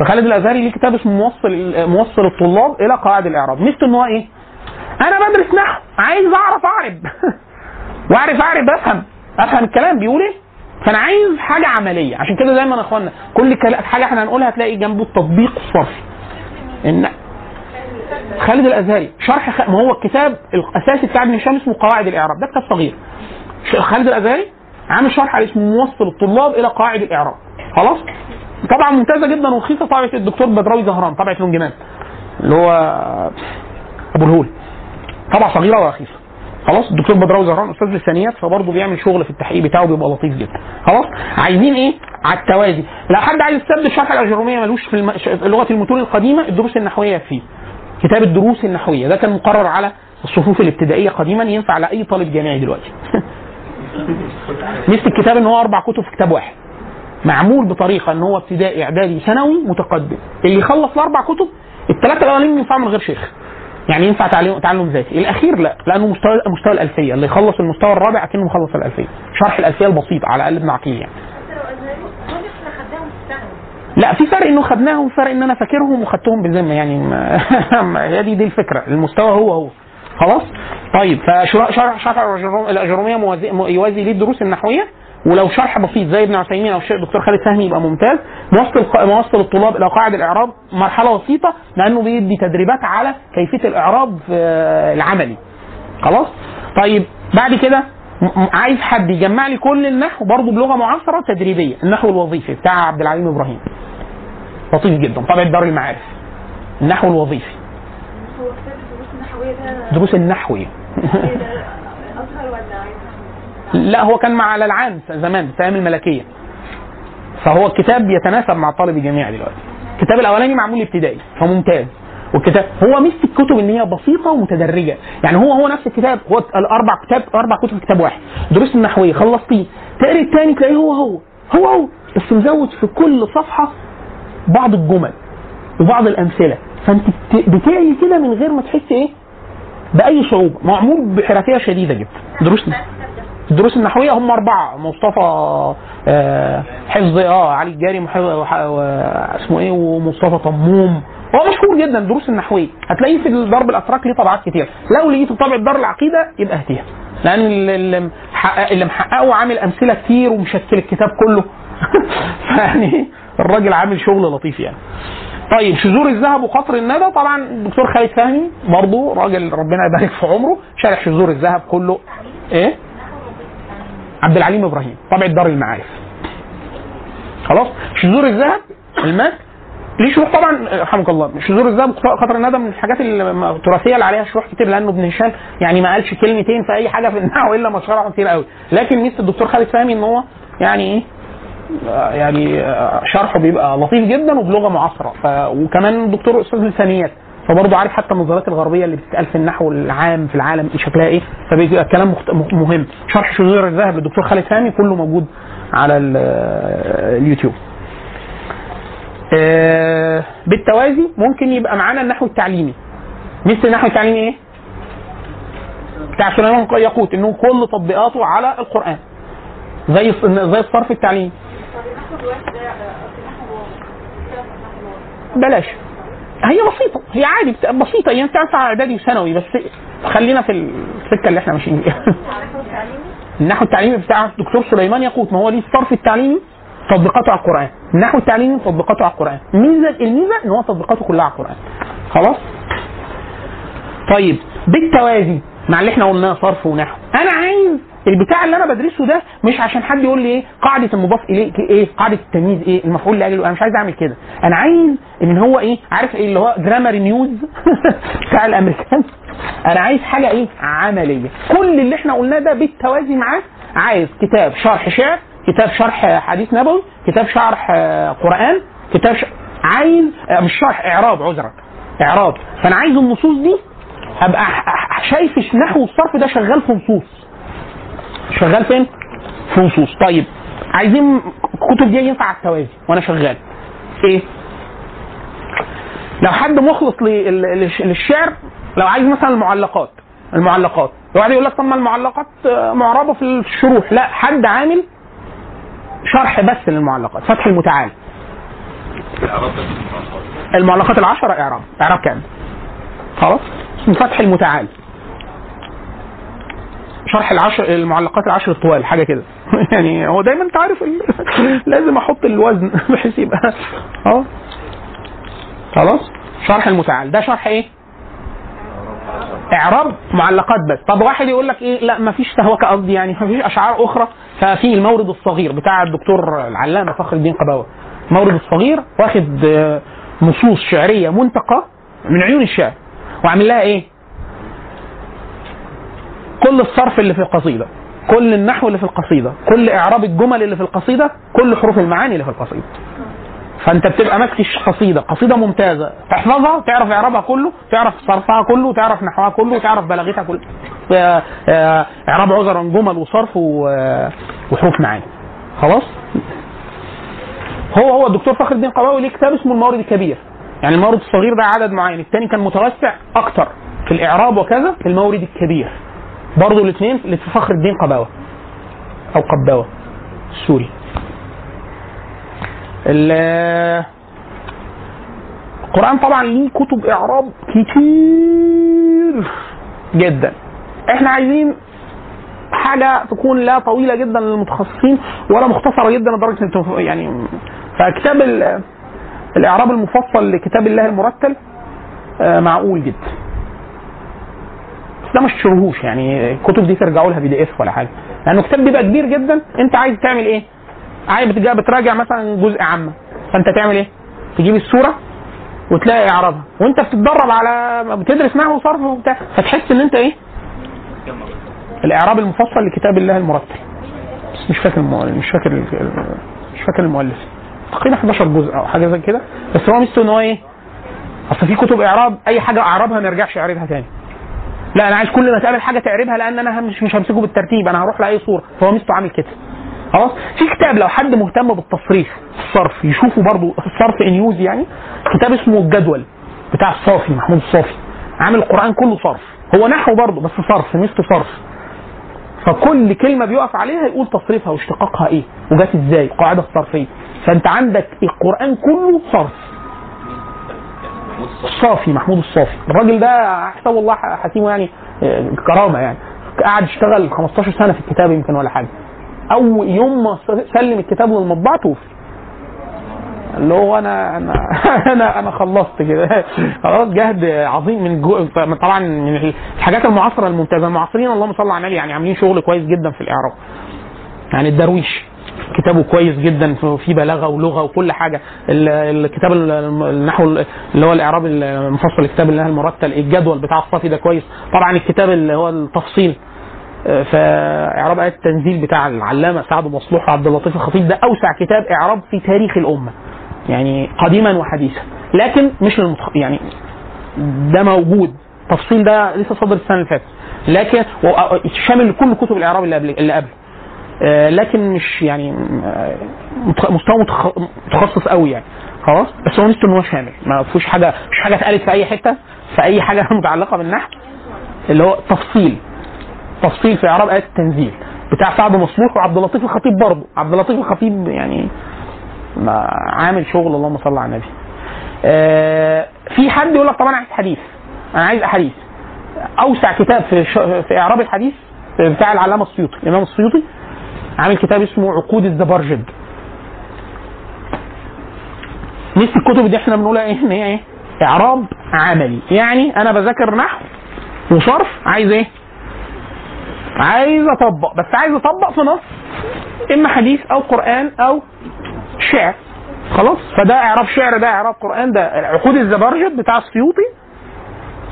Speaker 3: فخالد الأزهري ليه كتاب اسمه موصل موصل الطلاب إلى قواعد الإعراب. ميزته إن هو إيه؟ أنا بدرس نحو عايز أعرف أعرب. وأعرف أعرب أفهم. أفهم الكلام. بيقول إيه؟ فأنا عايز حاجة عملية. عشان كده دايما يا أخوانا كل حاجة إحنا هنقولها هتلاقي جنبه التطبيق الصرفي إن خالد الأزهري شرح خ... ما هو الكتاب الأساسي بتاع ابن هشام اسمه قواعد الإعراب. ده كتاب صغير. خالد الأزهري عامل شرح على اسمه موصل الطلاب إلى قواعد الإعراب. خلاص؟ طبعا ممتازة جدا ورخيصه طبعه الدكتور بدراوي زهران طبعه لونجمان اللي هو أبو الهول. طبعه صغيرة ورخيصه خلاص؟ الدكتور بدراوي زهران أستاذ لسانيات فبرضه بيعمل شغل في التحقيق بتاعه بيبقى لطيف جدا. خلاص؟ عايزين إيه؟ على التوازي. لو حد عايز يستبدل شرح الاجروميه ملوش في لغة المتون القديمة الدروس النحوية فيه كتاب الدروس النحوية. ده كان مقرر على الصفوف الابتدائية قديما ينفع لأي طالب جامعي دلوقتي. ميزه الكتاب إن هو أربع كتب في كتاب واحد. معمول بطريقة إن هو ابتدائي إعدادي ثانوي متقدم. اللي يخلص الأربع كتب الثلاثه الأولانيين ينفعوا من غير شيخ. يعني ينفع تعلم ذاتي. الأخير لا لأنه مستوى مستوى الألفية. اللي يخلص المستوى الرابع أكنه مخلص الألفية. شرح الألفية البسيط على الأقل عقيل يعني لا في فرق إنه خدناهم فرق إن أنا فاكرهم وخدتهم بالذمة. يعني هي دي دي الفكرة. المستوى هو هو. خلاص؟ طيب فشرح شرح الأجرومية يوازي ليه الدروس النحوية. ولو شرح بسيط زي ابن عثيمين أو الشيخ الدكتور خالد فهمي يبقى ممتاز. موصل موصل الطلاب إلى قواعد الإعراب مرحلة بسيطة لأنه بيدي تدريبات على كيفية الإعراب آه، العملي. خلاص؟ طيب بعد كده عايز حد يجمع لي كل النحو برضه بلغة معاصرة تدريبية النحو الوظيفي بتاع عبد العليم إبراهيم. لطيف جدا طبعا دار المعارف. النحو الوظيفي.
Speaker 4: الدروس النحوية ده
Speaker 3: دروس النحوي
Speaker 4: إيه ده ازهر ولا عايز
Speaker 3: لا هو كان مع الالعان زمان في أيام الملكية. فهو الكتاب يتناسب مع الطالب الجامعي دلوقتي. الكتاب الأولاني معمول ابتدائي فممتاز. والكتاب هو ميزة الكتب إن هي بسيطة ومتدرجة. يعني هو هو نفس الكتاب هو الأربع كتاب أربع كتب في كتاب واحد. دروس النحوية خلصتيه. تقري الثاني تلاقيه هو هو هو هو. بس مزود في كل صفحة بعض الجمل وبعض الأمثلة. فأنت بت- بتعي كده من غير ما تحس إيه؟ بأي صعوبه معمول بحرفية شديدة جدا. دروس الدروس النحوية هم أربعة مصطفى آه، حفظ آه علي الجاري وح- و- اسمه إيه ومصطفى طموم. هو مشهور جدا الدروس النحوية. هتلاقيه في الضرب الأتراك ليه طبعات كتير. لو لقيته طبع دار العقيدة يبقى اهتيها. لأن اللي- محقق اللي محققه عامل أمثلة كتير ومشكل الكتاب كله. يعني الراجل عامل شغل لطيف يعني. طيب شذور الذهب وقطر الندى. طبعا الدكتور خالد فهمي برضه راجل ربنا يبارك في عمره شارح شذور الذهب كله. إيه؟ عبد العليم إبراهيم طبع دار المعارف. خلاص؟ شذور الذهب المات ليه شروح طبعا رحمك الله شذور الذهب وقطر الندى من الحاجات التراثيه اللي عليها شروح كتير لأنه ابن هشام يعني ما قالش كلمتين في أي حاجة في النحو إلا ما شرحه كتير قوي. لكن ميزه الدكتور خالد فهمي إن هو يعني إيه؟ يعني آه، شرحه بيبقى لطيف جدا وبلغة معاصرة. ف... وكمان دكتور أستاذ لسانيات فبرضه عارف حتى النظريات الغربية اللي بتتقال في النحو العام في العالم شكلها إيه فبيبقى الكلام مهم. شرح شذور الذهب للدكتور خالد فهمي كله موجود على ال- اليوتيوب. آه، بالتوازي ممكن يبقى معانا النحو التعليمي. مثل النحو التعليمي إيه؟ بتاع سليمان ياقوت إنه كل تطبيقاته على القرآن. زي زي الصرف التعليمي. بلاش. هي بسيطة هي عادي بسيطة هي تنفع إعدادي وثانوي بس خلينا في السكة اللي إحنا ماشيين فيها
Speaker 4: النحو التعليمي
Speaker 3: بتاع الدكتور سليمان ياقوت ما هو ليه الصرف التعليمي تطبيقاته على القرآن. النحو التعليمي تطبيقاته على القرآن. الميزة الميزة إن هو تطبيقاته كلها على القرآن. خلاص؟ طيب بالتوازي مع اللي إحنا قلناه صرف ونحو. أنا عايز البتاع اللي أنا بدرسه ده مش عشان حد يقول لي إيه قاعدة المضاف إليه إيه قاعدة التمييز إيه المفعول لاجله أنا مش عايز أعمل كده. أنا عايز إن هو إيه عارف إيه اللي هو جرامر نيوز بتاع الأمريكان؟ أنا عايز حاجة إيه عملية. كل اللي إحنا قلناه ده بالتوازي معاه عايز كتاب شرح شعر كتاب شرح حديث نبوي كتاب شرح قرآن كتاب ش... عايز آه، مش شرح إعراب عذرا. إعراب. فأنا عايز النصوص دي أبقى شايف النحو والصرف ده شغال في نصوص. شغال فين؟ في نصوص. طيب عايزين الكتب دي ينفع على التوازي وأنا شغال. إيه؟ لو حد مخلص لل- للش- للشعر لو عايز مثلا المعلقات المعلقات. واحد يقول لك طب ما المعلقات آه، معربة في الشروح. لا حد عامل شرح بس للمعلقات فتح المتعال. المعلقات العشرة إعراب. إعراب كامل خلاص اسمه فتح المتعال. شرح العشر المعلقات العشر الطوال حاجة كده. يعني هو دايما أنت عارف. لازم أحط الوزن بحيث يبقى آه خلاص؟ شرح المتعال. ده شرح إيه؟ إعراب معلقات بس. طب واحد يقول لك إيه؟ لا ما فيش تهوكة قصدي يعني ما فيش أشعار أخرى. ففي المورد الصغير بتاع الدكتور العلامة فخر الدين قباوة. المورد الصغير واخد آه، نصوص شعرية منتقى من عيون الشعر وعامل لها إيه؟ كل الصرف اللي في القصيدة كل النحو اللي في القصيدة كل إعراب الجمل اللي في القصيدة كل حروف المعاني اللي في القصيدة. فأنت بتبقى ماسك قصيده قصيدة ممتازة. تحفظها تعرف إعرابها كله تعرف صرفها كله تعرف نحوها كله تعرف بلاغتها كله. آه، آه، إعراب عذرا جمل وصرف آه، وحروف معاني. خلاص؟ هو هو الدكتور فخر الدين قباوي ليه كتاب اسمه المورد الكبير. يعني المورد الصغير ده عدد معين الثاني كان متوسع أكتر في الإعراب وكذا المورد الكبير. برضه الاثنين لفخر الدين قباوة. أو قباوة. السوري ال- القرآن طبعا ليه كتب إعراب كتير جدا. إحنا عايزين حاجة تكون لا طويلة جدا للمتخصصين ولا مختصرة جدا لدرجة انت يعني فكتاب ال- الإعراب المفصل لكتاب الله المرتل آه، معقول جدا. ده مش تشرهوش يعني الكتب دي ترجعوا لها بي دي اف ولا حاجة لأنه كتاب بيبقى كبير جدا أنت عايز تعمل إيه؟ عايز بتراجع مثلا جزء عامة فأنت تعمل إيه؟ تجيب السوره وتلاقي إعرابها وأنت بتتدرب على بتدرس نحو وصرف وبتاع فتحس إن أنت إيه؟ الإعراب المفصل لكتاب الله المرتل بس مش فاكر المؤلف مش فاكر مش فاكر المؤلف تقريبا 11 جزء أو حاجة زي كده بس هو ميزته إن هو إيه؟ أصل في كتب إعراب أي حاجة اعربها ما يرجعش يعربها تاني لا أنا عايز كل ما تقابل حاجة تعربها لأن أنا مش مش همسكه بالترتيب أنا هروح لأي صورة. فهو ميزته عامل كده. خلاص؟ في كتاب لو حد مهتم بالتصريف الصرف يشوفه برضو الصرف ان يوز يعني كتاب اسمه الجدول بتاع الصافي محمود الصافي. عامل القرآن كله صرف. هو نحو برضه بس صرف ميزته صرف. فكل كلمة بيقف عليها يقول تصريفها واشتقاقها إيه وجات إزاي القاعده الصرفية. فأنت عندك القرآن كله صرف. الصافي محمود الصافي. الراجل ده حسب الله حكيمه يعني آه، كرامة يعني. قعد يشتغل 15 سنة في الكتاب يمكن ولا حاجة. اول يوم ما سلم الكتاب للمطبعه توفي. اللي هو أنا أنا أنا أنا خلصت كده. خلاص جهد عظيم من جو طبعا من الحاجات المعاصرة الممتازة. المعاصرين اللهم صل على النبي يعني عاملين شغل كويس جدا في الإعراب. يعني الدرويش. كتابه كويس جدا في بلاغة ولغة وكل حاجة. ال- الكتاب ال- النحو اللي هو الاعراب المفصل الكتاب اللي هو المرتل الجدول بتاع الصافي ده كويس. طبعا الكتاب اللي هو التفصيل آه، فإعراب ايات التنزيل بتاع العلامة سعد مصلوح وعبد اللطيف الخطيب ده أوسع كتاب إعراب في تاريخ الأمة يعني قديما وحديثا. لكن مش للمتخ... يعني ده موجود. التفصيل ده لسه صادر السنة اللي فاتت. لكن شامل كل كتب الإعراب اللي قبل اللي قبل. آه، لكن مش يعني آه، مستوى متخ- متخصص قوي يعني. خلاص؟ بس هو ميزته إن هو شامل. ما فيهوش حاجة مش حاجة اتقالت في أي حتة في أي حاجة متعلقة بالنحو اللي هو تفصيل. تفصيل في إعراب آيات التنزيل. بتاع سعد مصلوح وعبد اللطيف الخطيب برضه. عبد اللطيف الخطيب يعني عامل شغل اللهم صل على النبي. آه، في حد يقول لك طب أنا عايز حديث. أنا عايز أحاديث. أوسع كتاب في. في إعراب الحديث بتاع العلامة السيوطي. الإمام السيوطي عامل كتاب اسمه عقود الزبرجد. مثل الكتب دي إحنا بنقولها إيه؟ إن هي إيه؟ إعراب عملي. يعني أنا بذاكر نحو وصرف عايز إيه؟ عايز أطبق. بس عايز أطبق في نص إما حديث أو قرآن أو شعر. خلاص؟ فده إعراب شعر ده إعراب قرآن ده عقود الزبرجد بتاع السيوطي.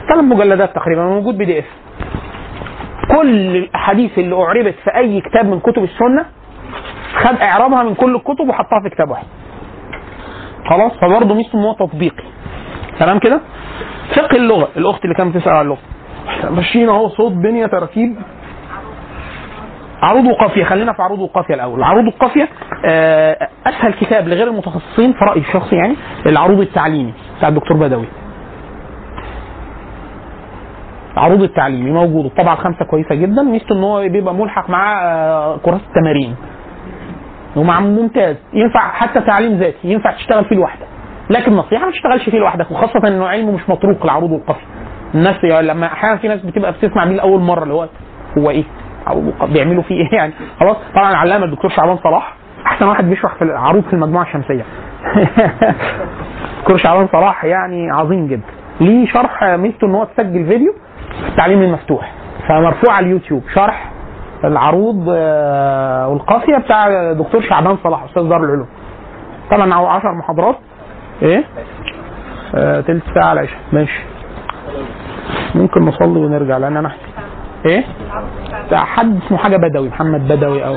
Speaker 3: ثلاث مجلدات تقريبا موجود بي دي إف. كل الأحاديث اللي أعربت في أي كتاب من كتب السنة خد إعرابها من كل الكتب وحطها في كتاب واحد. خلاص؟ فبرضه إن هو تطبيقي. تمام كده؟ فقه اللغة الأخت اللي كانت بتسال على اللغة. ماشيين أهو صوت بنيه تركيب. عروض وقافية خلينا في عروض وقافية الأول. العروض القافيه آه، أسهل كتاب لغير المتخصصين في رأيي الشخصي يعني العروض التعليمي بتاع الدكتور بدوي. عروض التعليمي موجود الطبعة الخامسة كويسة جدا. ميزته إن هو بيبقى ملحق مع آه، كراسة التمارين. ومع ممتاز. ينفع حتى تعليم ذاتي. ينفع تشتغل فيه لوحدك. لكن نصيحة ما تشتغلش فيه لوحدك. وخاصة إنه علم مش متروك العروض والقافيه الناس يعني لما أحيانا في ناس بتبقى بتسمع بيه لأول مرة اللي هو هو إيه؟ بيعملوا فيه إيه يعني؟ خلاص. طبعا العلامة الدكتور شعبان صلاح. أحسن واحد بيشرح في العروض في المجموعة الشمسية. دكتور شعبان صلاح يعني عظيم جدا. ليه شرح ميزته إن هو تسجل فيديو؟ في التعليم المفتوح. فمرفوع على اليوتيوب. شرح العروض آه، والقافية بتاع دكتور شعبان صلاح أستاذ دار العلوم. طبعا على 10 محاضرات. إيه؟ آه، تلت ساعة العشاء. ماشي. ممكن نصلي ونرجع لأن أنا إيه؟ بتاع حد اسمه حاجة بدوي محمد بدوي أو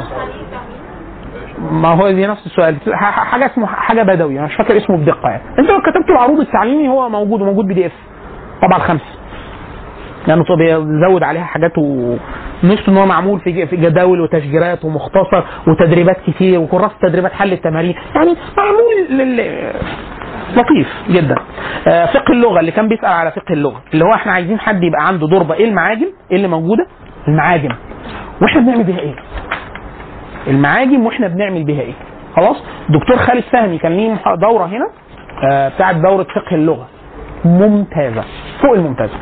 Speaker 3: ما هو دي نفس السؤال. حاجة اسمه حاجة بدوي أنا مش فاكر اسمه بدقة يعني. أنت لو كتبت العروض التعليمي هو موجود وموجود بي دي إف. طبعا خمسة. لأنه يعني بيزود عليها حاجات وميزته إن هو معمول في جداول وتشجيرات ومختصر وتدريبات كتير وكراسة تدريبات حل التمارين. يعني معمول لل لطيف جدا. آه، فقه اللغة اللي كان بيسأل على فقه اللغة اللي هو إحنا عايزين حد يبقى عنده ضربه إيه المعاجم؟ إيه اللي موجودة؟ المعاجم. وإحنا بنعمل بيها إيه؟ المعاجم وإحنا بنعمل بيها إيه؟ خلاص؟ دكتور خالد فهمي كان ليه دورة هنا آه، بتاعت دورة فقه اللغة. ممتازة. فوق الممتازة.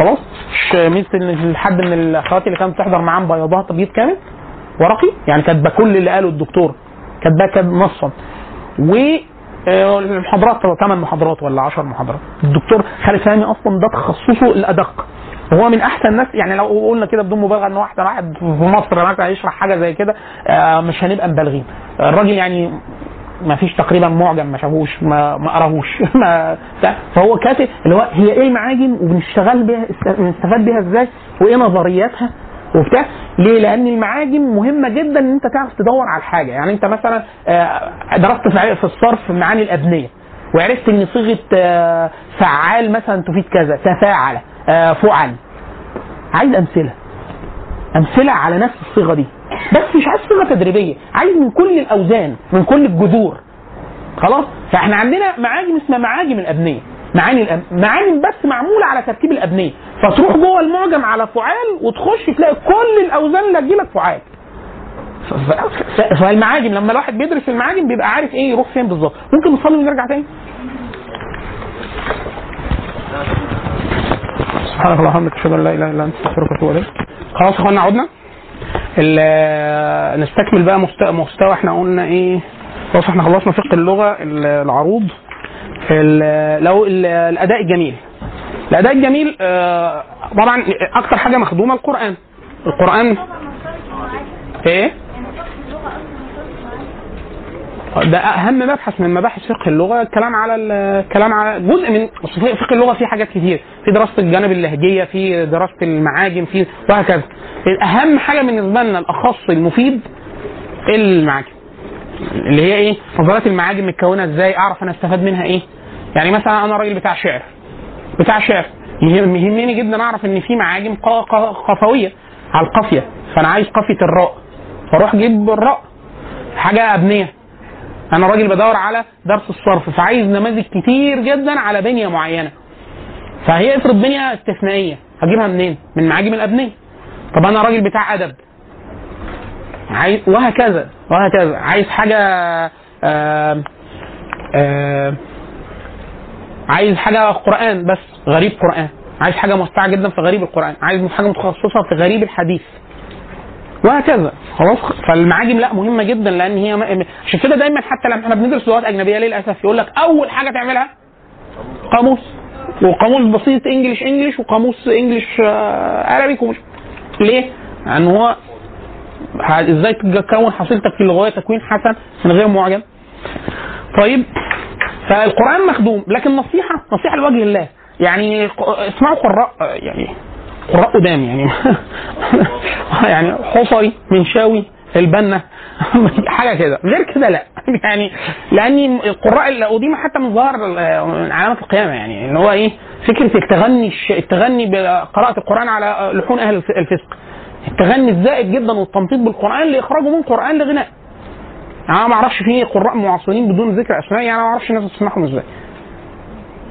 Speaker 3: خلاص. مش ميزه حد من الأخوات اللي كانت بتحضر معاه مبيضاها تبييض كامل ورقي. يعني كاتبة كل اللي قاله الدكتور. كاتباه نصا و آه، المحاضرات ثمان محاضرات ولا 10 محاضرات. الدكتور خالد فهمي أصلا ده تخصصه الأدق. هو من أحسن الناس يعني لو قلنا كده بدون مبالغة إن هو أحسن واحد في مصر مثلا يشرح حاجة زي كده آه، مش هنبقى مبالغين. الراجل يعني ما فيش تقريبا معجم ما شافوش ما ما قرأهوش. ما. فهو كاتب اللي هو هي إيه المعاجم وبنشتغل بيها بنستفاد بيها إزاي وإيه نظرياتها وبتاع. ليه؟ لأن المعاجم مهمة جدا إن أنت تعرف تدور على الحاجة يعني أنت مثلا آه، درست في في الصرف معاني الابنيه وعرفت إن صيغة آه، فعال مثلا تفيد كذا تفاعل آه، فعل. عايز أمثلة. أمثلة على نفس الصيغة دي. بس مش عايز صيغه تدريبية عايز من كل الأوزان من كل الجذور. خلاص؟ فإحنا عندنا معاجم اسمها معاجم الأبنية. معاني الأب... معاني بس معمولة على تركيب الأبنية. فتروح جوه المعجم على فعال وتخش تلاقي كل الأوزان اللي تجيلك فعال فالمعاجم لما الواحد بيدرس المعاجم بيبقى عارف إيه يروح فين بالظبط. ممكن نصلي ونرجع تاني؟ سبحانك اللهم وبحمدك أشهد أن لا إله إلا أنت أستغفرك وأتوب إليك. خلاص يا أخوانا عدنا؟ نستكمل بقى مستوى, مستوى إحنا قلنا إيه. خلاص إحنا خلصنا فقه اللغة ال- العروض. ال- لو ال- الأداء الجميل. الأداء الجميل آه، طبعا أكتر حاجة مخدومة القرآن. القرآن إيه؟ ده أهم مبحث من مباحث فقه اللغة الكلام على الكلام على جزء من فقه اللغة فيه حاجات كتير في دراسة الجانب اللهجية في دراسة المعاجم في وهكذا. اهم حاجة بالنسبة لنا الأخص المفيد المعاجم. اللي هي إيه؟ نظريات المعاجم متكونة إزاي؟ أعرف أنا أستفاد منها إيه؟ يعني مثلا أنا راجل بتاع شعر. بتاع شعر. يهم- يهمني جدا أعرف إن في معاجم قفوية على القافية فأنا عايز قافية الراء. فأروح أجيب الراء. حاجة أبنية. أنا راجل بدور على درس الصرف فعايز نماذج كتير جدا على بنية معينة. فهي افرض بنية استثنائية هجيبها منين؟ من معاجم الأبنية. طب أنا راجل بتاع أدب. عايز وهكذا وهكذا. عايز حاجة آه آه عايز حاجة قرآن بس غريب قرآن. عايز حاجة موسعه جدا في غريب القرآن. عايز حاجة متخصصة في غريب الحديث. وهكذا. خلاص فالمعاجم لا مهمة جدا لأن هي عشان كده دايما حتى لما إحنا بندرس لغات أجنبية للأسف؟ يقول لك أول حاجة تعملها قاموس. وقاموس بسيط انجلش انجلش وقاموس انجلش عربي ومش ليه؟ لأن هو ه- إزاي تكون حصيلتك في اللغويه تكوين حسن من غير معجم. طيب فالقرآن مخدوم لكن نصيحه نصيحة لوجه الله. يعني اسمعوا قراء يعني قراء قدام يعني. يعني حصري منشاوي البنا حاجة كده. غير كده لا. يعني لأني القراء اللي حتى من ظاهر من علامات القيامة يعني. اللي هو إيه؟ فكرة التغني التغني بقراءة القرآن على لحون أهل الف- الفسق. التغني الزائد جدا والتنطيط بالقرآن لإخراجه من قرآن لغناء. أنا ما أعرفش في قراء معاصرين بدون ذكر أسماء يعني أنا ما أعرفش الناس بتسمعهم إزاي.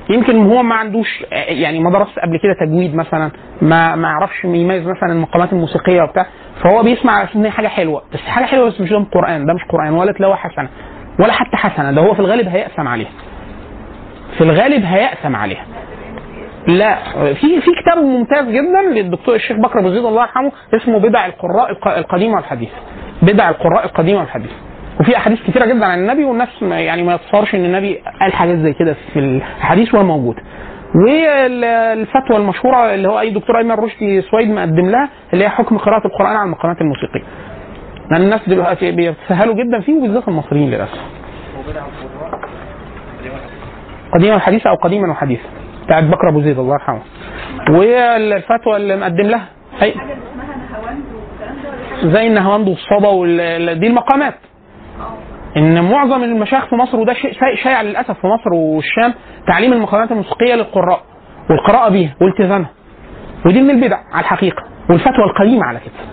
Speaker 3: يمكن هو ما عندوش يعني ما درس قبل كده تجويد مثلا ما ما يعرفش يميز مثلا المقامات الموسيقية وبتاع فهو بيسمع على ان هي حاجة حلوة بس حاجة حلوة بس مش ده قرآن ده مش قرآن ولا تلاوة حسنة ولا حتى حسنة ده هو في الغالب هيأثم عليها. في الغالب هيأثم عليها. لا في في كتاب ممتاز جدا للدكتور الشيخ بكر ابو زيد الله يرحمه اسمه بدع القراء الق- القديمه والحديث. بدع القراء القديمه والحديث. وفي أحاديث كثيره جدا عن النبي والناس يعني ما يتصورش إن النبي قال حاجات زي كده في الحديث ولا موجود. والفتوى المشهورة اللي هو أي دكتور أيمن رشدي سويد مقدم لها اللي هي حكم قراءة القرآن على المقامات الموسيقية. لأن الناس دلوقتي بيتسهلوا جدا فيه وبالذات المصريين للأسف. قديما وحديثا أو قديما وحديثا بتاعت بكر أبو زيد الله يرحمه. والفتوى اللي مقدم لها
Speaker 4: حاجة
Speaker 3: زي النهواند والصبا وال- دي المقامات. إن معظم المشايخ في مصر وده شيء شائع للأسف في مصر والشام تعليم المقامات الموسيقية للقراء والقراءة بيها والتزامها. ودي من البدع على الحقيقة والفتوى القديمة على كده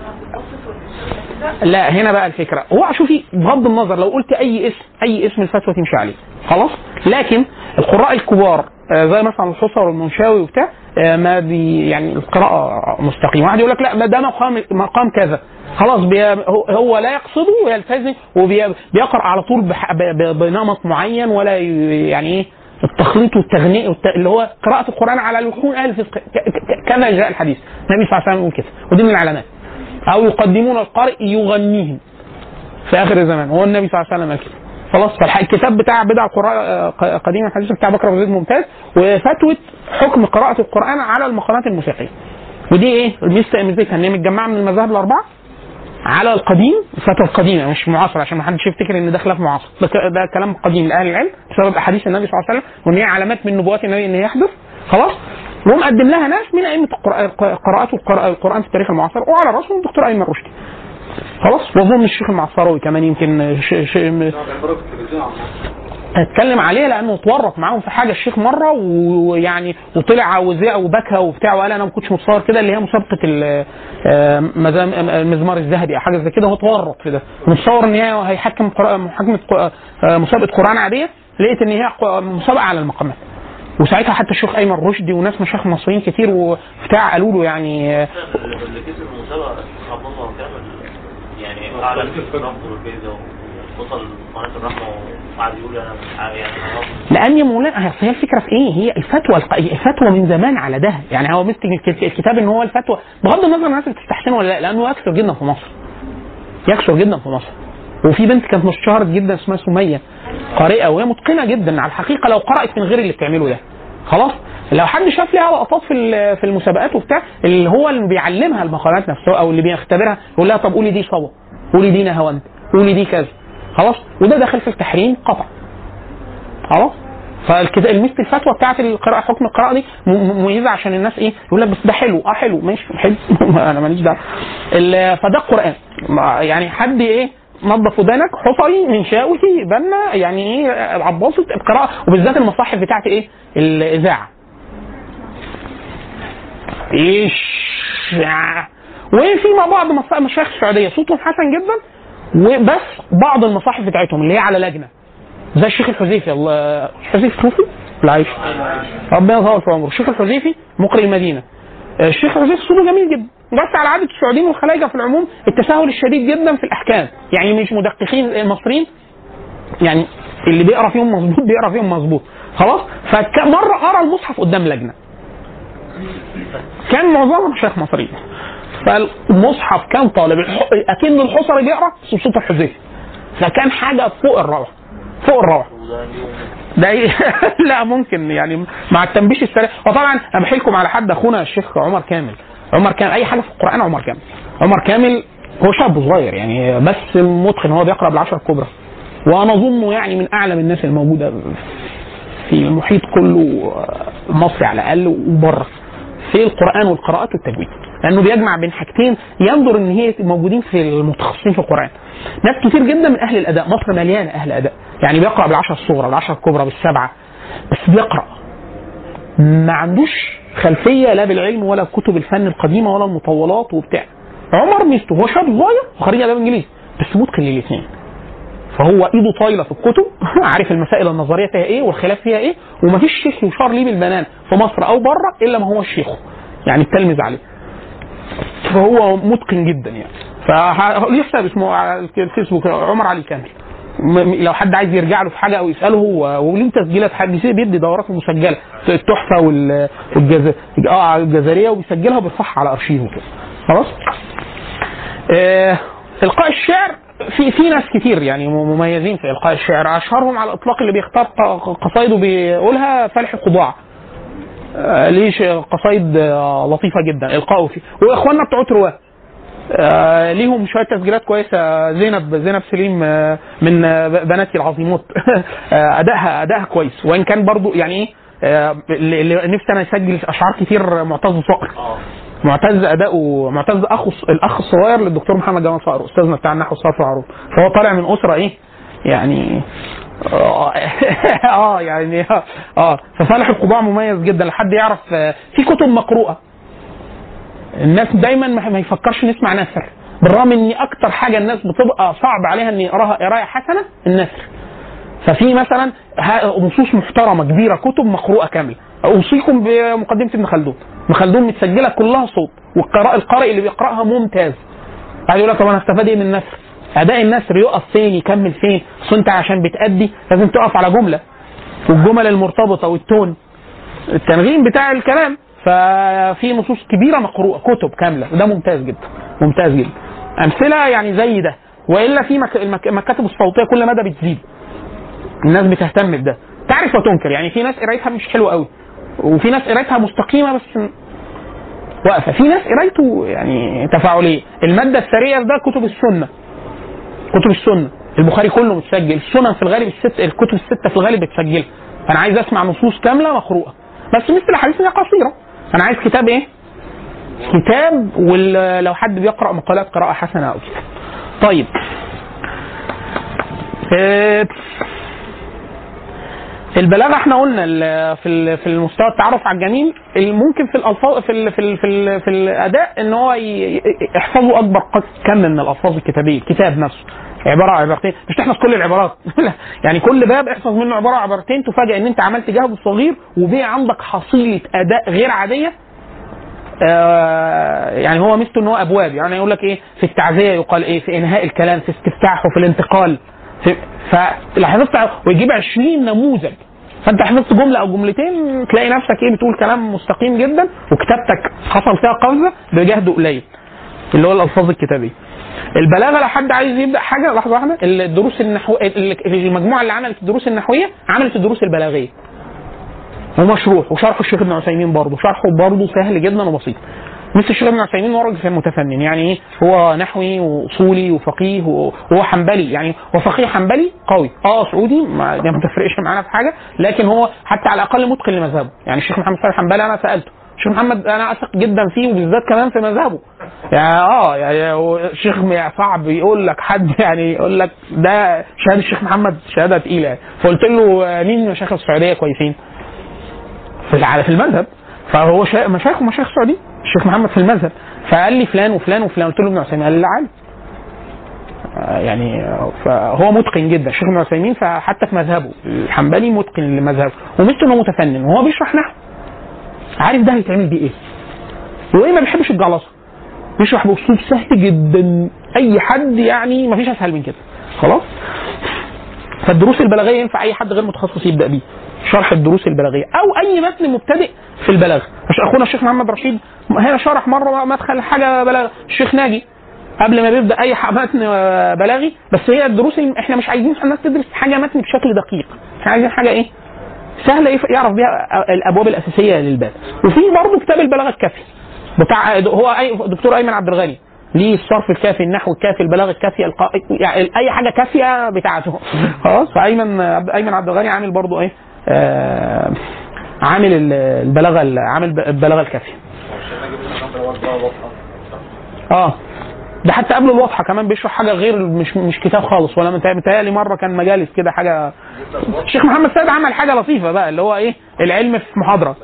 Speaker 3: لا هنا بقى الفكرة. هو شوفي بغض النظر لو قلت أي اسم أي اسم الفتوى تمشي عليه. خلاص؟ لكن القراء الكبار زي مثلا الحصر والمنشاوي وبتاع آه، ما بي يعني القراءة مستقيمة. واحد يقول لك لا ده مقام مقام كذا. خلاص هو- لا يقصده ويلتزم وبيقرا على طول بنمط معين ولا يعني إيه التخليط والتغنيء والت... اللي هو قراءة القرآن على لحون أهل الفسق ك- ك- كذا جاء الحديث. النبي صلى الله عليه وسلم يقول كده. ودي من العلامات. أو يقدمون القارئ يغنيهم في آخر الزمان. هو النبي صلى الله عليه وسلم كده. خلاص فالكتاب بتاع بدع آه، قديم الحديث بتاع بكر أبو زيد ممتاز وفتوى حكم قراءة القرآن على المقامات الموسيقية. ودي إيه؟ الميزة ميزتها ان هي متجمعة من المذاهب الأربعة على القديم الفتوى القديمة مش معاصرة عشان ما حدش يفتكر إن ده خلاف معاصر. ده, ده كلام قديم لأهل العلم بسبب أحاديث النبي صلى الله عليه وسلم وإن هي علامات من نبوات النبي إن هي يحدث. خلاص؟ ومقدم لها ناس من أئمة قراءات القرآن في التاريخ المعاصر وعلى رأسهم الدكتور أيمن رشدي. خلاص واظن الشيخ المعصراوي كمان يمكن. اتكلم عليه لأنه اتورط معاهم في حاجة الشيخ مره ويعني وطلع وبكى وبتاع وقال أنا ما كنتش متصور كده اللي هي مسابقة ال- آه، المزمار الذهبي أو حاجة زي كده هو اتورط في ده متصور إن هي هيحكم قراءة- محاكمة آه، مسابقة قرآن عادية لقيت إن هي مسابقة على المقامات وساعتها حتى الشيخ أيمن رشدي وناس مشايخ مصريين كتير وبتاع قالوا له يعني
Speaker 5: يعني رفضه الجايزة ووصل قناة الرحمة وقعد يقول أنا مش عارف يعني
Speaker 3: يا مولانا هي الفكرة في إيه؟ هي الفتوى الق... الفتوى من زمان على ده، يعني هو مسك الك- الكتاب إن هو الفتوى بغض النظر الناس بتستحسنه ولا لأ لأنه يكثر جدا في مصر. يكثر جدا في مصر. وفي بنت كانت اشتهرت جدا اسمها سمية قارئة وهي متقنة جدا على الحقيقة لو قرأت من غير اللي بتعمله ده. خلاص؟ لو حد شاف ليها لقطات في في المسابقات وبتاع اللي هو اللي بيعلمها المقالات نفسها أو اللي بيختبرها يقول لها طب قولي دي صواب قولي دي نهواند قولي دي كذا خلاص؟ وده داخل في التحريم قطع. خلاص؟ فالكتاب الميزة الفتوى بتاعت القراءة حكم القراءة دي مميزة عشان الناس إيه؟ يقول لك بس ده حلو. آه حلو. ماشي. حلو أنا ماليش دعوة. فده القران يعني حد إيه؟ نظف ودانك حصري من شاوي بنا يعني إيه عباسط القراءه وبالذات المصاحف بتاعت إيه؟ الإذاعة. إيش؟ وفي مع بعض مشايخ السعودية صوتهم حسن جدا وبس بعض المصاحف بتاعتهم اللي هي على لجنة. زي الشيخ الحذيفي الله الحذيفي توفي؟ لا عايش. ربنا يطول في عمره. الشيخ الحذيفي مقرئ المدينة. الشيخ الحذيفي صوته جميل جدا. بس على عاده السعوديين والخلايجه في العموم التساهل الشديد جدا في الأحكام. يعني مش مدققين المصريين يعني اللي بيقرأ فيهم مظبوط بيقرأ فيهم مظبوط. خلاص؟ فمره قرأ المصحف قدام لجنة. كان معظمهم مشايخ مصريين فالمصحف كان طالب. اكن الحصري بيقرأ صوت الحذيفي فكان حاجة فوق الروعة فوق
Speaker 5: الروعة.
Speaker 3: ده؟ لا ممكن يعني مع التنبيش السريع. وطبعا أنا بحيلكم على حد أخونا الشيخ عمر كامل. عمر كامل أي حاجة في القرآن عمر كامل. عمر كامل هو شاب صغير يعني بس متقن هو بيقرأ بالعشر الكبرى. وأنا اظنه يعني من أعلم الناس الموجودة في المحيط كله المصري على الأقل وبره في القرآن والقراءات والتجويد. لأنه بيجمع بين حاجتين ينظر إن هي موجودين في المتخصصين في القرآن. ناس كتير جدا من أهل الأداء مصر مليانة أهل أداء. يعني بيقرأ بالعشر الصغرى بالعشر الكبرى بالسبعة بس بيقرأ. ما عندوش خلفية لا بالعلم ولا كتب الفن القديمة ولا المطولات وبتاع. عمر ميزته هو شاب صغير وخريج آداب إنجليزي بس متقن للاثنين فهو إيده طايلة في الكتب عارف المسائل النظرية فيها إيه والخلاف فيها إيه ومفيش شيخ يشار ليه بالبنان في مصر أو بره إلا ما هو شيخه يعني التلمذ عليه. فهو متقن جدا يعني. فليه حساب اسمه على الفيسبوك عمر علي كامل. لو حد عايز يرجع له في حاجة أو يسأله وليه تسجيلات حد؟ بيدي دورات مسجله التحفة وال والجز... آه وبيسجلها وبيرفعها على ارشيف وكده خلاص؟ آه إلقاء الشعر في في ناس كتير يعني مميزين في إلقاء الشعر. أشهرهم على الإطلاق اللي بيختار قصايده بيقولها فالح قضاع آه، ليه ش- قصايد آه، لطيفة جدا. القاؤه فيه وإخواننا بتوع رواه آه ليهم شوية تسجيلات كويسة. زينب زينب سليم آه من آه بناتي العظيمات. ادائها أدائها كويس. وإن كان برضو يعني إيه نفسي أنا أسجل أشعار كتير معتز صقر. معتز أداؤه معتز اخو الأخ الصغير للدكتور محمد جمال صقر أستاذنا بتاع النحو والصرف والعروض. فهو طالع من أسرة إيه يعني آه يعني آه فصالح القضاء مميز جدا. لحد يعرف في كتب مقروءة. الناس دايما ما يفكرش نسمع نثر. بالرغم ان أكتر حاجة الناس بتبقى صعب عليها ان يقراها قراية حسنة النثر. ففي مثلا نصوص محترمة كبيرة كتب مقروءة كاملة. أوصيكم بمقدمة ابن خلدون. ابن خلدون متسجلة كلها صوت والقراء القارئ اللي بيقرأها ممتاز. قاعد يقول لك طب أنا استفاد إيه من النثر؟ أداء النثر يقف فين؟ يكمل فين؟ انت عشان بتأدي؟ لازم تقف على جملة. والجمل المرتبطة والتون. التنغيم بتاع الكلام. ففي نصوص كبيرة مقروءه كتب كاملة وده ممتاز جدا ممتاز جدا. أمثلة يعني زي ده وإلا في مك... المك... المكاتب الصوتية كل مدى بتزيد. الناس بتهتم بده. تعرف وتنكر يعني في ناس قرايتها مش حلوة قوي وفي ناس قرايتها مستقيمة بس واقفة. في ناس قرايته يعني تفاعلية. المادة الثريه ده كتب السنة. كتب السنة. البخاري كله متسجل. السنن في الغالب الست الكتب الستة في الغالب بتسجلها. أنا عايز أسمع نصوص كاملة مقروءة. بس مثل الحديث هي قصيره أنا عايز كتاب إيه؟ كتاب ولو حد بيقرأ مقالات قراءة حسنة أو كده. طيب. آه، البلاغة إحنا قلنا في في المستوى التعرف على الجميل ال- ممكن في الألفاظ في ال في ال في, ال في الأداء إن هو يحفظوا أكبر كم من الألفاظ الكتابية الكتاب نفسه. عبارة عن عبارتين مش تحفظ كل العبارات. يعني كل باب احفظ منه عبارة عبارتين تفاجئ إن أنت عملت جهد صغير وبقى عندك حصيلة أداء غير عادية. آه، يعني هو ميزته إن هو أبواب. يعني يقول لك إيه في التعزية يقال إيه في إنهاء الكلام في استفتاحه في الانتقال حفظت ويجيب 20 نموذج. فانت حفظت جملة أو جملتين تلاقي نفسك إيه بتقول كلام مستقيم جدا وكتابتك حصل فيها قفزه بجهد قليل اللي هو الألفاظ الكتابية. البلاغة لو حد عايز يبدأ حاجة لحظة واحدة الدروس النحو المجموعة اللي عملت الدروس النحوية عملت الدروس البلاغية. ومشروح وشرح الشيخ ابن عثيمين برضه شرحه برضه سهل جدا وبسيط. مثل الشيخ ابن عثيمين هو راجل كان متفنن يعني إيه هو نحوي وأصولي وفقيه وهو حنبلي يعني هو فقيه حنبلي قوي. آه سعودي ما ده ما تفرقش معانا في حاجة لكن هو حتى على الأقل متقن لمذهبه. يعني الشيخ محمد صالح الحنبلي أنا سألته الشيخ محمد أنا أثق جدا فيه وبالذات كمان في مذهبه. يعني آه يعني الشيخ صعب يقول لك حد يعني يقول لك ده شهادة الشيخ محمد شهادة يعني. فقلت له آه، مين مشايخ السعودية كويسين؟ في في المذهب. فهو شا... مشايخ ومشايخ سعودي الشيخ محمد في المذهب. فقال لي فلان وفلان وفلان. قلت له ابن عثيمين. قال لي لا عالم آه، يعني آه، فهو متقن جدا. الشيخ ابن عثيمين فحتى في مذهبه. الحنبلي متقن لمذهبه ومثل إنه متفنن. وهو بيشرح نحو. عارف ده هيتعمل بيه إيه؟ وإيه ما بيحبش الجعلصه بيشرح بأسلوب سهل جدا. أي حد يعني ما فيش أسهل من كده. خلاص؟ فالدروس البلاغية ينفع أي حد غير متخصص يبدأ بيه. شرح الدروس البلاغية أو أي متن مبتدئ في البلاغه مش أخونا الشيخ محمد رشيد هنا شرح مرة مدخل حاجة بلاغه الشيخ ناجي قبل ما بيبدأ أي متن آه، بلاغي بس هي الدروس إحنا مش عايزين الناس تدرس حاجة متن بشكل دقيق. إحنا عايزين حاجة إيه؟ سهلة يعرف بيها الأبواب الأساسية للباب. وفي برضه كتاب البلاغة الكافي بتاع هو أي دكتور أيمن عبد الغني. ليه الصرف الكافي النحو الكافي البلاغه الكافيه القا... يعني أي حاجة كافية بتاعته. خلاص فأيمن أيمن عبد الغني عامل برضه إيه؟ آه عامل ال- البلاغة ال- عامل البلاغة الكافية. آه ده حتى قبل الواضحه كمان بيشرح حاجة غير مش مش كتاب خالص ولا متهيأ- متهيألي مرة كان مجالس كده حاجة. الشيخ محمد سيد عمل حاجة لطيفة بقى اللي هو إيه؟ العلم في محاضرة.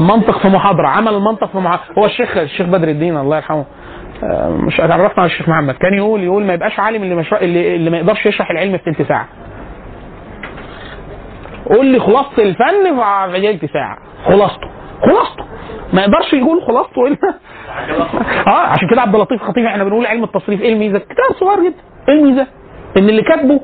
Speaker 3: منطق في محاضرة عمل المنطق في محاضرة. هو الشيخ الشيخ بدر الدين الله يرحمه آه، مش اتعرفنا على الشيخ محمد. كان يقول يقول ما يبقاش عالم اللي مش اللي, اللي ما يقدرش يشرح العلم في تلت ساعة. قول لي خلاصة الفن في تلت ساعة. خلاصته. خلاصته. ما يقدرش يقول خلاصته الا آه عشان كده عبد اللطيف خطيب إحنا بنقول علم التصريف إيه الميزة؟ كتاب صغير جدا. إيه الميزة؟ إن اللي كاتبه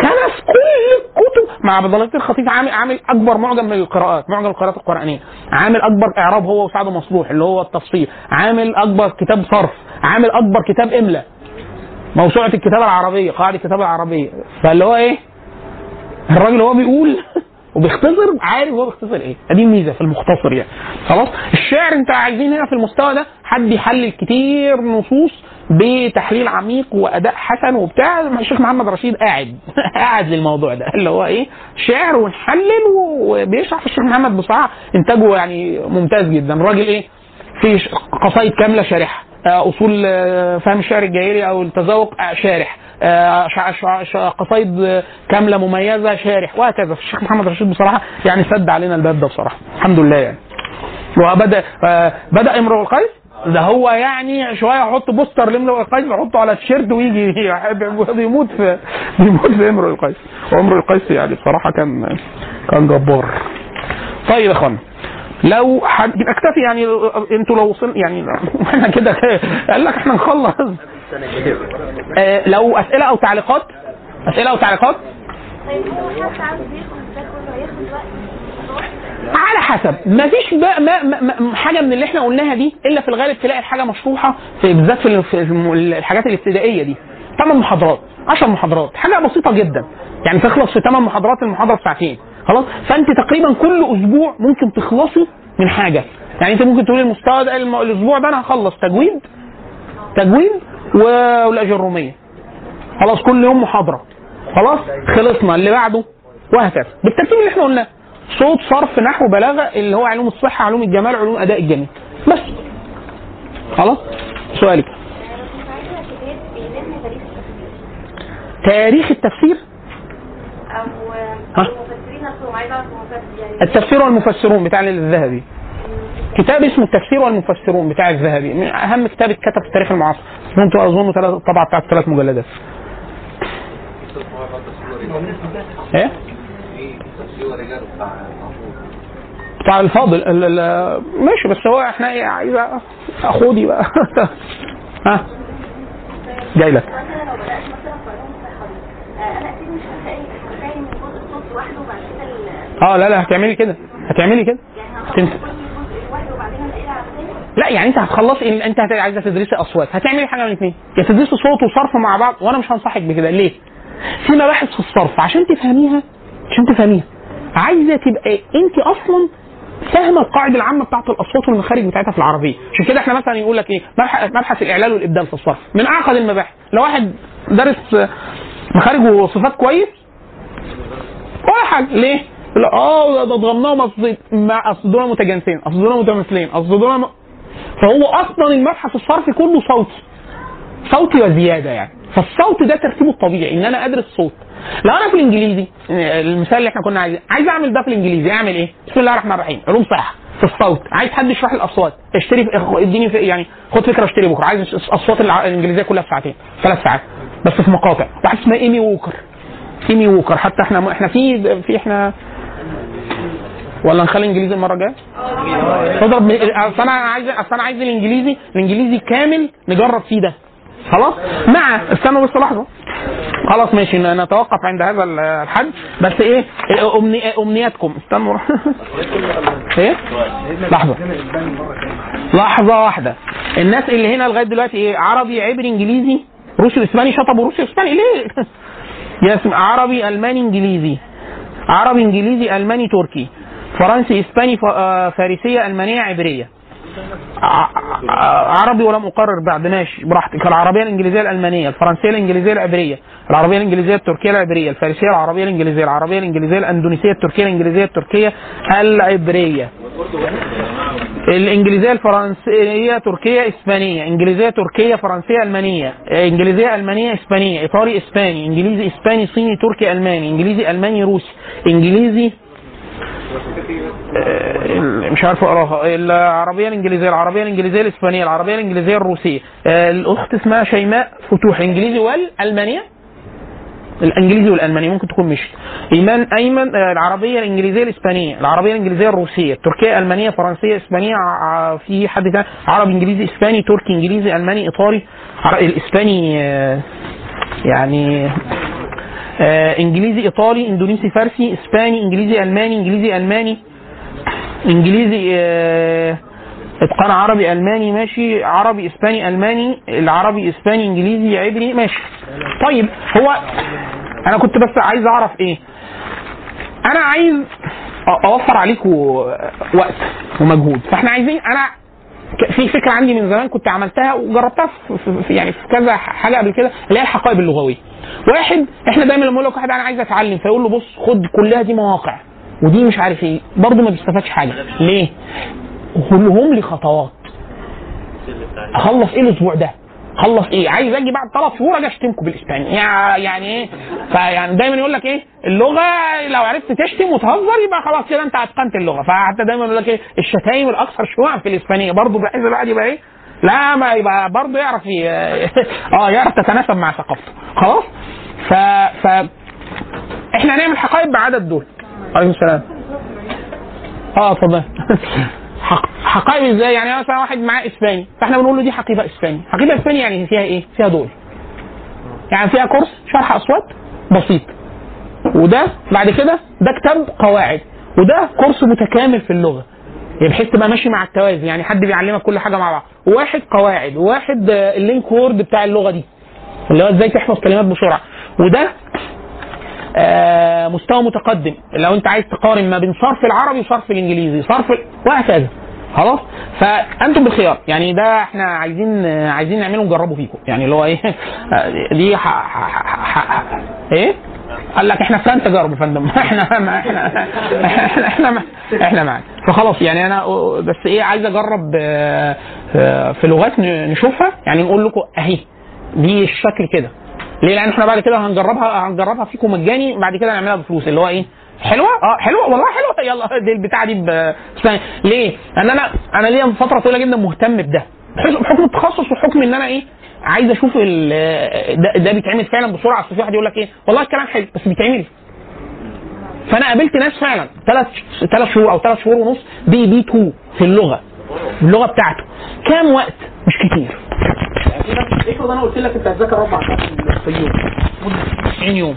Speaker 3: كنس كل الكتب. مع عبد اللطيف الخطيب عامل عامل أكبر معجم من القراءات معجم القراءات القرآنية. عامل أكبر إعراب هو وسعد مصلوح اللي هو التفصيل عامل أكبر كتاب صرف. عامل أكبر كتاب املاء موسوعة الكتابه العربية قاعدة الكتابه العربية. فاللي هو إيه؟ الراجل هو بيقول وبيختصر عارف هو بيختصر إيه. دي الميزة في المختصر يعني. خلاص؟ الشعر انت عايزين هنا في المستوى ده حد يحلل كتير نصوص بتحليل عميق وأداء حسن وبتاع. الشيخ محمد رشيد قاعد قاعد للموضوع ده. اللي هو إيه؟ شعر ونحلل وبيشرح الشيخ محمد بصراحة إنتاجه يعني ممتاز جدا. الراجل إيه؟ في قصايد كاملة شارحه آه، أصول آه، فهم الشعر الجاهلي أو التذوق آه، شارح. آه، قصايد آه، كاملة مميزة شارح. وهكذا. الشيخ محمد رشيد بصراحة يعني سد علينا الباب ده بصراحة. الحمد لله يعني. وبدأ آه، بدأ امرؤ القيس. ده هو يعني شوية يحط بوستر لامرؤ القيس يحطه على التيشيرت ويجي بيموت في بيموت في امرؤ القيس. وامرؤ القيس يعني بصراحة كان كان جبار. طيب يا اخوانا لو حد اكتفي يعني أنتوا لو وصل يعني إحنا كده قال لك إحنا نخلص. آه لو أسئلة أو تعليقات؟ أسئلة أو تعليقات؟ على حسب. ما فيش بقى ما ما حاجة من اللي إحنا قلناها دي إلا في الغالب تلاقي الحاجة مشروحة في بالذات في الحاجات الابتدائية دي. ثمان محاضرات 10 محاضرات حاجة بسيطة جدا. يعني تخلص في ثمان محاضرات المحاضرة ساعتين خلاص؟ فأنت تقريبا كل أسبوع ممكن تخلصي من حاجة. يعني أنت ممكن تقولي المستوى ده الأسبوع ده أنا هخلص تجويد تجويد و- والاجروميه خلاص كل يوم محاضرة. خلاص؟ خلصنا. اللي بعده وهكذا. بالترتيب اللي إحنا قلناه. صوت صرف نحو بلاغة اللي هو علوم الصحة علوم الجمال علوم أداء الجميل بس. خلاص؟ سؤالك.
Speaker 4: تاريخ التفسير؟ أو
Speaker 3: ها؟ التفسير والمفسرون بتاع الذهبي. كتاب اسمه التفسير والمفسرون بتاع الذهبي. من أهم كتاب اتكتب في التاريخ المعاصر. أنتوا أظن طبعا بتاعت ثلاث مجلدات. إيه؟ بتاع الفاضل ال- ال- ماشي بس هو إحنا إيه عايزه اخودي بقى. ها؟ جاي لك.
Speaker 4: مثلا لو بدات مثلا في علوم الصحه دي آه، أنا أكيد مش هتلاقي هتلاقي من جزء الصوت لوحده وبعد كده ال-
Speaker 3: آه لا لا هتعملي كده هتعملي كده.
Speaker 4: الثاني
Speaker 3: لا يعني انت هتخلصي انت هت- عايزة تدرسي اصوات هتعملي حاجة من الاثنين يا تدرسي صوت وصرف مع بعض وأنا مش هنصحك بكده. ليه؟ في مباحث في الصرف عشان تفهميها عشان تفهميها. عايزة تبقى انت أصلا فاهمة القاعدة العامة بتاعت الاصوات والمخارج بتاعتها في العربية. عشان كده إحنا مثلا يقول لك إيه مبحث, الاعلال والإبدال في الصرف. من أعقد المباحث. لو واحد دارس مخارج وصفات كويس ولا حاجة. ليه؟ آه ده ضمناهم أصل أصل دول متجانسين. أصل دول متماثلين أصل دول م... فهو أصلا المبحث الصرفي كله صوتي صوتي وزياده يعني. فالصوت ده ترتيبه الطبيعي إن أنا أدرس صوت. لو أنا في الإنجليزي. المثال اللي إحنا كنا عايزين عايز أعمل ده في الإنجليزي. أعمل إيه؟ بسم الله الرحمن الرحيم. علوم صحة. في الصوت. عايز حد يشرح الأصوات. اشتري اديني يعني خد فكرة اشتري بكرة. عايز الأصوات الإنجليزية كلها في ساعتين. ثلاث ساعات. بس في مقاطع. واحد اسمها إيمي ووكر. إيمي ووكر. حتى إحنا إحنا في في إحنا ولا نخلي انجليزي المرة الجاية؟ تضرب من- أصل أنا عايز أصل أنا عايز الانجليزي الإنجليزي كامل نجرب فيه ده. خلاص؟ مع استنوا بس لحظة. خلاص ماشي نتوقف عند هذا ال- الحد. بس إيه؟ أمني أمنياتكم. استنوا. إيه؟ لحظة. لحظة واحدة. الناس اللي هنا لغاية دلوقتي إيه؟ عربي عبري انجليزي روسي واسباني شطبوا روسي واسباني ليه؟ يسمع عربي ألماني إنجليزي. عربي إنجليزي ألماني تركي فرنسي إسباني آه، فارسية ألمانية عبرية. عربي ولم اقرر بعد ماشي براحتك. العربية الإنجليزية الألمانية الفرنسية الإنجليزية العبرية. العربية الإنجليزية التركية العبرية. الفارسية العربية الإنجليزية. العربية الإنجليزية الأندونيسية التركية الإنجليزية التركية العبرية. الإنجليزية الفرنسية تركية إسبانية. إنجليزية تركية فرنسية ألمانية. إنجليزية ألمانية إسبانية. إيطالي إسباني. إنجليزي إسباني صيني تركي ألماني. إنجليزي ألماني روسي. إنجليزي مش عارف أقراها. العربية الإنجليزية العربية الإنجليزية الإسبانية العربية الإنجليزية الروسية. آه، الأخت اسمها شيماء فتوح. الانجليزي والألمانية؟ الإنجليزي والالماني ممكن تكون مشت إيمان أيمن آه، العربية الإنجليزية الإسبانية. العربية الإنجليزية الروسية. التركيه ألمانية فرنسية إسبانية في حد تاني؟ عربي إنجليزي إسباني تركي إنجليزي ألماني إيطالي. الإسباني آه، يعني آه، إنجليزي إيطالي إندونيسي فارسي إسباني إنجليزي ألماني إنجليزي ألماني إنجليزي آه، اتقان عربي ألماني ماشي عربي إسباني ألماني العربي إسباني إنجليزي عبري ماشي. طيب هو أنا كنت بس عايز أعرف إيه؟ أنا عايز أوفر عليكم وقت ومجهود. فإحنا عايزين أنا في فكرة عندي من زمان كنت عملتها وجربتها في, يعني في كذا حاجة قبل كده اللي هي الحقائب اللغوية. واحد إحنا دايما لما نقول لك واحد أنا عايز أتعلم فيقول له بص خد كلها دي مواقع ودي مش عارف إيه برضه ما بيستفادش حاجة ليه؟ كلهم لي خطوات اخلص إيه الأسبوع ده؟ خلص إيه؟ عايز أجي بعد ثلاث شهور أجي اشتمكم بالاسباني يع- يعني إيه؟ فيعني دايما يقول لك إيه؟ اللغة لو عرفت تشتم وتهزر يبقى خلاص كده انت اتقنت اللغة فحتى دايما يقول لك إيه؟ الشتايم الأكثر شيوعا في الإسبانية برضه بحيث الواحد يبقى إيه؟ لا ما يبقى برضه يعرف آه يعرف تتناسب مع ثقافته خلاص؟ ف ف إحنا هنعمل حقائب بعدد دول عليكم السلام آه اتفضل حق... حقائب إزاي يعني مثلا واحد معاه إسباني فإحنا بنقول له دي حقيبة إسباني. حقيبة إسباني يعني فيها إيه؟ فيها دول. يعني فيها كورس شرح أصوات بسيط. وده بعد كده ده كتاب قواعد. وده كورس متكامل في اللغة. يعني بحيث تبقى ماشي مع التوازي يعني حد بيعلمك كل حاجة مع بعض. وواحد قواعد وواحد آه، ال link word بتاع اللغة دي. اللي هو إزاي تحفظ كلمات بسرعة. وده مستوى متقدم. لو انت عايز تقارن ما بين صرف العربي وصرف الانجليزي صرف وهكذا. خلاص؟ فأنتم بالخيار. يعني ده إحنا عايزين آه، عايزين نعمله ونجربه فيكم. يعني اللي هو إيه؟ آه، دي ح... ح... ح... إيه؟ قال لك إحنا فلان تجارب يا فندم. إحنا ما إحنا إحنا إحنا ما إحنا معاك. فخلاص يعني أنا بس إيه عايز اجرب آه، آه، في لغات نشوفها. يعني نقول لكم اهي دي الشكل كده. ليه؟ لأن إحنا بعد كده هنجربها هنجربها فيكم مجاني بعد كده نعملها بفلوس اللي هو إيه؟ حلوة؟ آه حلوة والله حلوة يلا دي البتاعة دي ب... ليه؟ لأن أنا أنا ليا فترة طويلة جدا مهتم بده بحكم التخصص وحكم إن أنا إيه؟ عايز أشوف. ده, ده بيتعمل فعلا بسرعة أصل في واحد يقول لك إيه؟ والله الكلام حلو بس بيتعمل فأنا قابلت ناس فعلا ثلاث ثلاث شهور أو ثلاث شهور ونص بي بي 2 في اللغة اللغة بتاعته كام وقت؟ مش كتير افرض أنا قلت لك انت هتذاكر أربع ساعات في اليوم مده 90 يوم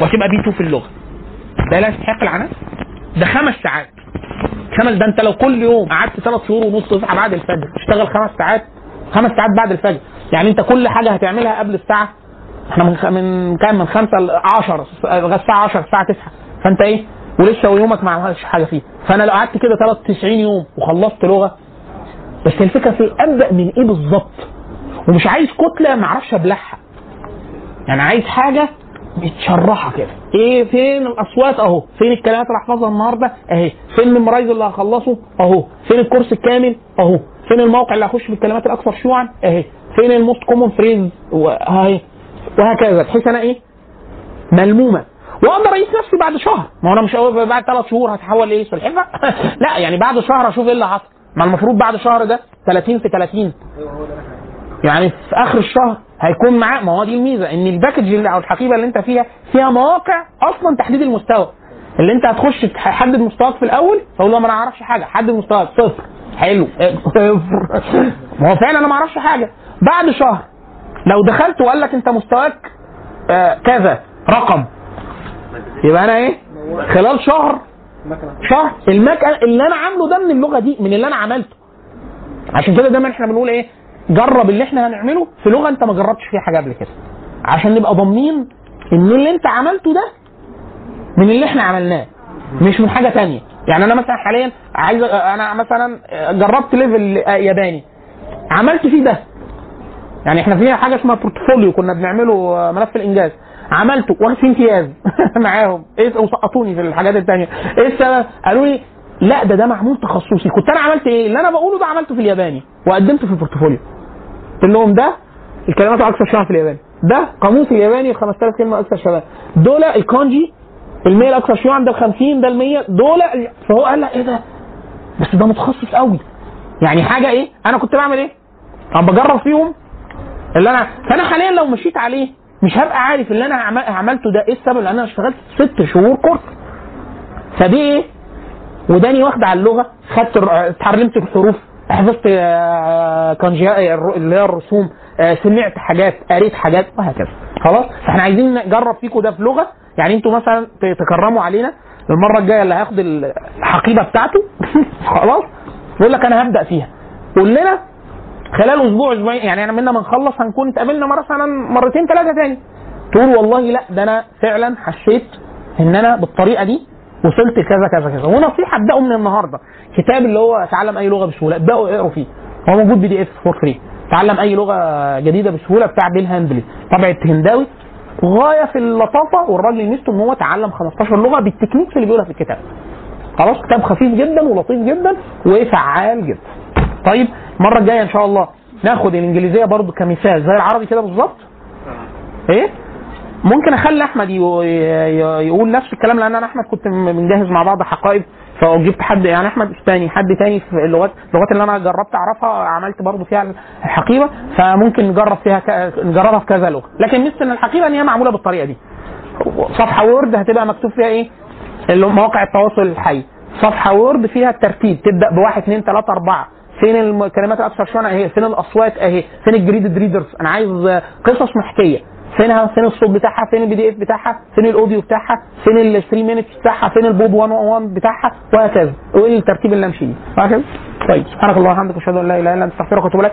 Speaker 3: وهتبقى بي 2 في اللغة. ده لا يستحق العناء. ده خمس ساعات. خمس ده انت لو كل يوم قعدت ثلاث شهور ونص تصحى بعد الفجر تشتغل خمس ساعات خمس ساعات بعد الفجر. يعني انت كل حاجة هتعملها قبل الساعة إحنا من من كام؟ من 5 ل 10 لغاية الساعة 10 الساعة 9 فانت إيه؟ ولسه ويومك ما عملتش حاجة فيه. فانا لو قعدت كده ثلاث 90 يوم وخلصت لغة بس الفكرة في أبدأ من إيه بالظبط؟ ومش عايز كتلة ما أعرفش ابلعها. يعني عايز حاجة متشرحة كده. إيه فين الأصوات؟ اهو. فين الكلمات اللي هحفظها النهارده؟ اهي. فين المرايز اللي هخلصه؟ اهو. فين الكورس الكامل؟ اهو. فين الموقع اللي هخش في الكلمات الأكثر شيوعا؟ اهي. فين ال most common phrase؟ اهي. وهكذا. بحيث أنا إيه؟ ملمومة. واقدر اقيس نفسي بعد شهر. ما هو أنا مش بعد ثلاث شهور هتحول لإيه؟ سلحفه لا يعني بعد شهر أشوف إيه اللي حصل. ما المفروض بعد شهر ده 30 في 30 يعني في آخر الشهر هيكون معاه ما هو دي الميزة إن ال package أو الحقيبة اللي أنت فيها فيها مواقع أصلا تحديد المستوى. اللي أنت هتخش تحدد مستواك في الأول تقول له ما أنا ما أعرفش حاجة حدد مستواك. صفر. حلو. ما هو فعلا أنا ما أعرفش حاجة. بعد شهر لو دخلت وقال لك أنت مستواك آه كذا رقم. يبقى أنا إيه؟ خلال شهر شهر المكان اللي أنا عامله ده من اللغة دي من اللي أنا عملته. عشان كده دايما إحنا بنقول إيه؟ جرب اللي إحنا هنعمله في لغة انت ما جربتش فيها حاجة قبل كده. عشان نبقى ضامنين إن اللي انت عملته ده من اللي إحنا عملناه مش من حاجة تانية. يعني أنا مثلا حاليا عايز أنا مثلا جربت level ياباني. عملت فيه ده. يعني إحنا فيها حاجة اسمها portfolio كنا بنعمله ملف الإنجاز. عملته واخد فيه امتياز معاهم. إيه وسقطوني في الحاجات التانية. إيه السبب؟ قالوا لي لا ده ده معمول تخصصي. كنت أنا عملت إيه؟ اللي أنا بقوله ده عملته في الياباني وقدمته في ال portfolio لهم ده الكلمات الاكثر شيوعا في الياباني ده قاموس الياباني ال 5000 كلمة أكثر شيوعا دول الكانجي ال 100 الاكثر شيوعا ده ال 50 ده ال 100 دول فهو قال لك إيه ده؟ بس ده متخصص قوي يعني حاجة إيه؟ أنا كنت بعمل إيه؟ أنا بجرب فيهم اللي أنا فأنا حاليا لو مشيت عليه مش هبقى عارف اللي أنا عملته ده إيه السبب لأن أنا اشتغلت ست شهور كورس فدي إيه؟ وداني واخدة على اللغة خدت اتعلمت الحروف حفظت كانجي اللي هي الرسوم سمعت حاجات قريت حاجات وهكذا. خلاص؟ فاحنا عايزين نجرب فيكم ده في لغة يعني أنتوا مثلا تكرموا علينا. المرة الجاية اللي هياخد الحقيبة بتاعته. خلاص؟ يقول لك أنا هبدأ فيها. قول لنا خلال أسبوع أسبوعين يعني انا منا ما نخلص هنكون اتقابلنا مثلا مرتين ثلاثة تاني. تقول والله لا ده أنا فعلا حسيت إن أنا بالطريقة دي وصلت كذا كذا كذا. ونصيحة ابداوا من النهارده. كتاب اللي هو تعلم أي لغة بسهولة ابداوا اقروا فيه. هو موجود PDF for free تعلم أي لغة جديدة بسهولة بتاع بيل هاندلي. طبعه هنداوي. غاية في اللطافة والراجل ميزته إن هو تعلم 15 لغة بال techniques اللي بيقولها في الكتاب. خلاص كتاب خفيف جدا ولطيف جدا وفعال جدا. طيب المرة الجاية إن شاء الله ناخد الإنجليزية برضو كمثال. زي العربي كده بالظبط؟ إيه؟ ممكن أخلي أحمد يقول نفس الكلام لأن أنا أحمد كنت بنجهز مع بعض حقائب فجبت حد يعني أحمد اسباني حد تاني في اللغات اللغات اللي أنا جربت أعرفها عملت برضو فيها الحقيبة فممكن نجرب فيها. نجربها في كذا لغة. لكن مثل إن الحقيبة إن هي معمولة بالطريقة دي. صفحة Word هتبقى مكتوب فيها إيه؟ مواقع التواصل الحي. صفحة Word فيها الترتيب تبدأ بواحد اثنين ثلاثة أربعة. فين الكلمات الأكثر شيوعا أهي. فين الأصوات؟ أهي. فين ال graded readers أنا عايز قصص محكية. فينها فين الصوت بتاعها؟ فين ال PDF بتاعها؟ فين ال audio بتاعها؟ فين ال 3 minutes بتاعها؟ فين ال Pod 101 بتاعها؟ وهكذا. وإيه الترتيب اللي أمشي بيه؟ طيب. سبحانك اللهم وبحمدك أشهد أن لا إله إلا أنت أستغفرك وأتوب إليك.